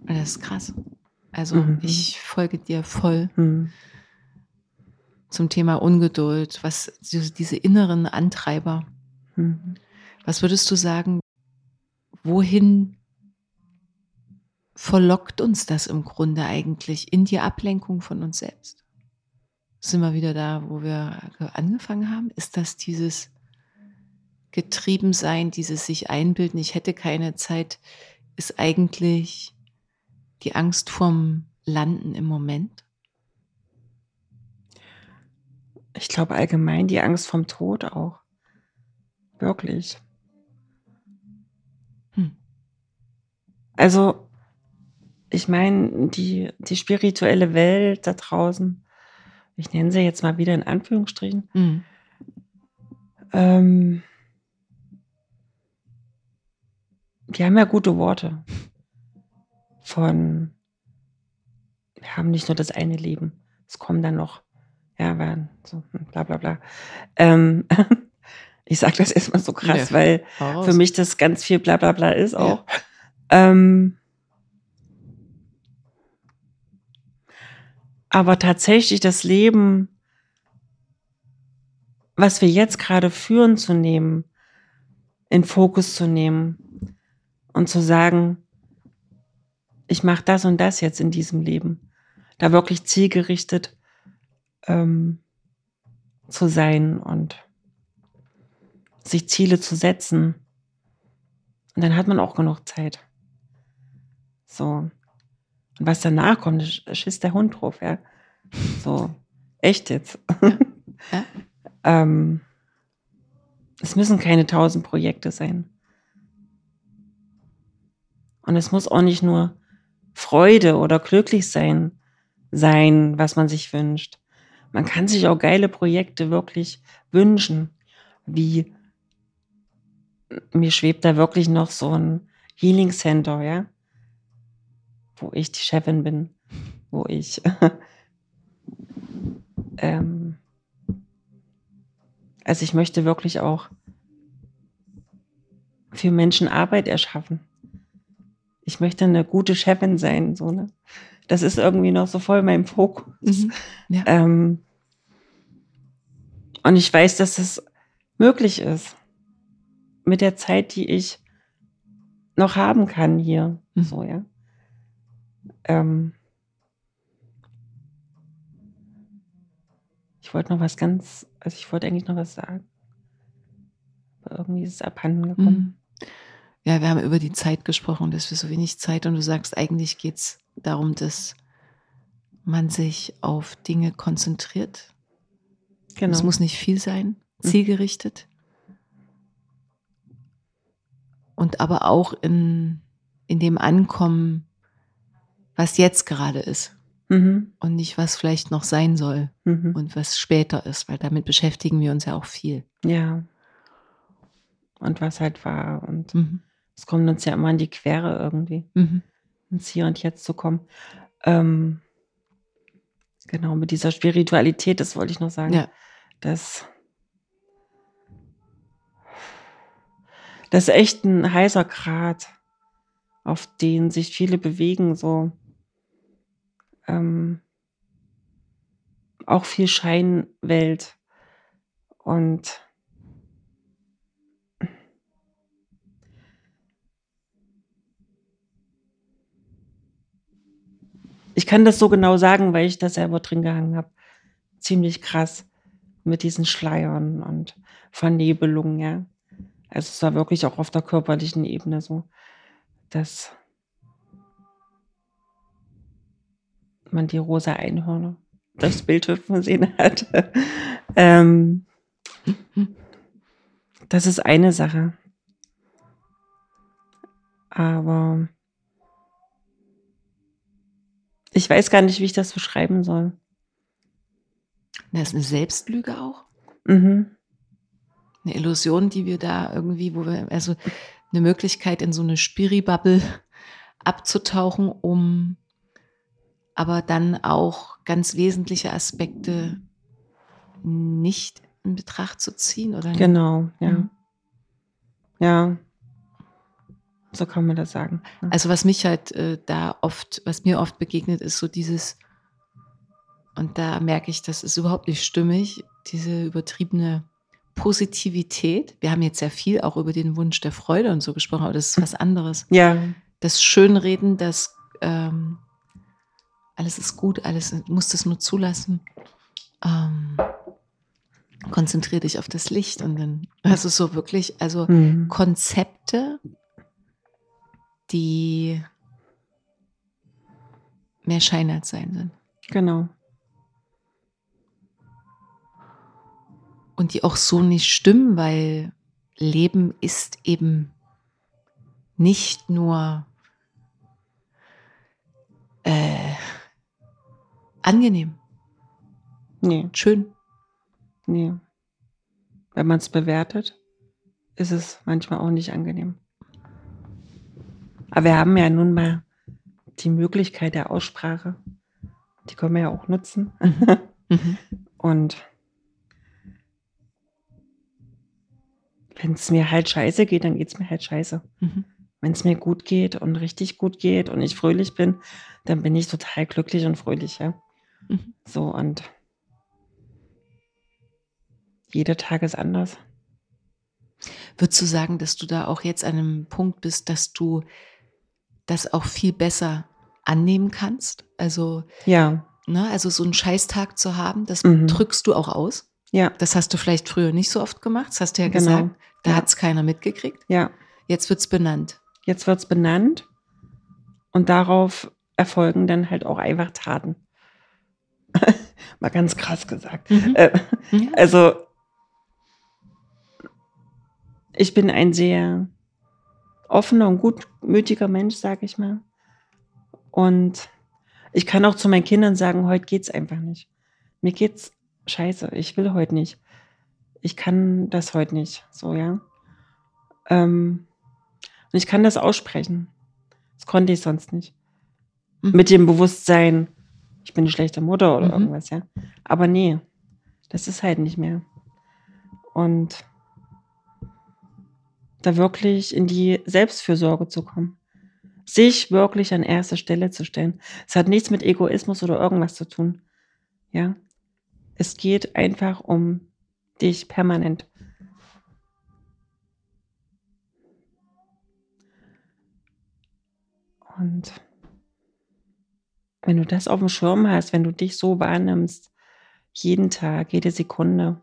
Und das ist krass. Also Mhm. ich folge dir voll Hm. zum Thema Ungeduld, was diese inneren Antreiber. Hm. Was würdest du sagen, wohin verlockt uns das im Grunde eigentlich in die Ablenkung von uns selbst? Sind wir wieder da, wo wir angefangen haben? Ist das dieses getrieben sein, dieses sich einbilden, ich hätte keine Zeit, ist eigentlich die Angst vorm Landen im Moment? Ich glaube allgemein die Angst vorm Tod auch. Wirklich. Hm. Also, ich meine, die, die spirituelle Welt da draußen, ich nenne sie jetzt mal wieder in Anführungsstrichen, hm. ähm, die haben ja gute Worte von, wir haben nicht nur das eine Leben, es kommen dann noch, ja, werden so, hm, bla bla bla. Ähm, <laughs> ich sage das erstmal so krass, Ja, weil für mich das ganz viel bla bla bla ist Ja. auch. <laughs> Ähm, aber tatsächlich das Leben, was wir jetzt gerade führen, zu nehmen, in Fokus zu nehmen und zu sagen, ich mache das und das jetzt in diesem Leben. Da wirklich zielgerichtet ähm, zu sein und sich Ziele zu setzen. Und dann hat man auch genug Zeit. So. Und was danach kommt, sch- schiss der Hund drauf, ja. So. Echt jetzt. Ja. <laughs> ähm, es müssen keine tausend Projekte sein. Und es muss auch nicht nur Freude oder glücklich sein, sein, was man sich wünscht. Man kann sich auch geile Projekte wirklich wünschen, wie mir schwebt da wirklich noch so ein Healing Center, ja, wo ich die Chefin bin, wo ich <laughs> ähm, also ich möchte wirklich auch für Menschen Arbeit erschaffen. Ich möchte eine gute Chefin sein, so ne. Das ist irgendwie noch so voll mein Fokus. Mhm. Ja. Ähm, und ich weiß, dass es möglich ist. Mit der Zeit, die ich noch haben kann hier. Mhm. So, ja. Ähm, ich wollte noch was ganz, also ich wollte eigentlich noch was sagen. Aber irgendwie ist es abhanden gekommen. Mhm. Ja, wir haben über die Zeit gesprochen, dass wir so wenig Zeit und du sagst, eigentlich geht es darum, dass man sich auf Dinge konzentriert. Genau. Es muss nicht viel sein, Mhm. zielgerichtet. Und aber auch in, in dem Ankommen, was jetzt gerade ist mhm. und nicht, was vielleicht noch sein soll Mhm. und was später ist, weil damit beschäftigen wir uns ja auch viel. Ja. Und was halt war. Und Mhm. Es kommt uns ja immer in die Quere irgendwie. Mhm. ins Hier und Jetzt zu kommen. Ähm, genau, mit dieser Spiritualität, das wollte ich noch sagen. Ja. Das, das ist echt ein heißer Grat, auf den sich viele bewegen, so. Ähm, auch viel Scheinwelt. Und ich kann das so genau sagen, weil ich da selber drin gehangen habe. Ziemlich krass mit diesen Schleiern und Vernebelungen, ja. Also es war wirklich auch auf der körperlichen Ebene so, dass man die rosa Einhörner durchs Bildschirm gesehen hat. <laughs> ähm, das ist eine Sache. Aber ich weiß gar nicht, wie ich das beschreiben soll. Das ist eine Selbstlüge auch. Mhm. Eine Illusion, die wir da irgendwie, wo wir, also eine Möglichkeit in so eine Spiri-Bubble abzutauchen, um aber dann auch ganz wesentliche Aspekte nicht in Betracht zu ziehen, oder? Genau, ja. Mhm. Ja. So kann man das sagen. Also was mich halt äh, da oft, was mir oft begegnet, ist so dieses, und da merke ich, das ist überhaupt nicht stimmig, diese übertriebene Positivität. Wir haben jetzt sehr viel auch über den Wunsch der Freude und so gesprochen, aber das ist was anderes. ja, Das Schönreden, das ähm, alles ist gut, alles muss das nur zulassen. Ähm, konzentrier dich auf das Licht und dann, also so wirklich, also Mhm. Konzepte, die mehr Schein als Sein sind. Genau. Und die auch so nicht stimmen, weil Leben ist eben nicht nur äh, angenehm. Nee. Schön. Nee. Wenn man es bewertet, ist es manchmal auch nicht angenehm. Aber wir haben ja nun mal die Möglichkeit der Aussprache. Die können wir ja auch nutzen. Mhm. <laughs> Und wenn es mir halt scheiße geht, dann geht es mir halt scheiße. Mhm. Wenn es mir gut geht und richtig gut geht und ich fröhlich bin, dann bin ich total glücklich und fröhlich, ja. Mhm. So und jeder Tag ist anders. Würdest du sagen, dass du da auch jetzt an einem Punkt bist, dass du das auch viel besser annehmen kannst? Also, Ja, ne, also so einen Scheißtag zu haben, das Mhm. drückst du auch aus. ja, Das hast du vielleicht früher nicht so oft gemacht, das hast du ja Genau. gesagt. Da Ja. hat es keiner mitgekriegt. ja. Jetzt wird es benannt. Jetzt wird es benannt und darauf erfolgen dann halt auch einfach Taten. <laughs> Mal ganz krass gesagt. Mhm. Äh, Ja. Also, ich bin ein sehr offener und gutmütiger Mensch, sage ich mal. Und ich kann auch zu meinen Kindern sagen, heute geht's einfach nicht. Mir geht's scheiße, ich will heute nicht. Ich kann das heute nicht, so, ja. Ähm, und ich kann das aussprechen. Das konnte ich sonst nicht. Mhm. Mit dem Bewusstsein, ich bin eine schlechte Mutter oder Mhm. irgendwas, ja. Aber nee, das ist halt nicht mehr. Und da wirklich in die Selbstfürsorge zu kommen. Sich wirklich an erste Stelle zu stellen. Es hat nichts mit Egoismus oder irgendwas zu tun. Ja. Es geht einfach um dich permanent. Und wenn du das auf dem Schirm hast, wenn du dich so wahrnimmst, jeden Tag, jede Sekunde,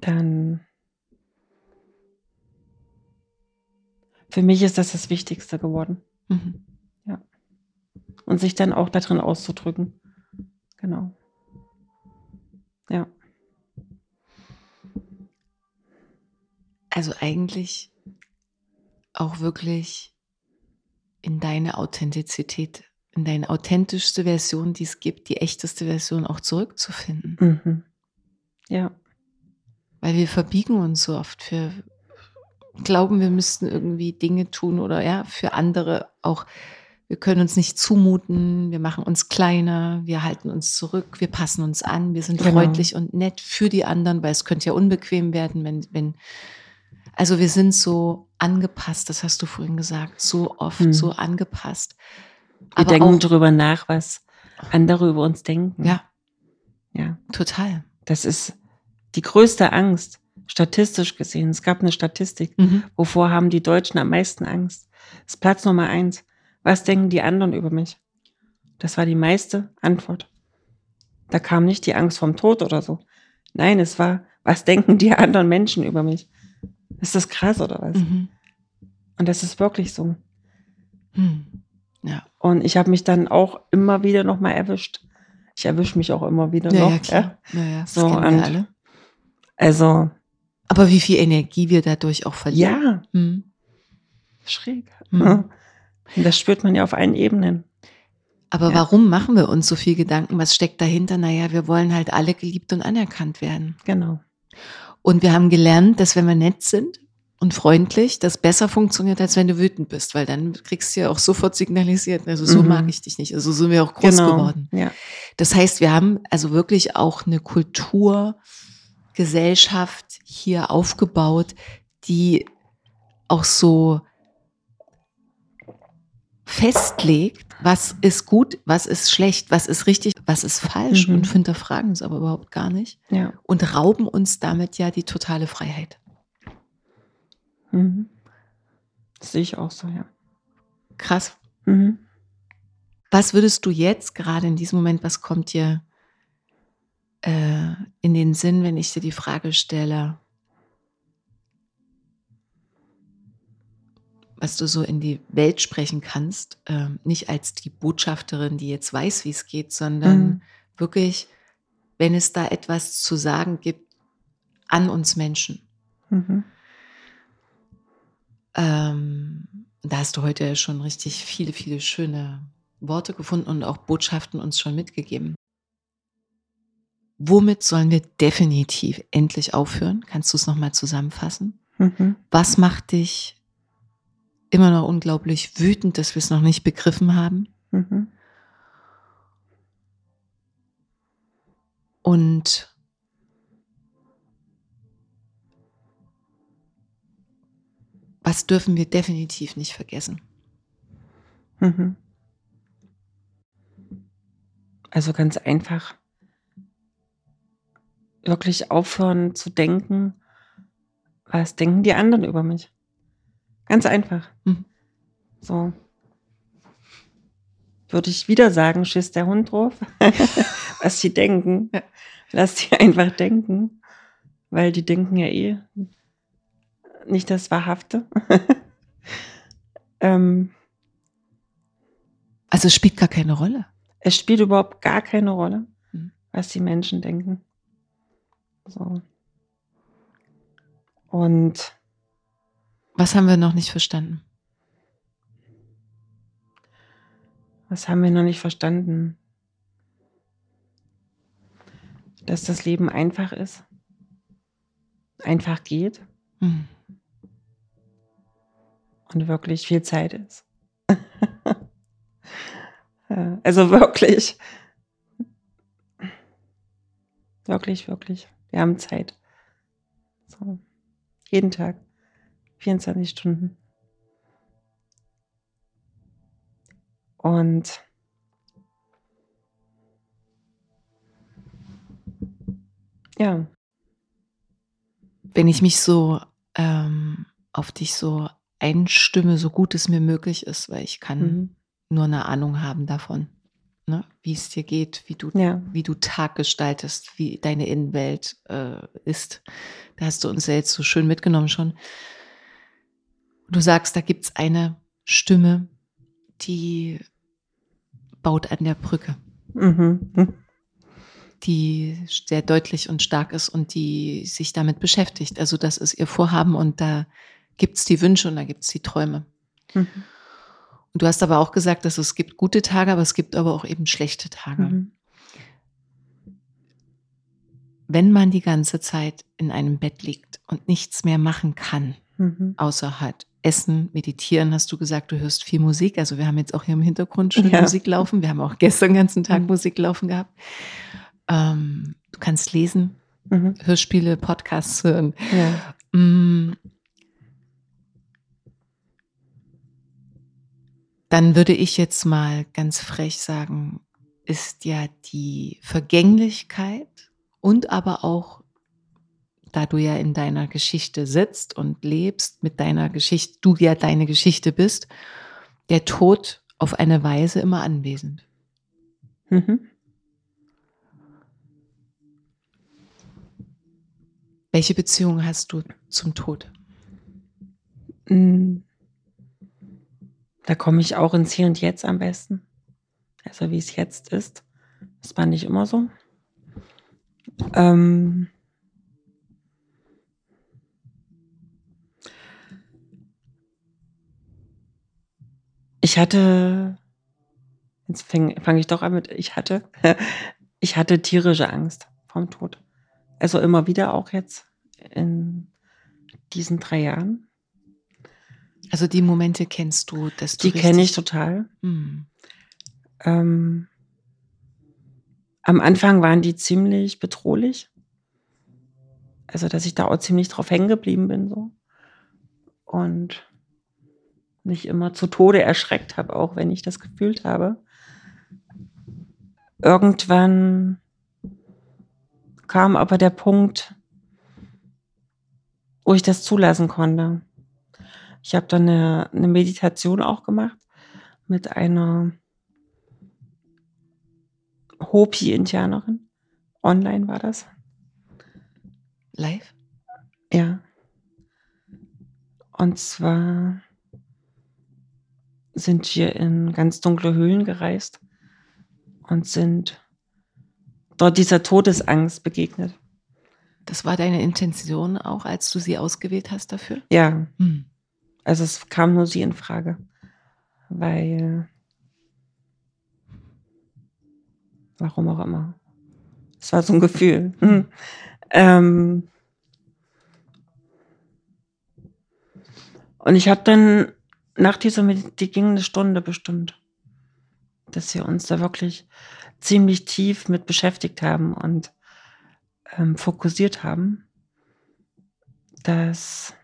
dann für mich ist das das Wichtigste geworden. Mhm. Und sich dann auch darin auszudrücken. Genau. Ja. Also eigentlich auch wirklich in deine Authentizität, in deine authentischste Version, die es gibt, die echteste Version auch zurückzufinden. Mhm. Ja. Weil wir verbiegen uns so oft. Wir glauben, wir müssten irgendwie Dinge tun oder ja, für andere auch. Wir können uns nicht zumuten, wir machen uns kleiner, wir halten uns zurück, wir passen uns an, wir sind Genau. freundlich und nett für die anderen, weil es könnte ja unbequem werden, wenn, wenn, also wir sind so angepasst, das hast du vorhin gesagt, so oft Hm. so angepasst. Wir denken darüber nach, was andere über uns denken. ja, Ja. total. Das ist die größte Angst, statistisch gesehen. Es gab eine Statistik. Mhm. Wovor haben die Deutschen am meisten Angst? Das ist Platz Nummer eins. Was denken die anderen über mich? Das war die meiste Antwort. Da kam nicht die Angst vom Tod oder so. Nein, es war, was denken die anderen Menschen über mich? Ist das krass oder was? Mhm. Und das ist wirklich so. Hm. Ja. Und ich habe mich dann auch immer wieder noch mal erwischt. Ich erwische mich auch immer wieder Ja, noch. ja, klar. Ja, ja, So, und- alle. Also, Aber wie viel Energie wir dadurch auch verlieren. ja, Hm. schräg. Und das spürt man ja auf allen Ebenen. Aber Ja. warum machen wir uns so viel Gedanken? Was steckt dahinter? Naja, wir wollen halt alle geliebt und anerkannt werden. Genau. Und wir haben gelernt, dass wenn wir nett sind und freundlich, das besser funktioniert, als wenn du wütend bist, weil dann kriegst du ja auch sofort signalisiert, also so Mhm. mag ich dich nicht. Also so sind wir auch groß genau. geworden. Ja. Das heißt, wir haben also wirklich auch eine Kultur, Gesellschaft hier aufgebaut, die auch so festlegt, was ist gut, was ist schlecht, was ist richtig, was ist falsch Mhm. und hinterfragen es aber überhaupt gar nicht Ja. und rauben uns damit ja die totale Freiheit. Mhm. Das sehe ich auch so, ja. Krass. Mhm. Was würdest du jetzt gerade in diesem Moment, was kommt dir äh, in den Sinn, wenn ich dir die Frage stelle, was du so in die Welt sprechen kannst, ähm, nicht als die Botschafterin, die jetzt weiß, wie es geht, sondern Mhm. wirklich, wenn es da etwas zu sagen gibt an uns Menschen. Mhm. Ähm, da hast du heute schon richtig viele, viele schöne Worte gefunden und auch Botschaften uns schon mitgegeben. Womit sollen wir definitiv endlich aufhören? Kannst du es nochmal zusammenfassen? Mhm. Was macht dich immer noch unglaublich wütend, dass wir es noch nicht begriffen haben? Mhm. Und was dürfen wir definitiv nicht vergessen? Mhm. Also ganz einfach. Wirklich aufhören zu denken, was denken die anderen über mich? Ganz einfach. Mhm. So. Würde ich wieder sagen, schiss der Hund drauf, <laughs> was sie denken. Ja. Lass die einfach denken, weil die denken ja eh nicht das Wahrhafte. <laughs> ähm, Also es spielt gar keine Rolle. es spielt überhaupt gar keine Rolle, Mhm. was die Menschen denken. So. Und Was haben wir noch nicht verstanden? was haben wir noch nicht verstanden? Dass das Leben einfach ist. Einfach geht Hm. und wirklich viel Zeit ist. <laughs> Also wirklich. Wirklich, wirklich. Wir haben Zeit. So. Jeden Tag. 24 Stunden. Und ja, Wenn ich mich so ähm, auf dich so einstimme, so gut es mir möglich ist, weil ich kann mhm. nur eine Ahnung haben davon, ne? wie es dir geht, wie du, ja, wie du Tag gestaltest, wie deine Innenwelt äh, ist. Da hast du uns ja jetzt so schön mitgenommen schon. Du sagst, da gibt es eine Stimme, die baut an der Brücke, mhm. die sehr deutlich und stark ist und die sich damit beschäftigt. Also das ist ihr Vorhaben und da gibt es die Wünsche und da gibt es die Träume. Mhm. Und du hast aber auch gesagt, dass es gibt gute Tage, aber es gibt aber auch eben schlechte Tage. Mhm. Wenn man die ganze Zeit in einem Bett liegt und nichts mehr machen kann, Mhm. außer halt Essen, Meditieren, hast du gesagt, du hörst viel Musik. Also wir haben jetzt auch hier im Hintergrund schön Ja. Musik laufen. Wir haben auch gestern den ganzen Tag Mhm. Musik laufen gehabt. Ähm, du kannst lesen, Mhm. Hörspiele, Podcasts hören. Ja. Dann würde ich jetzt mal ganz frech sagen, ist ja die Vergänglichkeit und aber auch, da du ja in deiner Geschichte sitzt und lebst, mit deiner Geschichte, du ja deine Geschichte bist, der Tod auf eine Weise immer anwesend. Mhm. Welche Beziehung hast du zum Tod? Mm. Da komme ich auch ins Hier und Jetzt am besten. Also wie es jetzt ist. Das war nicht immer so. Ähm ich hatte, jetzt fange fang ich doch an mit, ich hatte, <laughs> ich hatte tierische Angst vom Tod. Also immer wieder auch jetzt in diesen drei Jahren. Also die Momente kennst du, dass du Die kenne ich total. Hm. Ähm, am Anfang waren die ziemlich bedrohlich. Also, dass ich da auch ziemlich drauf hängen geblieben bin, so. Und mich immer zu Tode erschreckt habe, auch wenn ich das gefühlt habe. Irgendwann kam aber der Punkt, wo ich das zulassen konnte. Ich habe dann eine, eine Meditation auch gemacht mit einer Hopi-Indianerin. Online war das. Live? Ja. Und zwar sind wir in ganz dunkle Höhlen gereist und sind dort dieser Todesangst begegnet. Das war deine Intention auch, als du sie ausgewählt hast dafür? Ja, Hm. Also es kam nur sie in Frage, weil Warum auch immer. Es war so ein Gefühl. Hm. Ähm und ich habe dann nach dieser, die ging eine Stunde bestimmt, dass wir uns da wirklich ziemlich tief mit beschäftigt haben und ähm, fokussiert haben, dass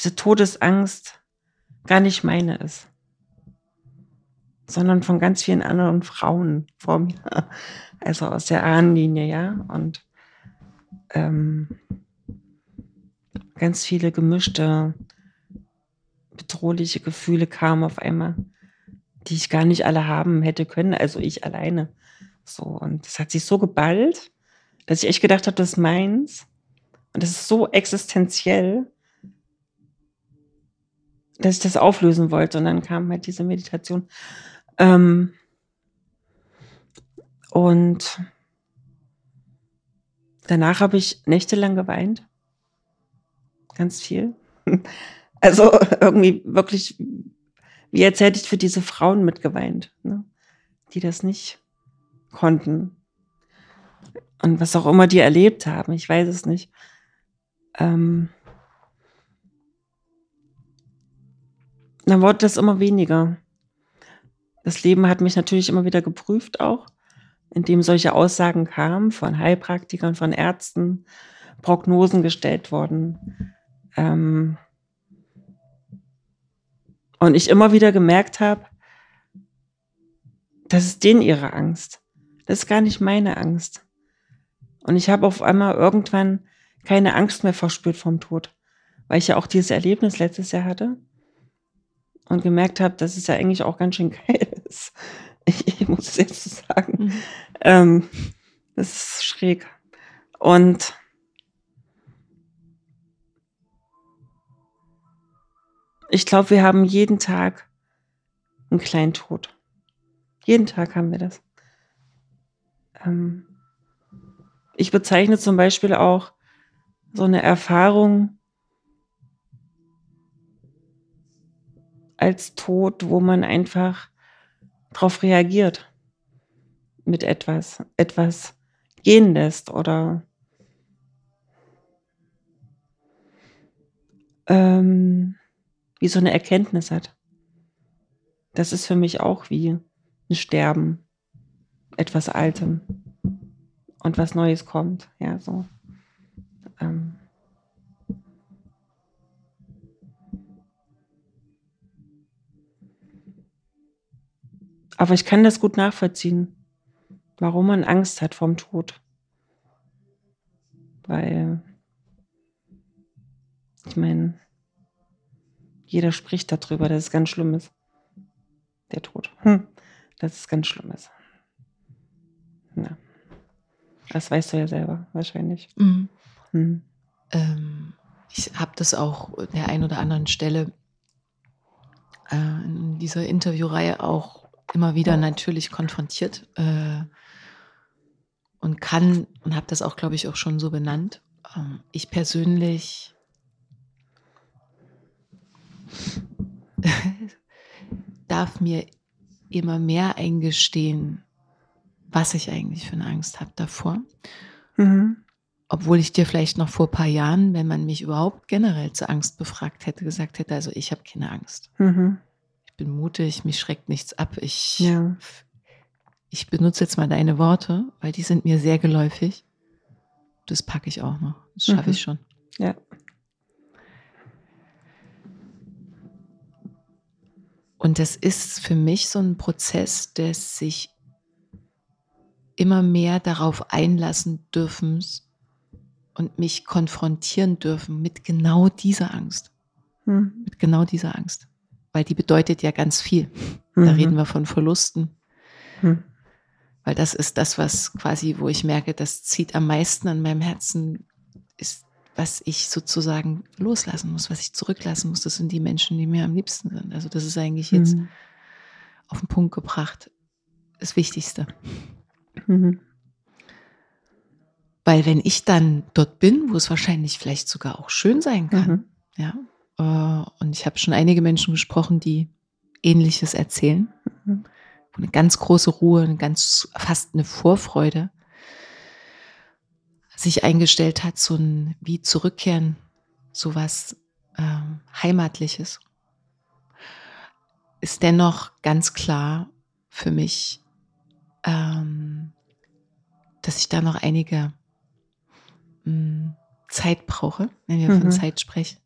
diese Todesangst gar nicht meine ist, sondern von ganz vielen anderen Frauen vor mir, <laughs> also aus der Ahnenlinie, ja, und ähm, ganz viele gemischte, bedrohliche Gefühle kamen auf einmal, die ich gar nicht alle haben hätte können, also ich alleine. So, und das hat sich so geballt, dass ich echt gedacht habe, das ist meins. Und das ist so existenziell, dass ich das auflösen wollte. Und dann kam halt diese Meditation. Ähm und danach habe ich nächtelang geweint. Ganz viel. <laughs> Also irgendwie wirklich, wie als hätte ich für diese Frauen mitgeweint, ne? die das nicht konnten. Und was auch immer die erlebt haben, ich weiß es nicht. Ähm dann wurde das immer weniger. Das Leben hat mich natürlich immer wieder geprüft auch, indem solche Aussagen kamen von Heilpraktikern, von Ärzten, Prognosen gestellt wurden. Ähm und ich immer wieder gemerkt habe, das ist denen ihre Angst. Das ist gar nicht meine Angst. Und ich habe auf einmal irgendwann keine Angst mehr verspürt vom Tod, weil ich ja auch dieses Erlebnis letztes Jahr hatte und gemerkt habe, dass es ja eigentlich auch ganz schön geil ist. <laughs> Ich, ich muss es jetzt so sagen. Mhm. Ähm, das ist schräg. Und ich glaube, wir haben jeden Tag einen kleinen Tod. Jeden Tag haben wir das. Ähm, ich bezeichne zum Beispiel auch so eine Erfahrung als Tod, wo man einfach darauf reagiert mit etwas, etwas gehen lässt oder ähm, wie so eine Erkenntnis hat. Das ist für mich auch wie ein Sterben, etwas Altem und was Neues kommt. Ja, so. Ähm. Aber ich kann das gut nachvollziehen, warum man Angst hat vorm Tod. Weil, ich meine, jeder spricht darüber, dass es ganz schlimm ist. Der Tod. Hm. Dass es ganz schlimm ist. Ja. Das weißt du ja selber, wahrscheinlich. Mhm. Mhm. Ähm, ich habe das auch an der einen oder anderen Stelle äh, in dieser Interviewreihe auch immer wieder natürlich konfrontiert äh, und kann und habe das auch, glaube ich, auch schon so benannt. Ähm, ich persönlich <laughs> darf mir immer mehr eingestehen, was ich eigentlich für eine Angst habe davor. Mhm. Obwohl ich dir vielleicht noch vor ein paar Jahren, wenn man mich überhaupt generell zur Angst befragt hätte, gesagt hätte, also ich habe keine Angst. Mhm. Ich bin mutig, mich schreckt nichts ab. Ich, ja. ich benutze jetzt mal deine Worte, weil die sind mir sehr geläufig. Das packe ich auch noch. Das schaffe mhm. ich schon. Ja. Und das ist für mich so ein Prozess des sich immer mehr darauf einlassen dürfen und mich konfrontieren dürfen mit genau dieser Angst. Hm. Mit genau dieser Angst. Weil die bedeutet ja ganz viel. Mhm. Da reden wir von Verlusten. Mhm. Weil das ist das, was quasi, wo ich merke, das zieht am meisten an meinem Herzen, ist, was ich sozusagen loslassen muss, was ich zurücklassen muss. Das sind die Menschen, die mir am liebsten sind. Also das ist eigentlich jetzt mhm. auf den Punkt gebracht das Wichtigste. Mhm. Weil wenn ich dann dort bin, wo es wahrscheinlich vielleicht sogar auch schön sein kann, mhm. ja, und ich habe schon einige Menschen gesprochen, die Ähnliches erzählen, mhm. eine ganz große Ruhe, eine ganz fast eine Vorfreude sich eingestellt hat, so ein wie zurückkehren, so was ähm, heimatliches, ist dennoch ganz klar für mich, ähm, dass ich da noch einige mh, hm, Zeit brauche, wenn wir mhm. von Zeit sprechen.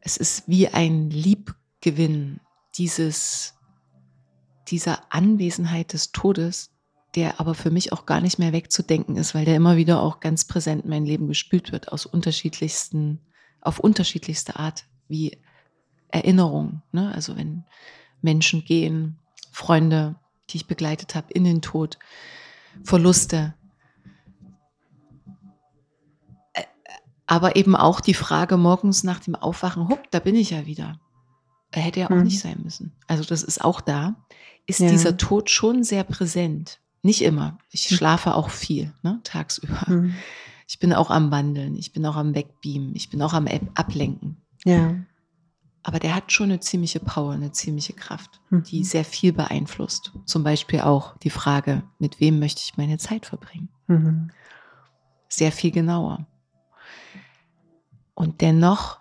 Es ist wie ein Liebgewinn dieses, dieser Anwesenheit des Todes, der aber für mich auch gar nicht mehr wegzudenken ist, weil der immer wieder auch ganz präsent in mein Leben gespült wird, aus unterschiedlichsten, auf unterschiedlichste Art, wie Erinnerungen. Ne? Also wenn Menschen gehen, Freunde, die ich begleitet habe, in den Tod, Verluste. Aber eben auch die Frage morgens nach dem Aufwachen, hupp, da bin ich ja wieder. Er hätte ja auch hm. nicht sein müssen. Also das ist auch da. Ist ja. dieser Tod schon sehr präsent? Nicht immer. Ich hm. schlafe auch viel, ne, tagsüber. Hm. Ich bin auch am Wandeln, ich bin auch am Wegbeamen, ich bin auch am Ablenken. Ja. Aber der hat schon eine ziemliche Power, eine ziemliche Kraft, mhm. die sehr viel beeinflusst. Zum Beispiel auch die Frage, mit wem möchte ich meine Zeit verbringen? Mhm. Sehr viel genauer. Und dennoch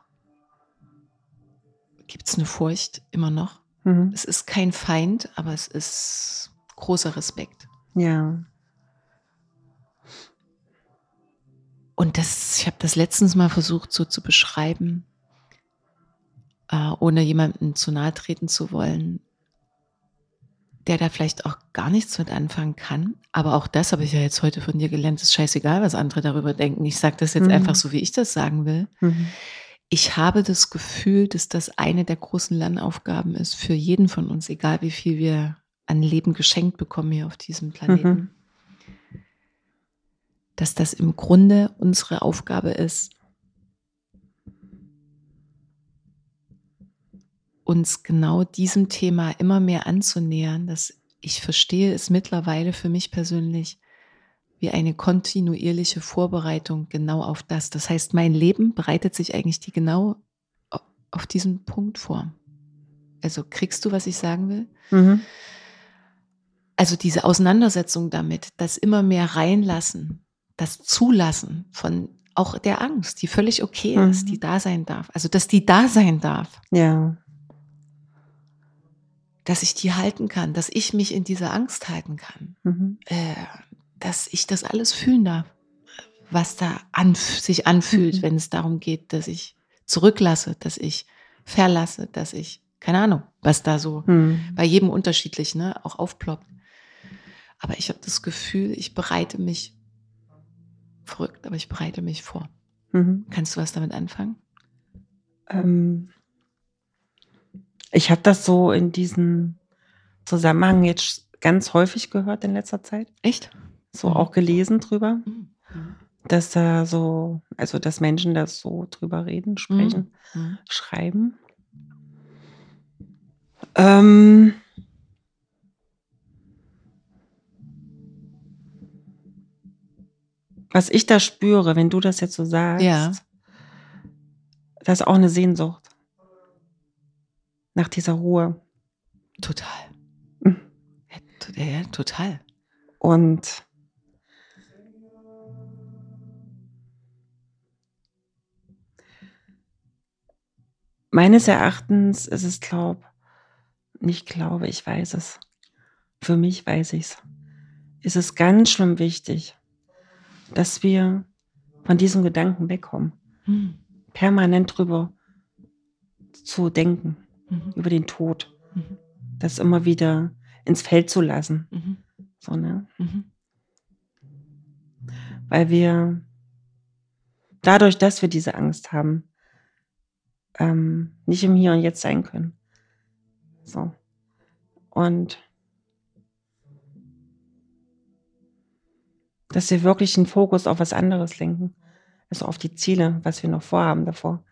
gibt es eine Furcht immer noch. Mhm. Es ist kein Feind, aber es ist großer Respekt. Ja. Und das, ich habe das letztens mal versucht so zu beschreiben, äh, ohne jemandem zu nahe treten zu wollen, der da vielleicht auch gar nichts mit anfangen kann. Aber auch das habe ich ja jetzt heute von dir gelernt, ist scheißegal, was andere darüber denken. Ich sage das jetzt mhm. einfach so, wie ich das sagen will. Mhm. Ich habe das Gefühl, dass das eine der großen Lernaufgaben ist für jeden von uns, egal wie viel wir an Leben geschenkt bekommen hier auf diesem Planeten. Mhm. Dass das im Grunde unsere Aufgabe ist, uns genau diesem Thema immer mehr anzunähern, dass ich verstehe es mittlerweile für mich persönlich wie eine kontinuierliche Vorbereitung genau auf das. Das heißt, mein Leben bereitet sich eigentlich die genau auf diesen Punkt vor. Also kriegst du, was ich sagen will? Mhm also diese Auseinandersetzung damit, das immer mehr reinlassen, das Zulassen von auch der Angst, die völlig okay mhm. ist, die da sein darf. Also, dass die da sein darf. Ja. Dass ich die halten kann, dass ich mich in dieser Angst halten kann. Mhm. Äh, dass ich das alles fühlen darf, was da an, sich anfühlt, mhm. wenn es darum geht, dass ich zurücklasse, dass ich verlasse, dass ich, keine Ahnung, was da so mhm. bei jedem unterschiedlich ne, auch aufploppt. Aber ich habe das Gefühl, ich bereite mich, verrückt, aber ich bereite mich vor. Mhm. Kannst du was damit anfangen? Ähm, ich habe das so in diesem Zusammenhang jetzt ganz häufig gehört in letzter Zeit. Echt? So auch gelesen drüber. Mhm. Dass da so, also dass Menschen das so drüber reden, sprechen, mhm. Mhm. schreiben. Ähm, was ich da spüre, wenn du das jetzt so sagst, ja. das ist auch eine Sehnsucht nach dieser Ruhe. Total. Mhm. Ja, total. Und meines Erachtens ist es, glaube nicht glaube, ich weiß es. Für mich weiß ich es. Ist es ganz schlimm wichtig, dass wir von diesem Gedanken wegkommen. Mhm. Permanent drüber zu denken, mhm. über den Tod. Mhm. Das immer wieder ins Feld zu lassen. Mhm. So, ne? Mhm. Weil wir dadurch, dass wir diese Angst haben, ähm, nicht im Hier und Jetzt sein können. So. Und dass wir wirklich den Fokus auf was anderes lenken. Also auf die Ziele, was wir noch vorhaben davor.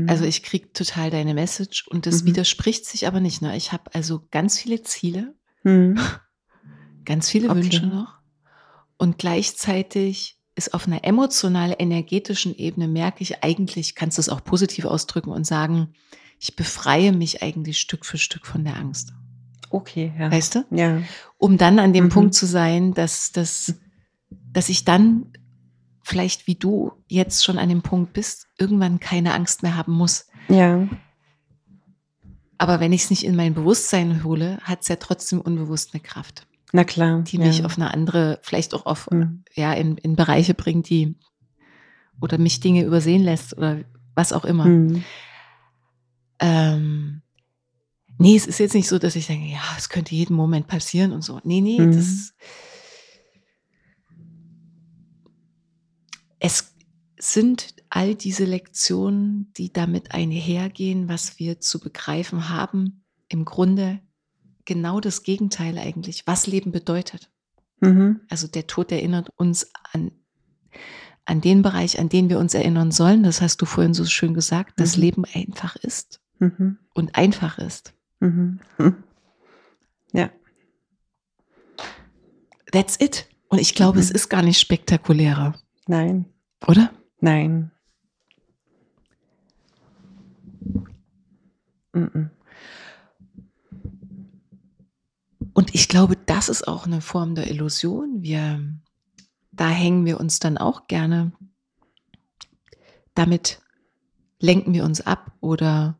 Mhm. Also ich kriege total deine Message und das mhm. widerspricht sich aber nicht. Ne? Ich habe also ganz viele Ziele, mhm. <laughs> ganz viele okay. Wünsche noch und gleichzeitig ist auf einer emotional energetischen Ebene, merke ich eigentlich, kannst du es auch positiv ausdrücken und sagen, ich befreie mich eigentlich Stück für Stück von der Angst. Okay, ja. Weißt du? Ja. Um dann an dem Mhm. Punkt zu sein, dass, dass, dass ich dann vielleicht wie du jetzt schon an dem Punkt bist, irgendwann keine Angst mehr haben muss. Ja. Aber wenn ich es nicht in mein Bewusstsein hole, hat es ja trotzdem unbewusst eine Kraft, Na klar. die ja. mich auf eine andere, vielleicht auch auf, Mhm. ja, in, in Bereiche bringt, die oder mich Dinge übersehen lässt oder was auch immer. Mhm. Ähm, nee, es ist jetzt nicht so, dass ich denke, ja, es könnte jeden Moment passieren und so. Nee, nee, Mhm. das. Es sind all diese Lektionen, die damit einhergehen, was wir zu begreifen haben, im Grunde genau das Gegenteil eigentlich, was Leben bedeutet. Mhm. Also der Tod erinnert uns an, an den Bereich, an den wir uns erinnern sollen. Das hast du vorhin so schön gesagt, dass Mhm. Leben einfach ist Mhm. und einfach ist. Mhm. Mhm. Ja. That's it. Und ich glaube, Mhm. es ist gar nicht spektakulärer, Nein. Oder? Nein. Und ich glaube, das ist auch eine Form der Illusion. Wir, da hängen wir uns dann auch gerne. Damit lenken wir uns ab oder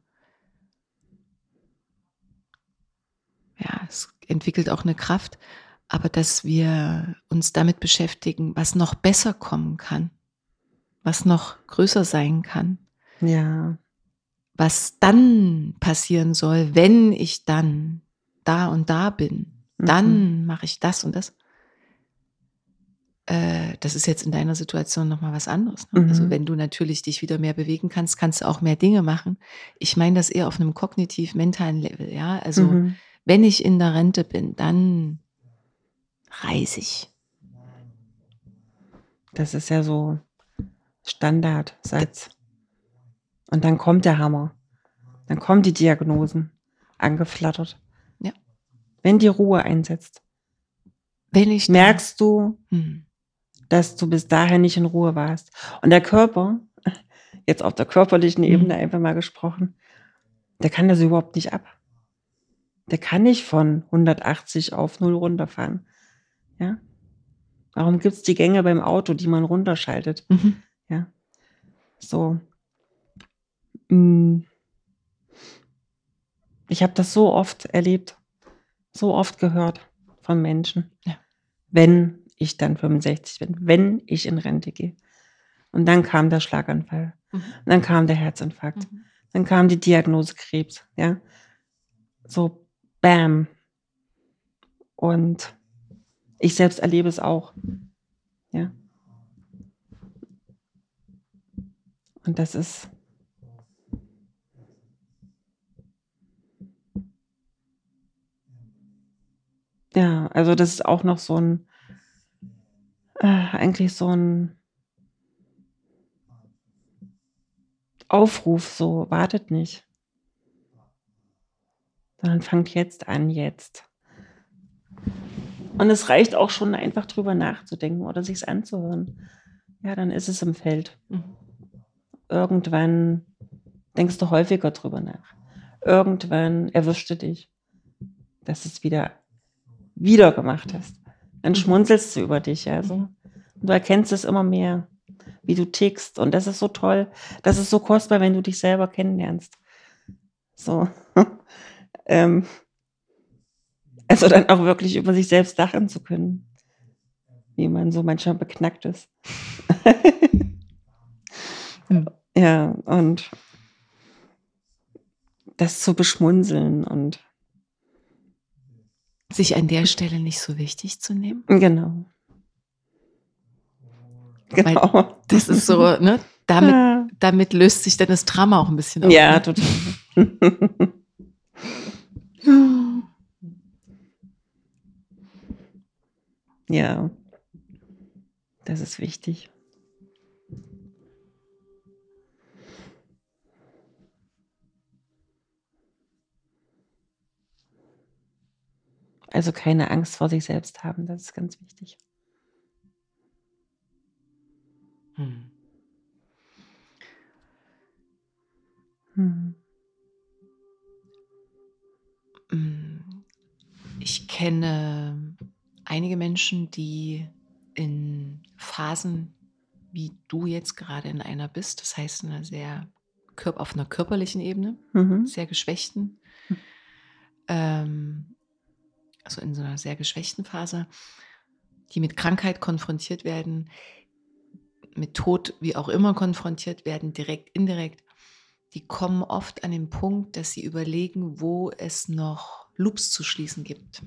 ja, es entwickelt auch eine Kraft, aber dass wir uns damit beschäftigen, was noch besser kommen kann, was noch größer sein kann, Ja. was dann passieren soll, wenn ich dann da und da bin, Mhm. dann mache ich das und das. Äh, das ist jetzt in deiner Situation nochmal was anderes. Ne? Also Mhm. wenn du natürlich dich wieder mehr bewegen kannst, kannst du auch mehr Dinge machen. Ich meine das eher auf einem kognitiv-mentalen Level, ja. Also Mhm. wenn ich in der Rente bin, dann reise ich. Das ist ja so Standardsatz. Und dann kommt der Hammer. Dann kommen die Diagnosen angeflattert. Ja. Wenn die Ruhe einsetzt, Wenn ich merkst du, Hm. dass du bis dahin nicht in Ruhe warst. Und der Körper, jetzt auf der körperlichen Mhm. Ebene einfach mal gesprochen, der kann das überhaupt nicht ab. Der kann nicht von 180 auf 0 runterfahren. Ja? Warum gibt es die Gänge beim Auto, die man runterschaltet? Mhm. So. Mm. Ich habe das so oft erlebt, so oft gehört von Menschen. Ja. Wenn ich dann 65 bin, wenn ich in Rente gehe. Und dann kam der Schlaganfall. Mhm. Dann kam der Herzinfarkt. Mhm. Dann kam die Diagnose Krebs. Ja. So, bam. Und ich selbst erlebe es auch. Ja. Und das ist. Ja, also das ist auch noch so ein, äh, eigentlich so ein Aufruf, so wartet nicht, sondern fangt jetzt an, jetzt. Und es reicht auch schon einfach drüber nachzudenken oder sich's anzuhören. Ja, dann ist es im Feld. Mhm. Irgendwann denkst du häufiger drüber nach. Irgendwann erwischst du dich, dass es wieder wieder gemacht hast. Dann Mhm. schmunzelst du über dich, ja, so. Mhm. Und du erkennst es immer mehr, wie du tickst. Und das ist so toll. Das ist so kostbar, wenn du dich selber kennenlernst. So. <laughs> ähm, also dann auch wirklich über sich selbst lachen zu können. Wie man so manchmal beknackt ist. <laughs> Hm. Ja, und das zu beschmunzeln und Sich an der Stelle nicht so wichtig zu nehmen. genau. Genau. Das ist so, ne? Damit, Ja. damit löst sich dann das Drama auch ein bisschen auf. Ja, ne? total. <laughs> ja, das ist wichtig. Also keine Angst vor sich selbst haben, das ist ganz wichtig. Hm. hm. Hm. Ich kenne einige Menschen, die in Phasen, wie du jetzt gerade in einer bist, das heißt in einer sehr auf einer körperlichen Ebene, mhm. sehr geschwächten, hm. ähm, also in so einer sehr geschwächten Phase, die mit Krankheit konfrontiert werden, mit Tod, wie auch immer konfrontiert werden, direkt, indirekt, die kommen oft an den Punkt, dass sie überlegen, wo es noch Loops zu schließen gibt,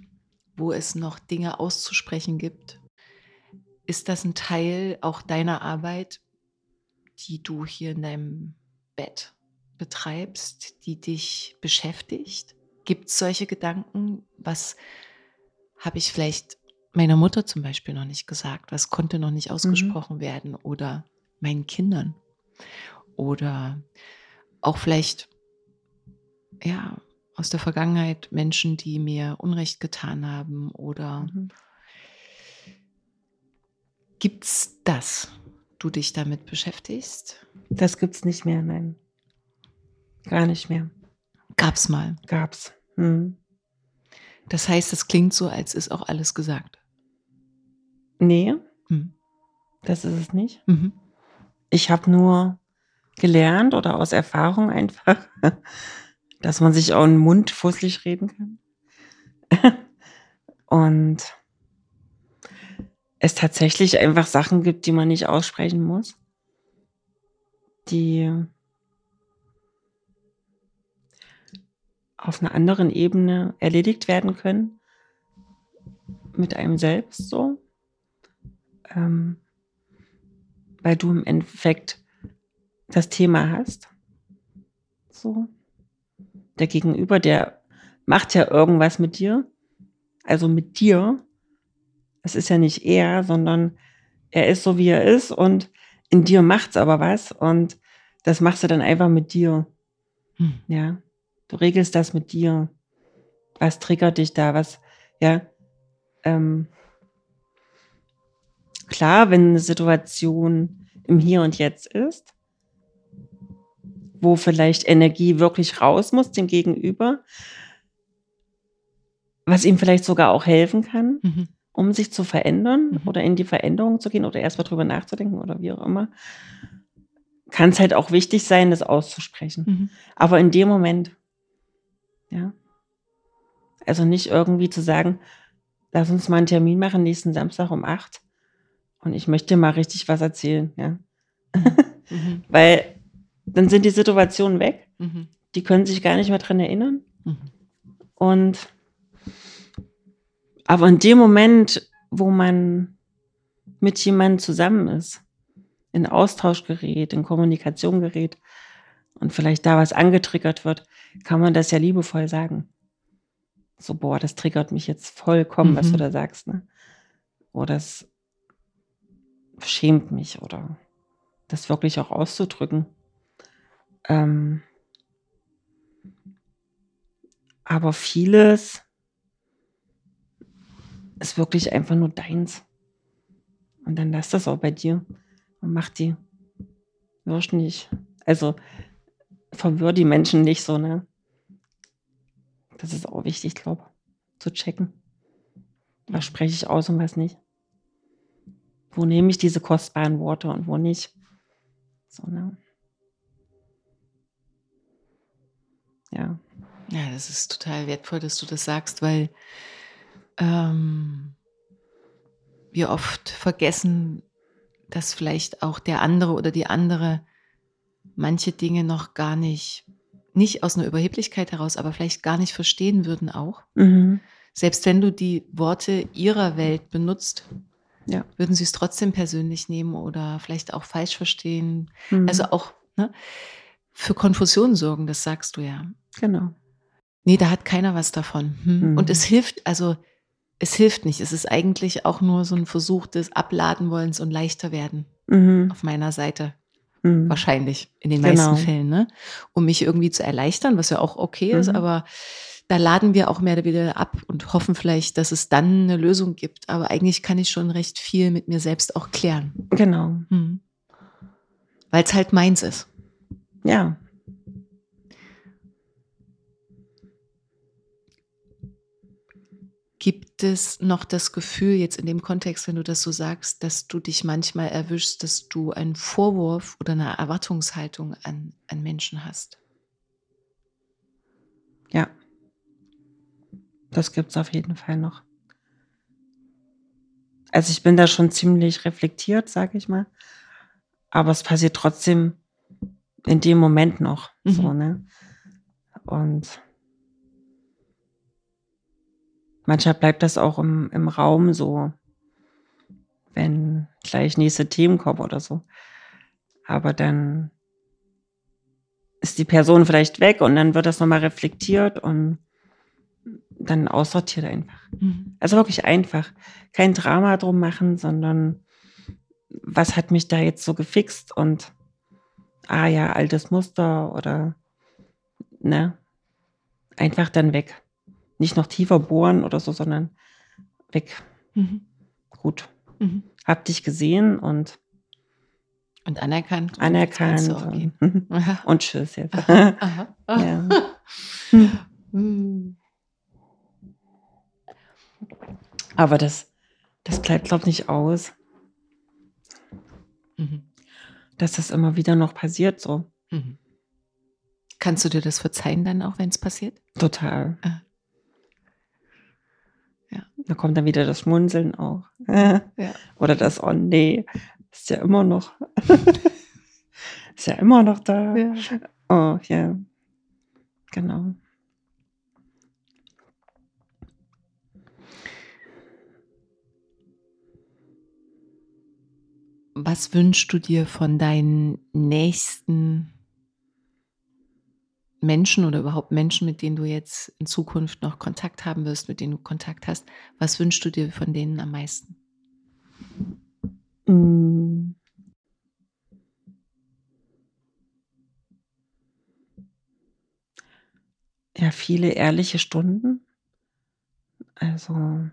wo es noch Dinge auszusprechen gibt. Ist das ein Teil auch deiner Arbeit, die du hier in deinem Bett betreibst, die dich beschäftigt? Gibt es solche Gedanken? Was habe ich vielleicht meiner Mutter zum Beispiel noch nicht gesagt? Was konnte noch nicht ausgesprochen werden? Oder meinen Kindern? Oder auch vielleicht, ja, aus der Vergangenheit Menschen, die mir Unrecht getan haben? Oder Mhm. gibt's das? Du dich damit beschäftigst? Das gibt's nicht mehr, nein. Gar nicht mehr. Gab's mal. Gab's. Mhm. Das heißt, es klingt so, als ist auch alles gesagt. Nee, Hm. das ist es nicht. Mhm. Ich habe nur gelernt oder aus Erfahrung einfach, <laughs> dass man sich auch in den Mund fusselig reden kann. <laughs> Und es tatsächlich einfach Sachen gibt, die man nicht aussprechen muss, die auf einer anderen Ebene erledigt werden können, mit einem selbst so, ähm, weil du im Endeffekt das Thema hast. So. Der Gegenüber, der macht ja irgendwas mit dir. Also mit dir. Es ist ja nicht er, sondern er ist so, wie er ist und in dir macht's aber was und das machst du dann einfach mit dir. Hm. Ja. Du regelst das mit dir. Was triggert dich da? Was, ja. Ähm, klar, wenn eine Situation im Hier und Jetzt ist, wo vielleicht Energie wirklich raus muss dem Gegenüber, was ihm vielleicht sogar auch helfen kann, Mhm. um sich zu verändern Mhm. oder in die Veränderung zu gehen oder erst mal drüber nachzudenken oder wie auch immer, kann es halt auch wichtig sein, das auszusprechen. Mhm. Aber in dem Moment, ja. Also nicht irgendwie zu sagen, lass uns mal einen Termin machen nächsten Samstag um acht und ich möchte dir mal richtig was erzählen, ja. Mhm. <laughs> Weil dann sind die Situationen weg, Mhm. die können sich gar nicht mehr dran erinnern. Mhm. Und aber in dem Moment, wo man mit jemandem zusammen ist, in Austausch gerät, in Kommunikation gerät und vielleicht da was angetriggert wird, kann man das ja liebevoll sagen. So, boah, das triggert mich jetzt vollkommen, was Mhm. du da sagst, ne? Oder das schämt mich oder das wirklich auch auszudrücken. Ähm, aber vieles ist wirklich einfach nur deins. Und dann lass das auch bei dir und mach die Wirsch nicht. Also verwirr die Menschen nicht so, ne? Das ist auch wichtig, glaube zu checken. Was spreche ich aus und was nicht? Wo nehme ich diese kostbaren Worte und wo nicht? So, ne? Ja. Ja, das ist total wertvoll, dass du das sagst, weil ähm, wir oft vergessen, dass vielleicht auch der andere oder die andere manche Dinge noch gar nicht, nicht aus einer Überheblichkeit heraus, aber vielleicht gar nicht verstehen würden auch. Mhm. Selbst wenn du die Worte ihrer Welt benutzt, Ja. würden sie es trotzdem persönlich nehmen oder vielleicht auch falsch verstehen. Mhm. Also auch ne, für Konfusion sorgen, das sagst du ja. genau. Nee, da hat keiner was davon. Hm. Mhm. Und es hilft, also es hilft nicht. Es ist eigentlich auch nur so ein Versuch des Abladen wollens und leichter werden Mhm. auf meiner Seite. Mhm. Wahrscheinlich in den Genau. meisten Fällen, ne? Um mich irgendwie zu erleichtern, was ja auch okay ist, Mhm. aber da laden wir auch mehr oder weniger ab und hoffen vielleicht, dass es dann eine Lösung gibt. Aber eigentlich kann ich schon recht viel mit mir selbst auch klären. Genau. Hm. Weil es halt meins ist. Ja. Gibt es noch das Gefühl, jetzt in dem Kontext, wenn du das so sagst, dass du dich manchmal erwischst, dass du einen Vorwurf oder eine Erwartungshaltung an, an Menschen hast? Ja, das gibt es auf jeden Fall noch. Also ich bin da schon ziemlich reflektiert, sage ich mal. Aber es passiert trotzdem in dem Moment noch. Mhm. So, ne? Und manchmal bleibt das auch im, im Raum so, wenn gleich nächste Themen kommen oder so. Aber dann ist die Person vielleicht weg und dann wird das nochmal reflektiert und dann aussortiert einfach. Mhm. Also wirklich einfach. Kein Drama drum machen, sondern was hat mich da jetzt so gefixt und ah ja, altes Muster oder ne, einfach dann weg. Nicht noch tiefer bohren oder so, sondern weg. Mhm. Gut. Mhm. Hab dich gesehen und und anerkannt. Anerkannt. Und, okay. <laughs> und, und tschüss jetzt. Aha, aha, <laughs> aha. Ja. <laughs> Hm. Aber das, das bleibt, glaube ich, nicht aus. Mhm. Dass das immer wieder noch passiert so. Mhm. Kannst du dir das verzeihen dann auch, wenn es passiert? Total. Ah. Da kommt dann wieder das Schmunzeln auch. <laughs> ja. Oder das, oh nee, ist ja immer noch, <laughs> ist ja immer noch da. Ja. Oh, ja. Genau. Was wünschst du dir von deinen nächsten Menschen oder überhaupt Menschen, mit denen du jetzt in Zukunft noch Kontakt haben wirst, mit denen du Kontakt hast? Was wünschst du dir von denen am meisten? Mm. Ja, viele ehrliche Stunden. Also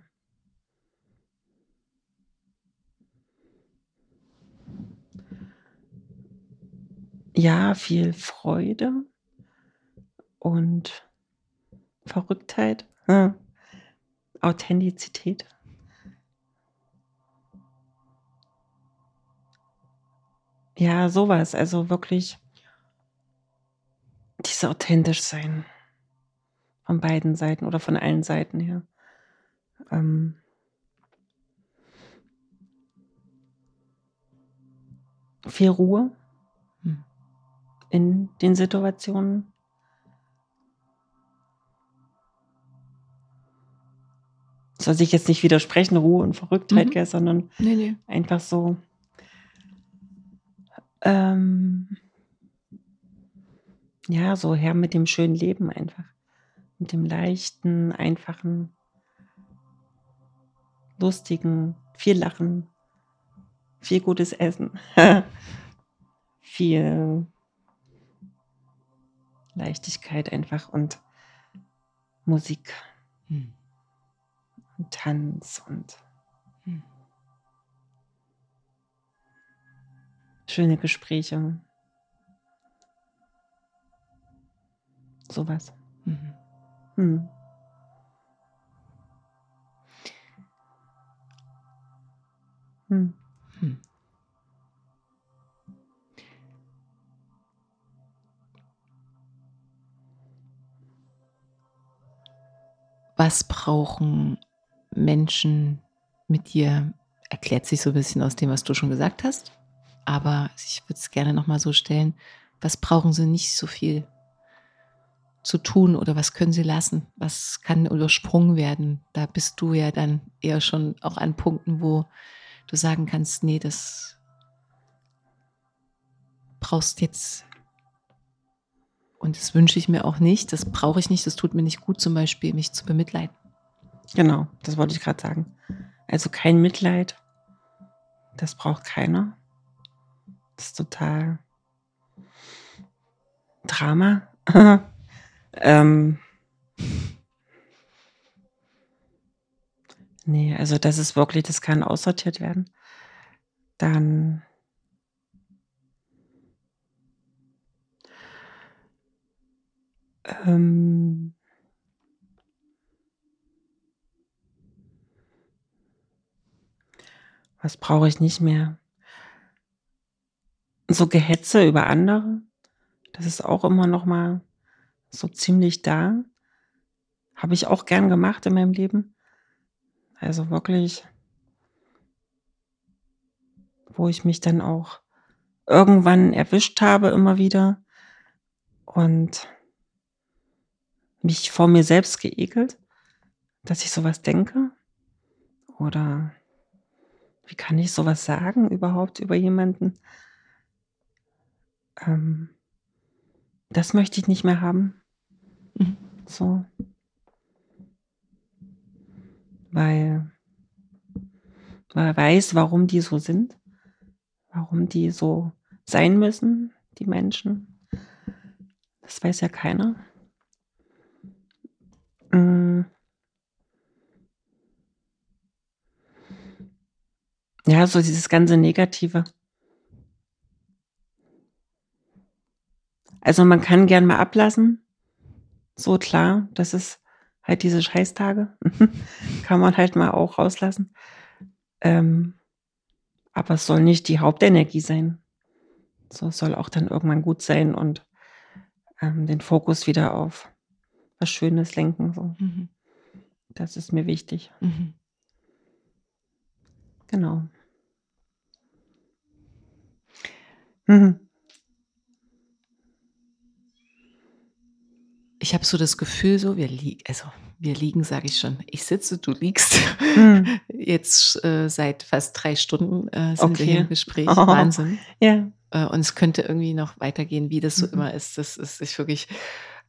ja, viel Freude und Verrücktheit, ja. Authentizität. Ja, sowas. Also wirklich diese authentisch sein. Von beiden Seiten oder von allen Seiten her. Ähm, viel Ruhe in den Situationen? Soll sich jetzt nicht widersprechen, Ruhe und Verrücktheit, mhm. gell, sondern nee, nee. einfach so. Ähm, ja, so her mit dem schönen Leben einfach. Mit dem leichten, einfachen, lustigen, viel Lachen, viel gutes Essen, <laughs> viel Leichtigkeit einfach und Musik hm. Und Tanz und hm. schöne Gespräche. Sowas. Mhm. Hm. Hm. Hm. was brauchen Menschen mit dir? Erklärt sich so ein bisschen aus dem, was du schon gesagt hast. Aber ich würde es gerne nochmal so stellen. Was brauchen sie nicht so viel zu tun oder was können sie lassen? Was kann übersprungen werden? Da bist du ja dann eher schon auch an Punkten, wo du sagen kannst, nee, das brauchst jetzt und das wünsche ich mir auch nicht, das brauche ich nicht, das tut mir nicht gut, zum Beispiel mich zu bemitleiden. Genau, das wollte ich gerade sagen. Also kein Mitleid, das braucht keiner. Das ist total Drama. <laughs> ähm, nee, also das ist wirklich, das kann aussortiert werden. Dann Ähm, Was brauche ich nicht mehr? So Gehetze über andere, das ist auch immer noch mal so ziemlich da. Habe ich auch gern gemacht in meinem Leben. Also wirklich, wo ich mich dann auch irgendwann erwischt habe, immer wieder und mich vor mir selbst geekelt, dass ich sowas denke. Oder wie kann ich sowas sagen überhaupt über jemanden? Ähm, das möchte ich nicht mehr haben. Mhm. So. Weil man weiß, warum die so sind, warum die so sein müssen, die Menschen. Das weiß ja keiner. Mm. Ja, so dieses ganze Negative. Also man kann gern mal ablassen. So klar, das ist halt diese Scheißtage. <laughs> kann man halt mal auch rauslassen. Ähm, aber es soll nicht die Hauptenergie sein. So soll auch dann irgendwann gut sein und ähm, den Fokus wieder auf was Schönes lenken. So. Mhm. Das ist mir wichtig. Mhm. Genau. Mhm. Ich habe so das Gefühl, so wir liegen, also wir liegen, sage ich schon. Ich sitze, du liegst. Mhm. <laughs> Jetzt äh, seit fast drei Stunden äh, sind okay. wir hier im Gespräch. Oh. Wahnsinn. Ja. Äh, und es könnte irgendwie noch weitergehen, wie das so mhm. immer ist. Das ist ich wirklich.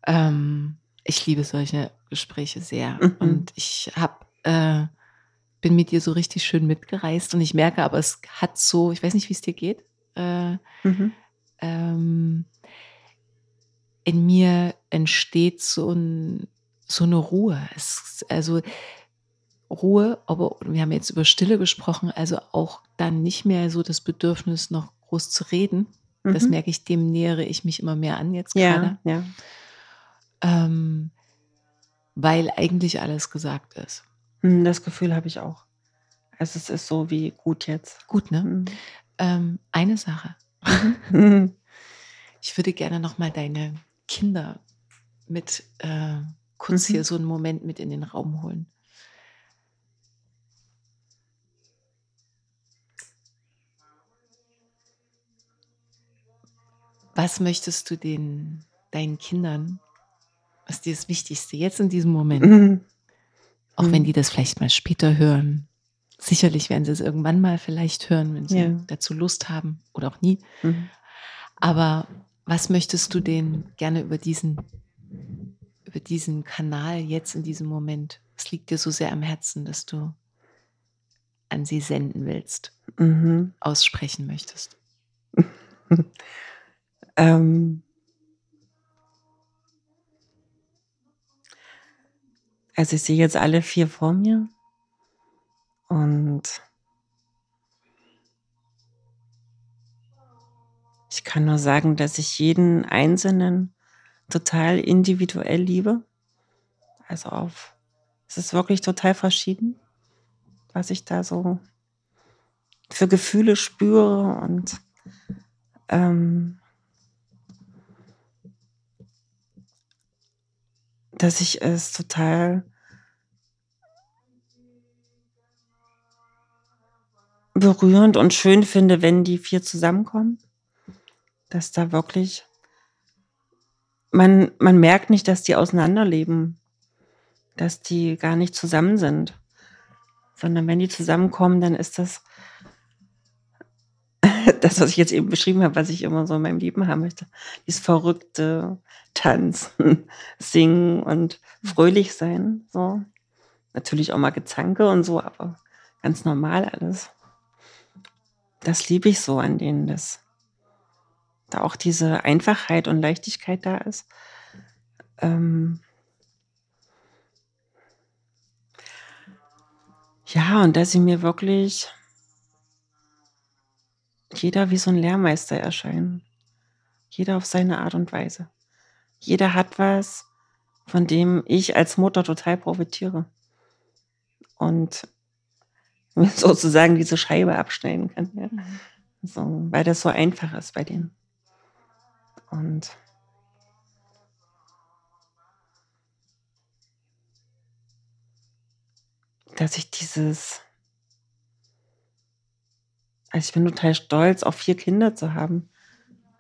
Ähm, ich liebe solche Gespräche sehr. Mhm. Und ich habe äh, bin mit dir so richtig schön mitgereist und ich merke aber, es hat so, ich weiß nicht, wie es dir geht. Äh, mhm. ähm, in mir entsteht so, ein, so eine Ruhe. Es, also Ruhe, aber wir haben jetzt über Stille gesprochen, also auch dann nicht mehr so das Bedürfnis, noch groß zu reden. Mhm. Das merke ich, dem nähere ich mich immer mehr an jetzt gerade. Ja, ja. Ähm, weil eigentlich alles gesagt ist. Hm, das Gefühl habe ich auch. Also es ist so wie gut jetzt. Gut, ne? Mhm. Ähm, eine Sache. Mhm. <laughs> ich würde gerne noch mal deine Kinder mit äh, kurz mhm. hier so einen Moment mit in den Raum holen. Was möchtest du den, deinen Kindern, was dir das Wichtigste jetzt in diesem Moment, mhm. auch wenn mhm. die das vielleicht mal später hören, sicherlich werden sie es irgendwann mal vielleicht hören, wenn sie ja. dazu Lust haben oder auch nie. Mhm. Aber was möchtest du denen gerne über diesen, über diesen Kanal jetzt in diesem Moment? Es liegt dir so sehr am Herzen, dass du an sie senden willst, mhm. aussprechen möchtest. <laughs> ähm, also ich sehe jetzt alle vier vor mir und Ich kann nur sagen, dass ich jeden Einzelnen total individuell liebe. Also auf, es ist wirklich total verschieden, was ich da so für Gefühle spüre und ähm, dass ich es total berührend und schön finde, wenn die vier zusammenkommen. Dass da wirklich, man, man merkt nicht, dass die auseinanderleben, dass die gar nicht zusammen sind, sondern wenn die zusammenkommen, dann ist das das, was ich jetzt eben beschrieben habe, was ich immer so in meinem Leben haben möchte. Dieses verrückte Tanzen, <laughs> Singen und fröhlich sein. So. Natürlich auch mal Gezanke und so, aber ganz normal alles. Das liebe ich so an denen, dass da auch diese Einfachheit und Leichtigkeit da ist. Ähm ja, und dass sie mir wirklich jeder wie so ein Lehrmeister erscheinen. Jeder auf seine Art und Weise. Jeder hat was, von dem ich als Mutter total profitiere. Und <laughs> sozusagen diese Scheibe abschneiden kann. Ja. So, weil das so einfach ist bei denen. Und dass ich dieses, also ich bin total stolz, auch vier Kinder zu haben,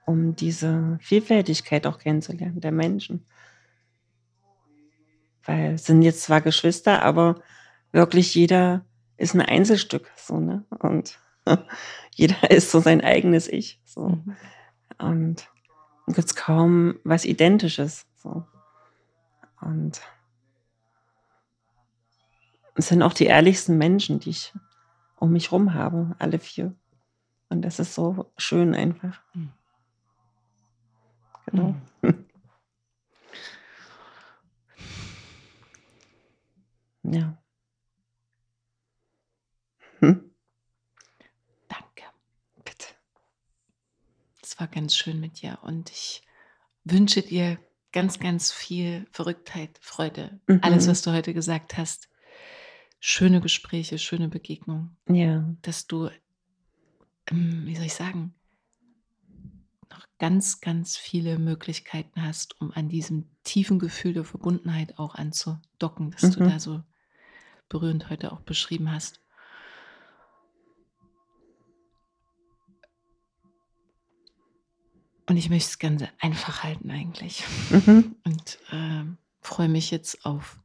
um diese Vielfältigkeit auch kennenzulernen der Menschen. Weil es sind jetzt zwar Geschwister, aber wirklich jeder ist ein Einzelstück, so, ne? Und <laughs> jeder ist so sein eigenes Ich, so. Mhm. Und gibt es kaum was Identisches, so. Und es sind auch die ehrlichsten Menschen, die ich um mich rum habe, alle vier. Und das ist so schön einfach. Mhm. Genau. Mhm. <laughs> ja. Hm? Danke. Bitte. Es war ganz schön mit dir und ich wünsche dir ganz, ganz viel Verrücktheit, Freude. Mhm. Alles, was du heute gesagt hast. Schöne Gespräche, schöne Begegnungen. Ja. Dass du, wie soll ich sagen, noch ganz, ganz viele Möglichkeiten hast, um an diesem tiefen Gefühl der Verbundenheit auch anzudocken, das mhm. du da so berührend heute auch beschrieben hast. Und ich möchte es ganz einfach halten eigentlich. Mhm. Und äh, freue mich jetzt auf,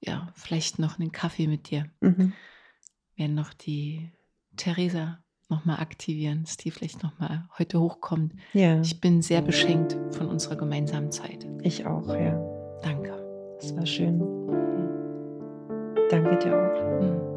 ja, vielleicht noch einen Kaffee mit dir. Mhm. Werden noch die Theresa nochmal aktivieren, dass die vielleicht nochmal heute hochkommt. Ja. Ich bin sehr beschenkt von unserer gemeinsamen Zeit. Ich auch, ja. Danke. Das war schön. Mhm. Danke dir auch. Mhm.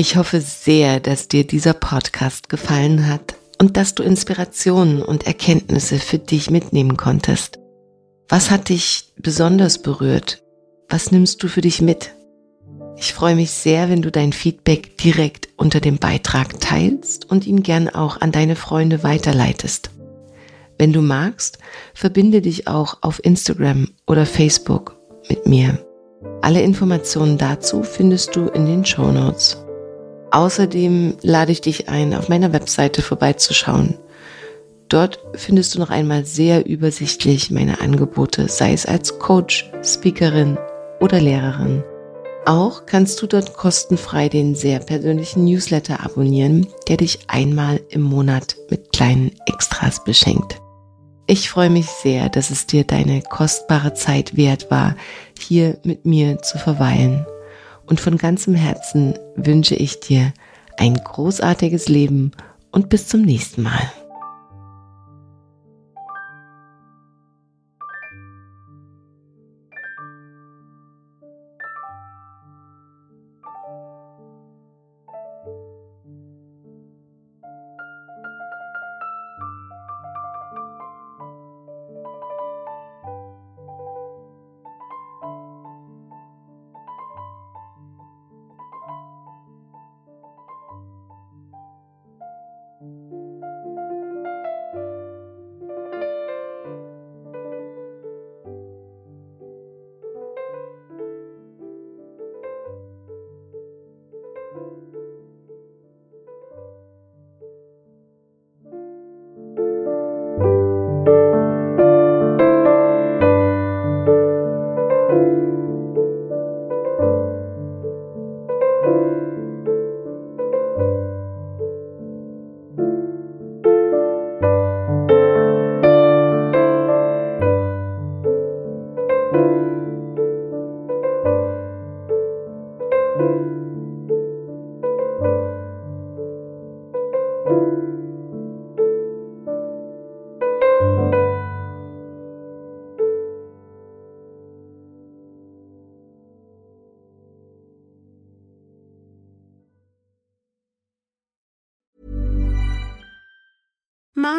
Ich hoffe sehr, dass dir dieser Podcast gefallen hat und dass du Inspirationen und Erkenntnisse für dich mitnehmen konntest. Was hat dich besonders berührt? Was nimmst du für dich mit? Ich freue mich sehr, wenn du dein Feedback direkt unter dem Beitrag teilst und ihn gern auch an deine Freunde weiterleitest. Wenn du magst, verbinde dich auch auf Instagram oder Facebook mit mir. Alle Informationen dazu findest du in den Show Notes. Außerdem lade ich dich ein, auf meiner Webseite vorbeizuschauen. Dort findest du noch einmal sehr übersichtlich meine Angebote, sei es als Coach, Speakerin oder Lehrerin. Auch kannst du dort kostenfrei den sehr persönlichen Newsletter abonnieren, der dich einmal im Monat mit kleinen Extras beschenkt. Ich freue mich sehr, dass es dir deine kostbare Zeit wert war, hier mit mir zu verweilen und von ganzem Herzen wünsche ich dir ein großartiges Leben und bis zum nächsten Mal.